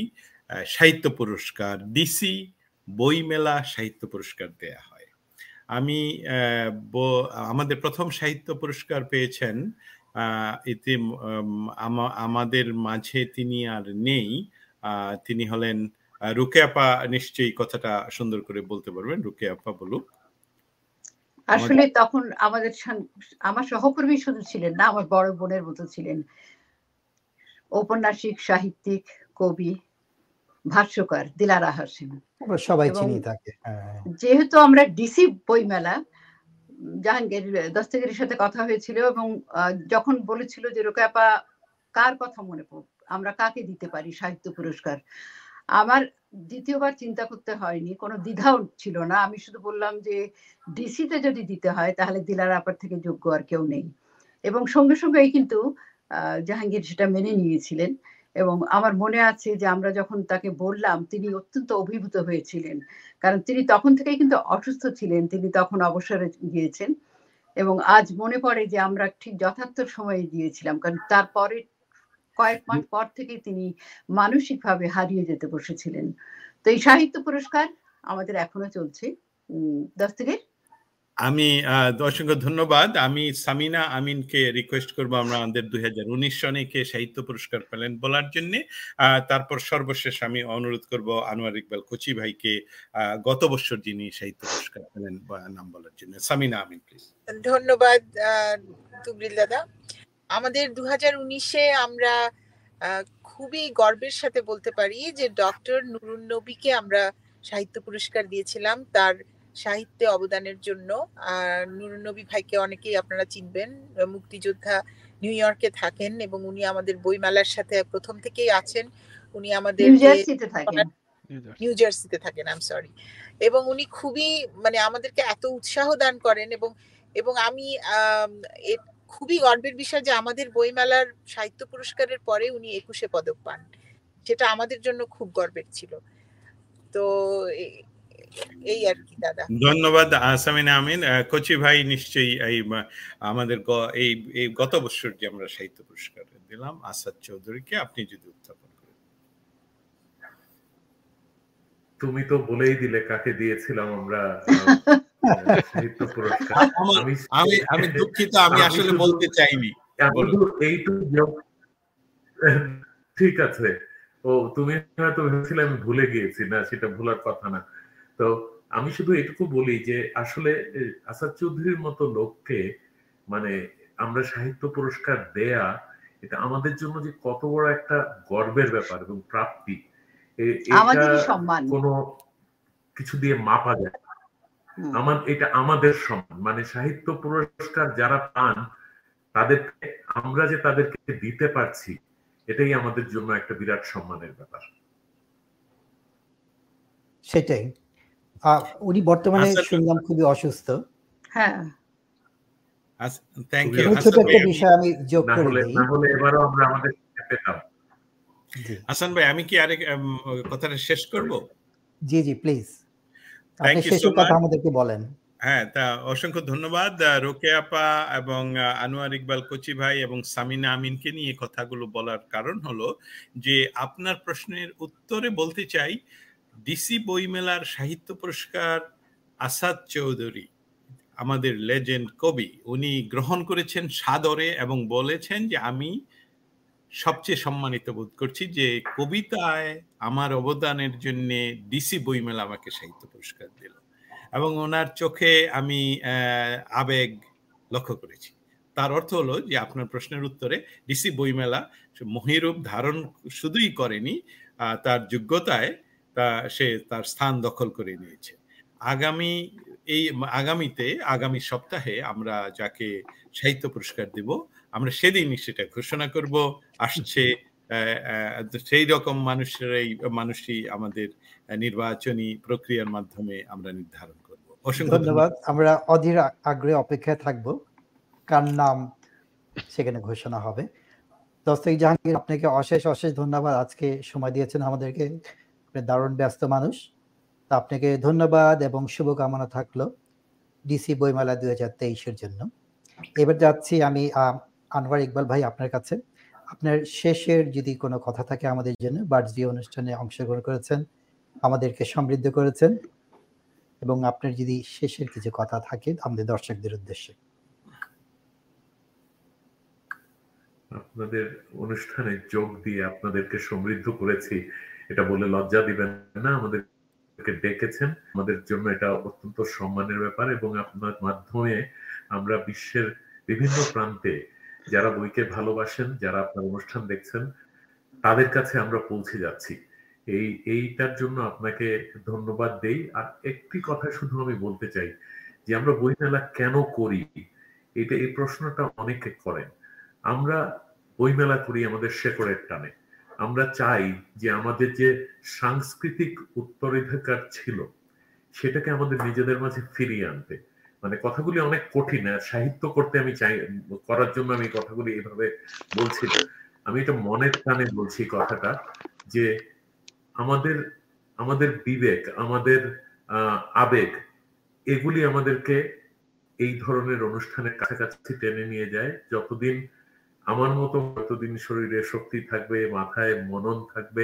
সাহিত্য পুরস্কার ডিসি বইমেলা সাহিত্য পুরস্কার দেয়া হয়। আমি আমাদের প্রথম সাহিত্য পুরস্কার পেয়েছেন ইতি আমাদের মাঝে তিনি আর নেই তিনি হলেন আহ, রুকে আপা নিশ্চয়ই কথাটা সুন্দর করে বলতে পারবেন রুকে আপা বলুক। আসলে তখন আমাদের আমার সহকর্মী শুধু ছিলেন না আমার বড় বোনের মতো ছিলেন। ঔপন্যাসিক সাহিত্যিক কবি ভাষ্যকার দিলারা হাসিন আমরা সবাই চিনি তাকে হ্যাঁ। যেহেতু আমরা ডিসি বইমেলা জাহাঙ্গীর দস্তগিরির সাথে কথা হয়েছিল এবং যখন বলেছিল যে রোকাপা কার কথা মনে পড় আমরা কাকে দিতে পারি সাহিত্য পুরস্কার? আমার দ্বিতীয়বার চিন্তা করতে হয়নি কোনো দ্বিধাও ছিল না। আমি শুধু বললাম যে ডিসিতে যদি দিতে হয় তাহলে দিলার আপার থেকে যোগ্য আর কেউ নেই। এবং সঙ্গে সঙ্গেই কিন্তু জাহাঙ্গীর সেটা মেনে নিয়েছিলেন এবং আমার মনে আছে যে আমরা যখন তাকে বললাম, তিনি অত্যন্ত অভিভূত হয়েছিলেন। কারণ তিনি তখন থেকেই কিন্তু অসুস্থ ছিলেন, তিনি তখন অবসরে গিয়েছেন এবং আজ মনে পড়ে যে আমরা ঠিক যথার্থ সময়ে গিয়েছিলাম। কারণ তারপরে কয়েক মাস পর থেকে তিনি মানসিকভাবে হারিয়ে যেতে বসেছিলেন। তো এই সাহিত্য পুরস্কার আমাদের এখনও চলছে। দস্তগীর আমি অসংখ্য ধন্যবাদ। আমি সামিনা আমিনকে রিকোয়েস্ট করব আমরা আমাদের দুই হাজার উনিশ সনে কে সাহিত্য পুরস্কার পেলেন বলার জন্য। তারপর সর্বশেষ আমি অনুরোধ করব আনোয়ার ইকবাল কচি ভাইকে গত বছর যিনি সাহিত্য পুরস্কার পেলেন নাম বলার জন্য। সামিনা আমিন প্লিজ ধন্যবাদ তুবরিল দাদা। আমাদের দু হাজার উনিশে আমরা খুবই গর্বের সাথে বলতে পারি যে ডক্টর নুরুন নবীকে আমরা সাহিত্য পুরস্কার দিয়েছিলাম। তার সাহিত্যে অবদানের জন্য। আর নুরুন্নবী ভাইকে অনেকেই আপনারা চিনবেন মুক্তিযোদ্ধা নিউ ইয়র্কে থাকেন এবং উনি আমাদের বইমেলার সাথে প্রথম থেকেই আছেন। উনি আমাদের নিউ জার্সিতে থাকেন। Um sorry. এবং উনি খুবই মানে আমাদেরকে এত উৎসাহ দান করেন এবং এবং আমি খুবই গর্বের বিষয় যে আমাদের বইমেলার সাহিত্য পুরস্কারের পরে উনি একুশে পদক পান। সেটা আমাদের জন্য খুব গর্বের ছিল। তো এই আর কি দাদা। ধন্যবাদ আসামিন আমিন। কচি ভাই নিশ্চয়ই এই আমাদের এই এই গত বছর যে আমরা সাহিত্য পুরস্কার দিলাম। আসাদ চৌধুরীকে আপনি যদি উত্থাপন করেন। তুমি তো বলেই দিলে কাকে দিয়েছিলাম আমরা সাহিত্য পুরস্কার। আমি আমি দুঃখিত আমি আসলে বলতে চাইনি। ঠিক আছে। ও তুমি হয়তো ভেবেছিলে আমি ভুলে গিয়েছি। না সেটা ভুলার কথা না। তো আমি শুধু এটুকু বলি যে আসলে আসাদ চৌধুরীর মতো লোককে মানে আমরা সাহিত্য পুরস্কার দেয়া এটা আমাদের জন্য যে কত বড় একটা গর্বের ব্যাপার এবং প্রাপ্তি কোনো কিছু দিয়ে মাপা যায় আমার এটা আমাদের সম্মান। মানে সাহিত্য পুরস্কার যারা পান তাদেরকে আমরা যে তাদেরকে দিতে পারছি এটাই আমাদের জন্য একটা বিরাট সম্মানের ব্যাপার। সেটাই। উনি বর্তমানে শুনলাম খুবই অসুস্থ। হ্যাঁ। থ্যাংক ইউ ছোট একটা বিষয় আমি যোগ করে দিই। না হলে এবারও আমরা আমাদের পেতাম হাসান ভাই আমি কি আরেক কথাটা শেষ করব? জি জি প্লিজ আপনি শেষের কথা আমাদেরকে বলেন। হ্যাঁ তা অসংখ্য ধন্যবাদ রোকে আপা এবং আনোয়ার ইকবাল কচি ভাই এবং সামিনা আমিনকে নিয়ে কথাগুলো বলার কারণ হলো যে আপনার প্রশ্নের উত্তরে বলতে চাই ডিসি বইমেলার সাহিত্য পুরস্কার আসাদ চৌধুরী, আমাদের লেজেন্ড কবি, উনি গ্রহণ করেছেন সাদরে এবং বলেছেন যে আমি সবচেয়ে সম্মানিত বোধ করছি যে কবিতায় আমার অবদানের জন্য ডিসি বইমেলা আমাকে সাহিত্য পুরস্কার দিল। এবং ওনার চোখে আমি আবেগ লক্ষ্য করেছি। তার অর্থ হলো যে আপনার প্রশ্নের উত্তরে ডিসি বইমেলা মহিরূপ ধারণ শুধুই করেনি তার যোগ্যতায় তা সে তার স্থান দখল করে নিয়েছে। আগামী এই আগামীতে, আগামী সপ্তাহে আমরা যাকে সাহিত্য পুরস্কার দেব, আমরা সেদিনই সেটা ঘোষণা করব। আসছে সেই রকম মানুষের এই মানুষই আমাদের নির্বাচনী প্রক্রিয়ার মাধ্যমে আমরা নির্ধারণ করব। অসংখ্য ধন্যবাদ। আমরা অধীর আগ্রহে অপেক্ষায় থাকব কার নাম সেখানে ঘোষণা হবে। দস্তক জাহাঙ্গীর, আপনাকে অশেষ অশেষ ধন্যবাদ। আজকে সময় দিয়েছেন আমাদেরকে। আপনি দারুণ ব্যস্ত মানুষ। তা আপনাকে ধন্যবাদ এবং শুভকামনা থাকল ডিসি বইমেলা দুই হাজার তেইশের জন্য। এবার যাচ্ছি আমি আনোয়ার ইকবাল ভাই আপনার কাছে। আপনার শেষের যদি কোনো কথা থাকে আমাদের জন্য বার্জি অনুষ্ঠানে অংশগ্রহণ করেছেন, আমাদেরকে সমৃদ্ধ করেছেন এবং আপনার যদি শেষের কিছু কথা থাকে আমাদের দর্শকদের উদ্দেশ্যে। আপনাদের অনুষ্ঠানে যোগ দিয়ে আপনাদেরকে সমৃদ্ধ করেছি। এটা বলে লজ্জা দিবেন না, আমাদেরকে ডেকেছেন। আমাদের জন্য এটা অত্যন্ত সম্মানের ব্যাপার এবং আপনার মাধ্যমে আমরা বিশ্বের বিভিন্ন প্রান্তে যারা বইকে ভালোবাসেন, যারা আপনার অনুষ্ঠান দেখছেন, তাদের কাছে আমরা পৌঁছে যাচ্ছি। এই, এইটার জন্য আপনাকে ধন্যবাদ দেই। আর একটি কথা শুধু আমি বলতে চাই, যে আমরা বই মেলা কেন করি? এটা, এই প্রশ্নটা অনেকে করেন। আমরা বই মেলা করি আমাদের শেকড়ের টানে। আমরা চাই যে আমাদের যে সাংস্কৃতিক উত্তরাধিকার ছিল, সেটাকে আমাদের নিজেদের মাঝে ফিরিয়ে আনতে। মানে কথাগুলি অনেক কঠিন, আর সাহিত্য করতে আমি চাই, করার জন্য আমি কথাগুলি এইভাবে বলছি আমি এটা মনের টানে বলছি কথাটা যে আমাদের আমাদের বিবেক, আমাদের আবেগ, এগুলি আমাদেরকে এই ধরনের অনুষ্ঠানের কাছাকাছি টেনে নিয়ে যায়। যতদিন আমার মতো যতদিন শরীরে শক্তি থাকবে, মাথায় মনন থাকবে,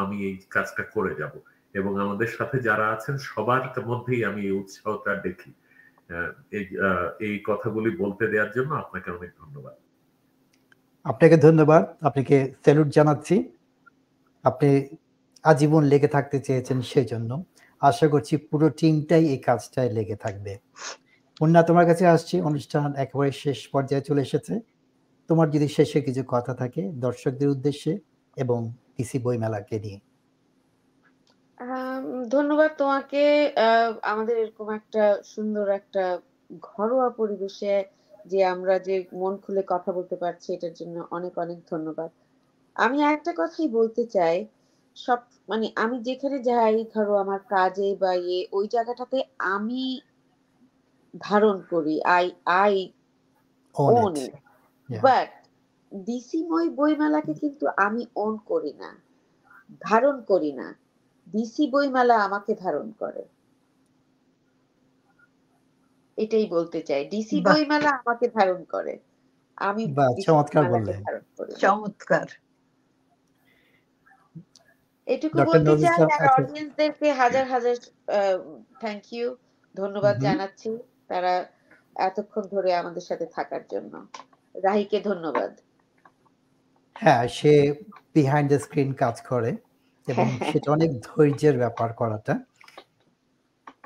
আমি এই কাজটা করে যাব। এবং আমাদের সাথে যারা আছেন, সবার মধ্যেই আমি এই উৎসাহটা দেখি। এই কথাগুলি বলতে দেওয়ার জন্য আপনাকে অনেক ধন্যবাদ। আপনাকে ধন্যবাদ। আপনাকে স্যালুট জানাচ্ছি। আপনি আজীবন লেগে থাকতে চেয়েছেন সেই জন্য আশা করছি পুরো টিমটাই এই কাজটায় লেগে থাকবে। মুন্না তোমার কাছে আসছি। অনুষ্ঠান একেবারে শেষ পর্যায়ে চলে এসেছে। তোমার যদি শেষে কিছু কথা থাকে দর্শকদের উদ্দেশ্যে এবং পিসি বইমেলাকে নিয়ে। ধন্যবাদ তোমাকে। আমাদের এরকম একটা সুন্দর একটা ঘরোয়া পরিবেশে যে আমরা যে মন খুলে কথা বলতে পারছি এটার জন্য অনেক অনেক ধন্যবাদ। আমি একটা কথাই বলতে চাই। সব মানে আমি যেখানে যাই ধরো আমার কাজে বা ইয়ে ওই জায়গাটাতে আমি ধারণ করি। আই আই ওন বাট ডিসিময় বইমেলাকে কিন্তু আমি ওন করি না ধারণ করি না। ডিসি বইমেলা আমাকে ধারণ করে। এটাই বলতে চাই। ডিসি বইমেলা আমাকে ধারণ করে। আমি চমৎকার বললেন। চমৎকার। এটুকু বলতে চাই আর অডিয়েন্সদেরকে হাজার হাজার থ্যাংক ইউ ধন্যবাদ জানাচ্ছি তারা এতক্ষণ ধরে আমাদের সাথে থাকার জন্য। রাহিকে ধন্যবাদ। হ্যাঁ সে বিহাইন্ড দ্য স্ক্রিন কাজ করে এবং সেটা অনেক ধৈর্যের ব্যাপার করাটা।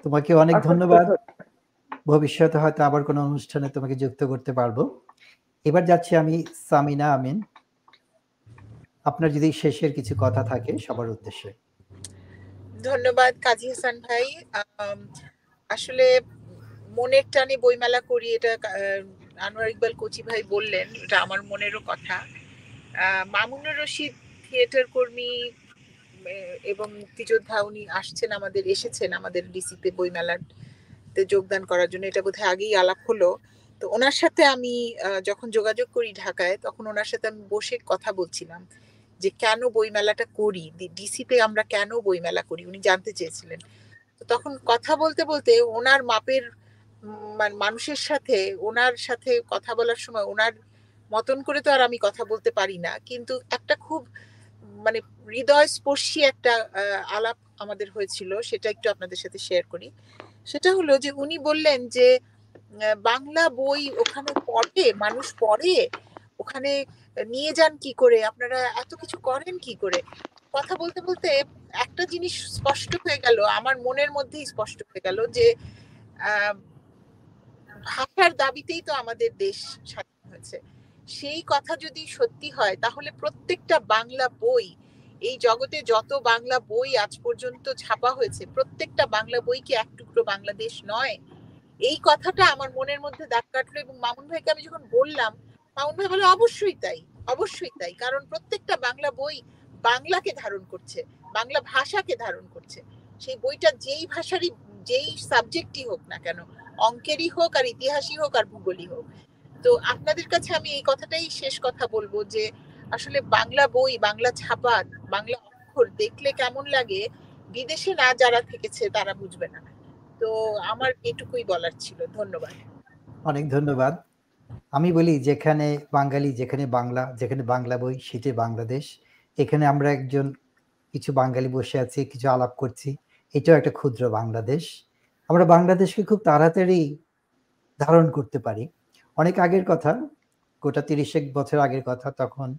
তোমাকে অনেক ধন্যবাদ। ভবিষ্যতে হয়তো আবার কোনো অনুষ্ঠানে তোমাকে যুক্ত করতে পারব। এবার যাচ্ছি আমি সামিনা আমিন। আপনার যদি শেষের কিছু কথা থাকে সবার উদ্দেশ্যে। ধন্যবাদ কাজী হাসান ভাই। আসলে মনের টানে বইমেলা করি এটা আনোয়ার ইকবাল কোচি ভাই বললেন, এটা আমার মনেরও কথা মামুনুর রশিদ থিয়েটার কর্মী এবং মুক্তিযোদ্ধা উনি আসছেন আমাদের, এসেছেন আমাদের ডিসিতে বইমেলাতে যোগদান করার জন্য, এটা বোধহয় আগেই আলাপ হলো। তো ওনার সাথে আমি যখন যোগাযোগ করি ঢাকায়, তখন ওনার সাথে আমি বসে কথা বলছিলাম যে, কেন বইমেলাটা করি? ডিসিতে আমরা কেন বইমেলা করি? উনি জানতে চেয়েছিলেন। তো তখন কথা বলতে বলতে ওনার মাপের মানুষের সাথে, ওনার সাথে কথা বলার সময়, ওনার মতন করে তো আর আমি কথা বলতে পারি না। কিন্তু একটা খুব মানে হৃদয় স্পর্শী একটা আলাপ আমাদের হয়েছিল, সেটা একটু আপনাদের সাথে শেয়ার করি। সেটা হলো যে, উনি বললেন যে বাংলা বই ওখানে পড়ে, মানুষ পড়ে, ওখানে নিয়ে যান কি করে, আপনারা এত কিছু করেন কি করে? কথা বলতে বলতে একটা জিনিস স্পষ্ট হয়ে গেল, আমার মনের মধ্যেই স্পষ্ট হয়ে গেল যে ভাষার দাবিতেই তো আমাদের দেশ স্বাধীন হয়েছে। সেই কথা যদি সত্যি হয়, তাহলে প্রত্যেকটা বাংলা বই, এই জগতে যত বাংলা বই আজ পর্যন্ত ছাপা হয়েছে, প্রত্যেকটা বাংলা বই কি এক টুকরো বাংলাদেশ নয়? এই কথাটা আমার মনের মধ্যে দাগ কাটলো এবং মামুন ভাইকে আমি যখন বললাম, মামুন ভাই বলে, অবশ্যই তাই অবশ্যই তাই, কারণ প্রত্যেকটা বাংলা বই বাংলাকে ধারণ করছে, বাংলা ভাষাকে ধারণ করছে। সেই বইটা যেই ভাষারই, যেই সাবজেক্টই হোক না কেন অঙ্কেরই হোক আর ইতিহাসই হোক আর ভূগোলই হোক। তো আপনাদের কাছে আমি এই কথাটাই শেষ কথা বলব যে, আসলে বাংলা বই, বাংলা ছাপা, বাংলা অক্ষর দেখলে কেমন লাগে? বিদেশে না যারা থেকেছে তারা বুঝবে না। তো আমার এটুকুই বলার ছিল। ধন্যবাদ। অনেক ধন্যবাদ। আমি বলি যেখানে বাঙালি, যেখানে বাংলা যেখানে বাংলা বই, সেটি বাংলাদেশ। এখানে আমরা একজন কিছু বাঙালি বসে আছি, কিছু আলাপ করছি। এটাও একটা ক্ষুদ্র বাংলাদেশ। আমরা বাংলাদেশকে খুব তাড়াতাড়ি ধারণ করতে পারি। অনেক আগের কথা, গোটা তিরিশেক বছর আগের কথা, তখন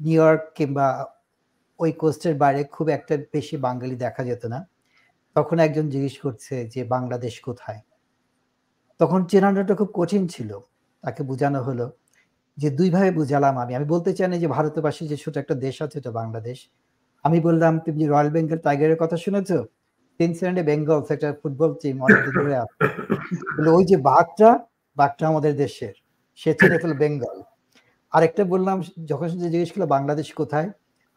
নিউ ইয়র্ক কিংবা ওই কোস্টের বাইরে খুব একটা বেশি বাঙালি দেখা যেত না। তখন একজন জিজ্ঞেস করছে যে, বাংলাদেশ কোথায়? তখন চেনানোটা খুব কঠিন ছিল। তাকে বোঝানো হলো যে দুইভাবে বুঝালাম আমি। আমি বলতে চাই যে, ভারতবাসী যে ছোট একটা দেশ আছে এটা বাংলাদেশ। আমি বললাম, তুমি রয়্যাল বেঙ্গল টাইগারের কথা শুনেছো? কুইন্সল্যান্ডে বেঙ্গলস একটা ফুটবল টিম অনেক দূরে আছে ওই যে বাঘটা বাঘটা আমাদের দেশের, সে ছিল বেঙ্গল আরেকটা বললাম, যখন জিজ্ঞেস করল, বাংলাদেশ কোথায়?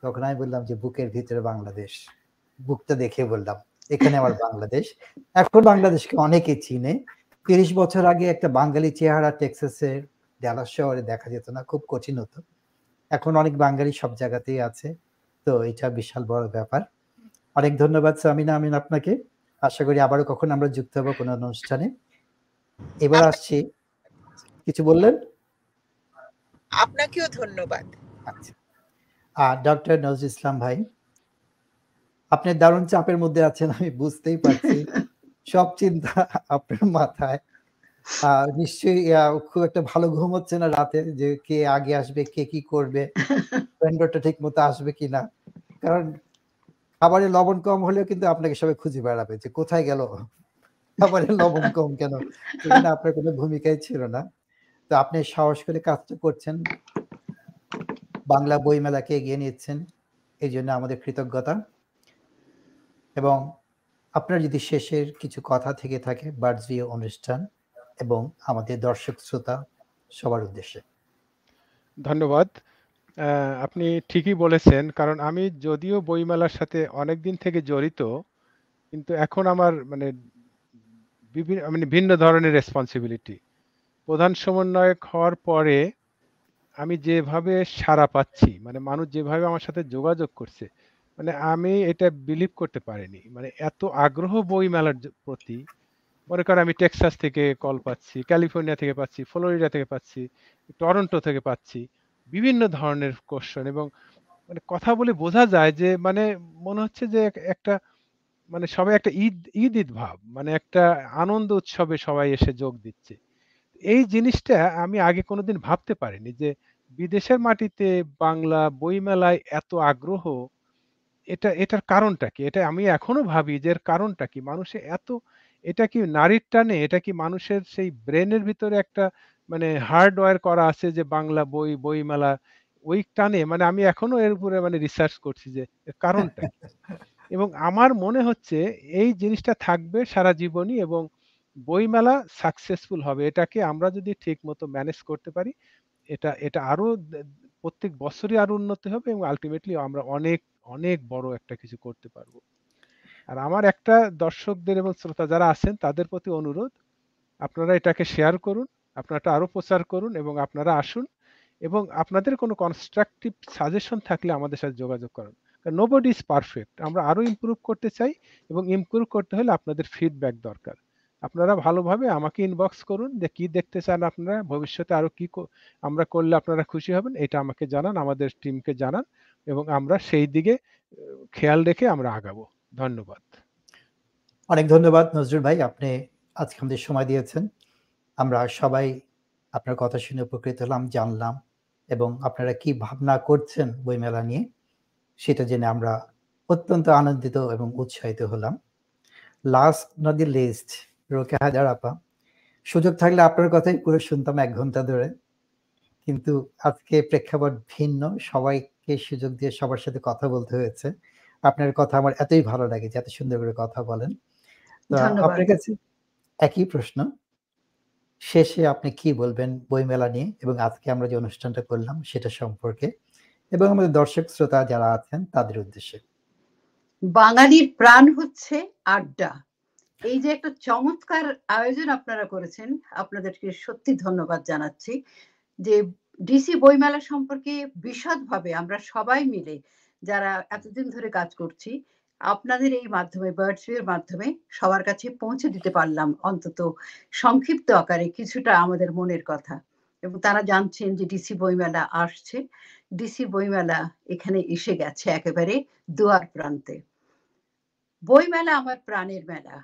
তখন আমি বললাম যে, বুকের ভিতরে বাংলাদেশ। বুকটা দেখে বললাম, এখানে আমার বাংলাদেশ? এখন বাংলাদেশকে অনেকে চিনে। তিরিশ বছর আগে একটা বাঙালি চেহারা টেক্সাসের ডালাস শহরে দেখা যেত না, খুব কঠিন হতো। এখন অনেক বাঙালি সব জায়গাতেই আছে। তো এটা বিশাল বড় ব্যাপার। অনেক ধন্যবাদ সামিনা আমিন আপনাকে। আশা করি আবারও কখন আমরা যুক্ত হব কোনো অনুষ্ঠানে। এবার আসছি। কিছু বললেন? আপনাকেও ধন্যবাদ। আচ্ছা। আর ডক্টর নজরুল ইসলাম ভাই আপনি দারুণ চাপের মধ্যে আছেন আমি বুঝতেই পারছি। [laughs] সব চিন্তা আপনার মাথায়। নিশ্চয়ই খুব একটা ভালো ঘুম হচ্ছে না রাতে যে কে আগে আসবে কে কি করবে [laughs] ভেন্ডরটা ঠিক মতো আসবে কিনা। কারণ খাবারে লবণ কম হলেও কিন্তু আপনাকে সবাই খুঁজে বেড়াবে যে কোথায় গেল? খাবারে লবণ কম কেন? এখানে আপনার কোনো ভূমিকাই ছিল না। তো আপনি সাহস করে কাজটা করছেন। বাংলা বইমেলাকে এগিয়ে নিচ্ছেন। এই জন্য আমাদের কৃতজ্ঞতা। এবং আপনার যদি শেষের কিছু কথা থেকে থাকে বার্ডসভিউ অনুষ্ঠান এবং আমাদের দর্শক শ্রোতা সবার উদ্দেশ্যে। ধন্যবাদ। আপনি ঠিকই বলেছেন। কারণ আমি যদিও বইমেলার সাথে অনেক দিন থেকে জড়িত, কিন্তু এখন আমার মানে বিভিন্ন মানে ভিন্ন ধরনের রেসপন্সিবিলিটি প্রধান সমন্বয়ক হওয়ার পরে আমি যেভাবে সাড়া পাচ্ছি মানে মানুষ যেভাবে আমার সাথে যোগাযোগ করছে মানে আমি এটা বিলিভ করতে পারিনি। মানে এত আগ্রহ বই মেলার প্রতি। মনে করেন আমি টেক্সাস থেকে কল পাচ্ছি, ক্যালিফোর্নিয়া থেকে পাচ্ছি, ফ্লোরিডা থেকে পাচ্ছি, টরন্টো থেকে পাচ্ছি। বিভিন্ন ধরনের কোশ্চেন এবং মানে কথা বলে বোঝা যায় যে মানে মনে হচ্ছে যে একটা মানে সবাই একটা ঈদ ঈদ ঈদ ভাব মানে একটা আনন্দ উৎসবে সবাই এসে যোগ দিচ্ছে। এই জিনিসটা আমি আগে কোনোদিন ভাবতে পারিনি যে বিদেশের মাটিতে বাংলা বইমেলায় এত আগ্রহ, এটা, এটার কারণটা কি? এটা আমি এখনও ভাবি যে এর কারণটা কি? মানুষে এত, এটা কি নারীর টানে, এটা কি মানুষের সেই ব্রেনের ভিতরে একটা মানে হার্ডওয়্যার করা আছে যে বাংলা বই বইমেলা ওই টানে মানে আমি এখনও এর উপরে মানে রিসার্চ করছি যে কারণটা [laughs] এবং আমার মনে হচ্ছে এই জিনিসটা থাকবে সারা জীবনই এবং বইমেলা সাকসেসফুল হবে। এটাকে আমরা যদি ঠিক মতো ম্যানেজ করতে পারি এটা এটা আরও প্রত্যেক বছরই আরও উন্নতি হবে এবং আলটিমেটলি আমরা অনেক অনেক বড় একটা কিছু করতে পারব। আর আমার একটা দর্শকদের এবং শ্রোতা যারা আছেন তাদের প্রতি অনুরোধ আপনারা এটাকে শেয়ার করুন। আপনারা এটা আরও প্রচার করুন এবং আপনারা আসুন এবং আপনাদের কোনো কনস্ট্রাকটিভ সাজেশন থাকলে আমাদের সাথে যোগাযোগ করুন। কারণ নোবডি ইজ পারফেক্ট আমরা আরও ইমপ্রুভ করতে চাই এবং ইমপ্রুভ করতে হলে আপনাদের ফিডব্যাক দরকার। আপনারা ভালোভাবে আমাকে ইনবক্স করুন, যে কি দেখতে চান আপনারা, ভবিষ্যতে আরও কি কো- আমরা করলে আপনারা খুশি হবেন, এটা আমাকে জানান, আমাদের টিমকে জানান এবং আমরা সেই দিকে খেয়াল রেখে আমরা আগাবো। ধন্যবাদ। অনেক ধন্যবাদ নজরুল ভাই, আপনি আজকে আমাদের সময় দিয়েছেন। আমরা সবাই আপনার কথা শুনে উপকৃত হলাম জানলাম এবং আপনারা কি ভাবনা করছেন বইমেলা নিয়ে সেটা জেনে আমরা অত্যন্ত আনন্দিত এবং উৎসাহিত হলাম। লাস্ট নট দি লিস্ট রোকে হাজার আপা সুযোগ থাকলে আপনার কথাই পুরো শুনতাম এক ঘণ্টা ধরে। কিন্তু আজকে প্রেক্ষাপট ভিন্ন সবাইকে সুযোগ দিয়ে সবার সাথে কথা বলতে হয়েছে। আপনার কথা আমার এতই ভালো লাগে যে এত সুন্দর করে কথা বলেন। আপনার কাছে একই প্রশ্ন শেষে আপনি কি বলবেন বইমেলা নিয়ে এবং আজকে আমরা যে অনুষ্ঠানটা করলাম সেটা সম্পর্কে? এবং আমাদের দর্শক শ্রোতা যারা আছেন, তাদের উদ্দেশ্যে। বাঙালির প্রাণ হচ্ছে আড্ডা। এই যে একটা চমৎকার আয়োজন আপনারা করেছেন, আপনাদেরকে সত্যি ধন্যবাদ জানাচ্ছি যে ডিসি বইমেলা সম্পর্কে বিশদভাবে আমরা সবাই মিলে যারা এতদিন ধরে কাজ করছি আপনাদের এই মাধ্যমে বার্ডসভিউর মাধ্যমে সবার কাছে পৌঁছে দিতে পারলাম অন্তত সংক্ষিপ্ত আকারে কিছুটা আমাদের মনের কথা। এবং তারা জানছেন যে ডিসি বইমেলা আসছে। ডিসি বইমেলা এখানে এসে গেছে একেবারে দুয়ার প্রান্তে। বইমেলা আমার প্রাণের মেলা।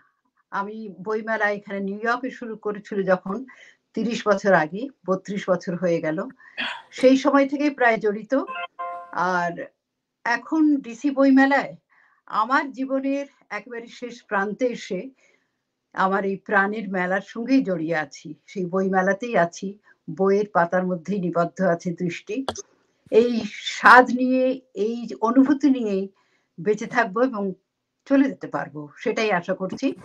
আমি বইমেলা এখানে নিউ ইয়র্কে শুরু করেছিল যখন তিরিশ বছর আগে, বত্রিশ বছর হয়ে গেল। সেই সময় থেকে প্রায় জড়িত। আর এখন ডিসি বইমেলায় আমার জীবনের একেবারে শেষ প্রান্তে এসে আমার এই প্রাণের মেলার সঙ্গেই জড়িয়ে আছি। সেই বই মেলাতেই আছি। বইয়ের পাতার মধ্যেই নিবদ্ধ আছে দৃষ্টি। এই স্বাদ নিয়ে, এই অনুভূতি নিয়েই বেঁচে থাকব এবং চলে যেতে পারব, সেটাই আশা করছি।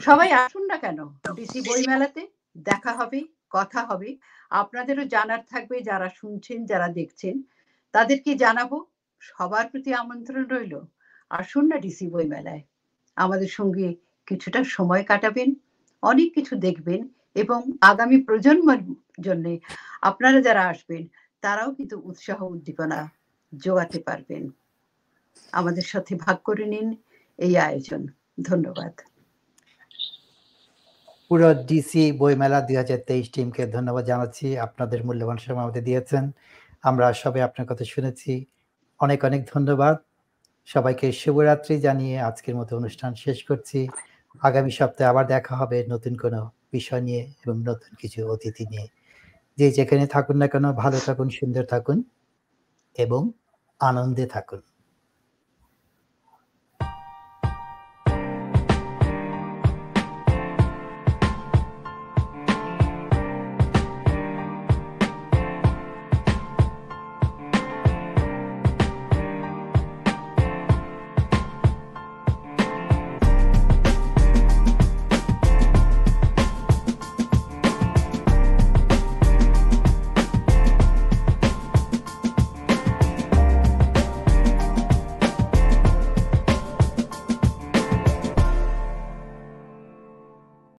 সবাই আসুন না কেন? ডিসি বই মেলাতে দেখা হবে, কথা হবে। আপনাদেরও জানার থাকবে, যারা শুনছেন, যারা দেখছেন, তাদেরকে জানাব। সবার প্রতি আমন্ত্রণ রইল। আসুন না ডিসি বই মেলায় আমাদের সঙ্গে কিছুটা সময় কাটাবেন, অনেক কিছু দেখবেন এবং আগামী প্রজন্মের জন্য আপনারা যারা আসবেন, তারাও কিন্তু উৎসাহ উদ্দীপনা জোগাতে পারবেন। আমাদের সাথে ভাগ করে নিন এই আয়োজন। ধন্যবাদ। পুরো ডিসি বইমেলা দুই হাজার তেইশ টিমকে ধন্যবাদ জানাচ্ছি। আপনাদের মূল্যবান সময় আমাদের দিয়েছেন। আমরা সবাই আপনার কথা শুনেছি। অনেক অনেক ধন্যবাদ। সবাইকে শুভরাত্রি জানিয়ে আজকের মতো অনুষ্ঠান শেষ করছি। আগামী সপ্তাহে আবার দেখা হবে নতুন কোনো বিষয় নিয়ে এবং নতুন কিছু অতিথি নিয়ে। যে যেখানে থাকুন না কেন, ভালো থাকুন, সুন্দর থাকুন এবং আনন্দে থাকুন।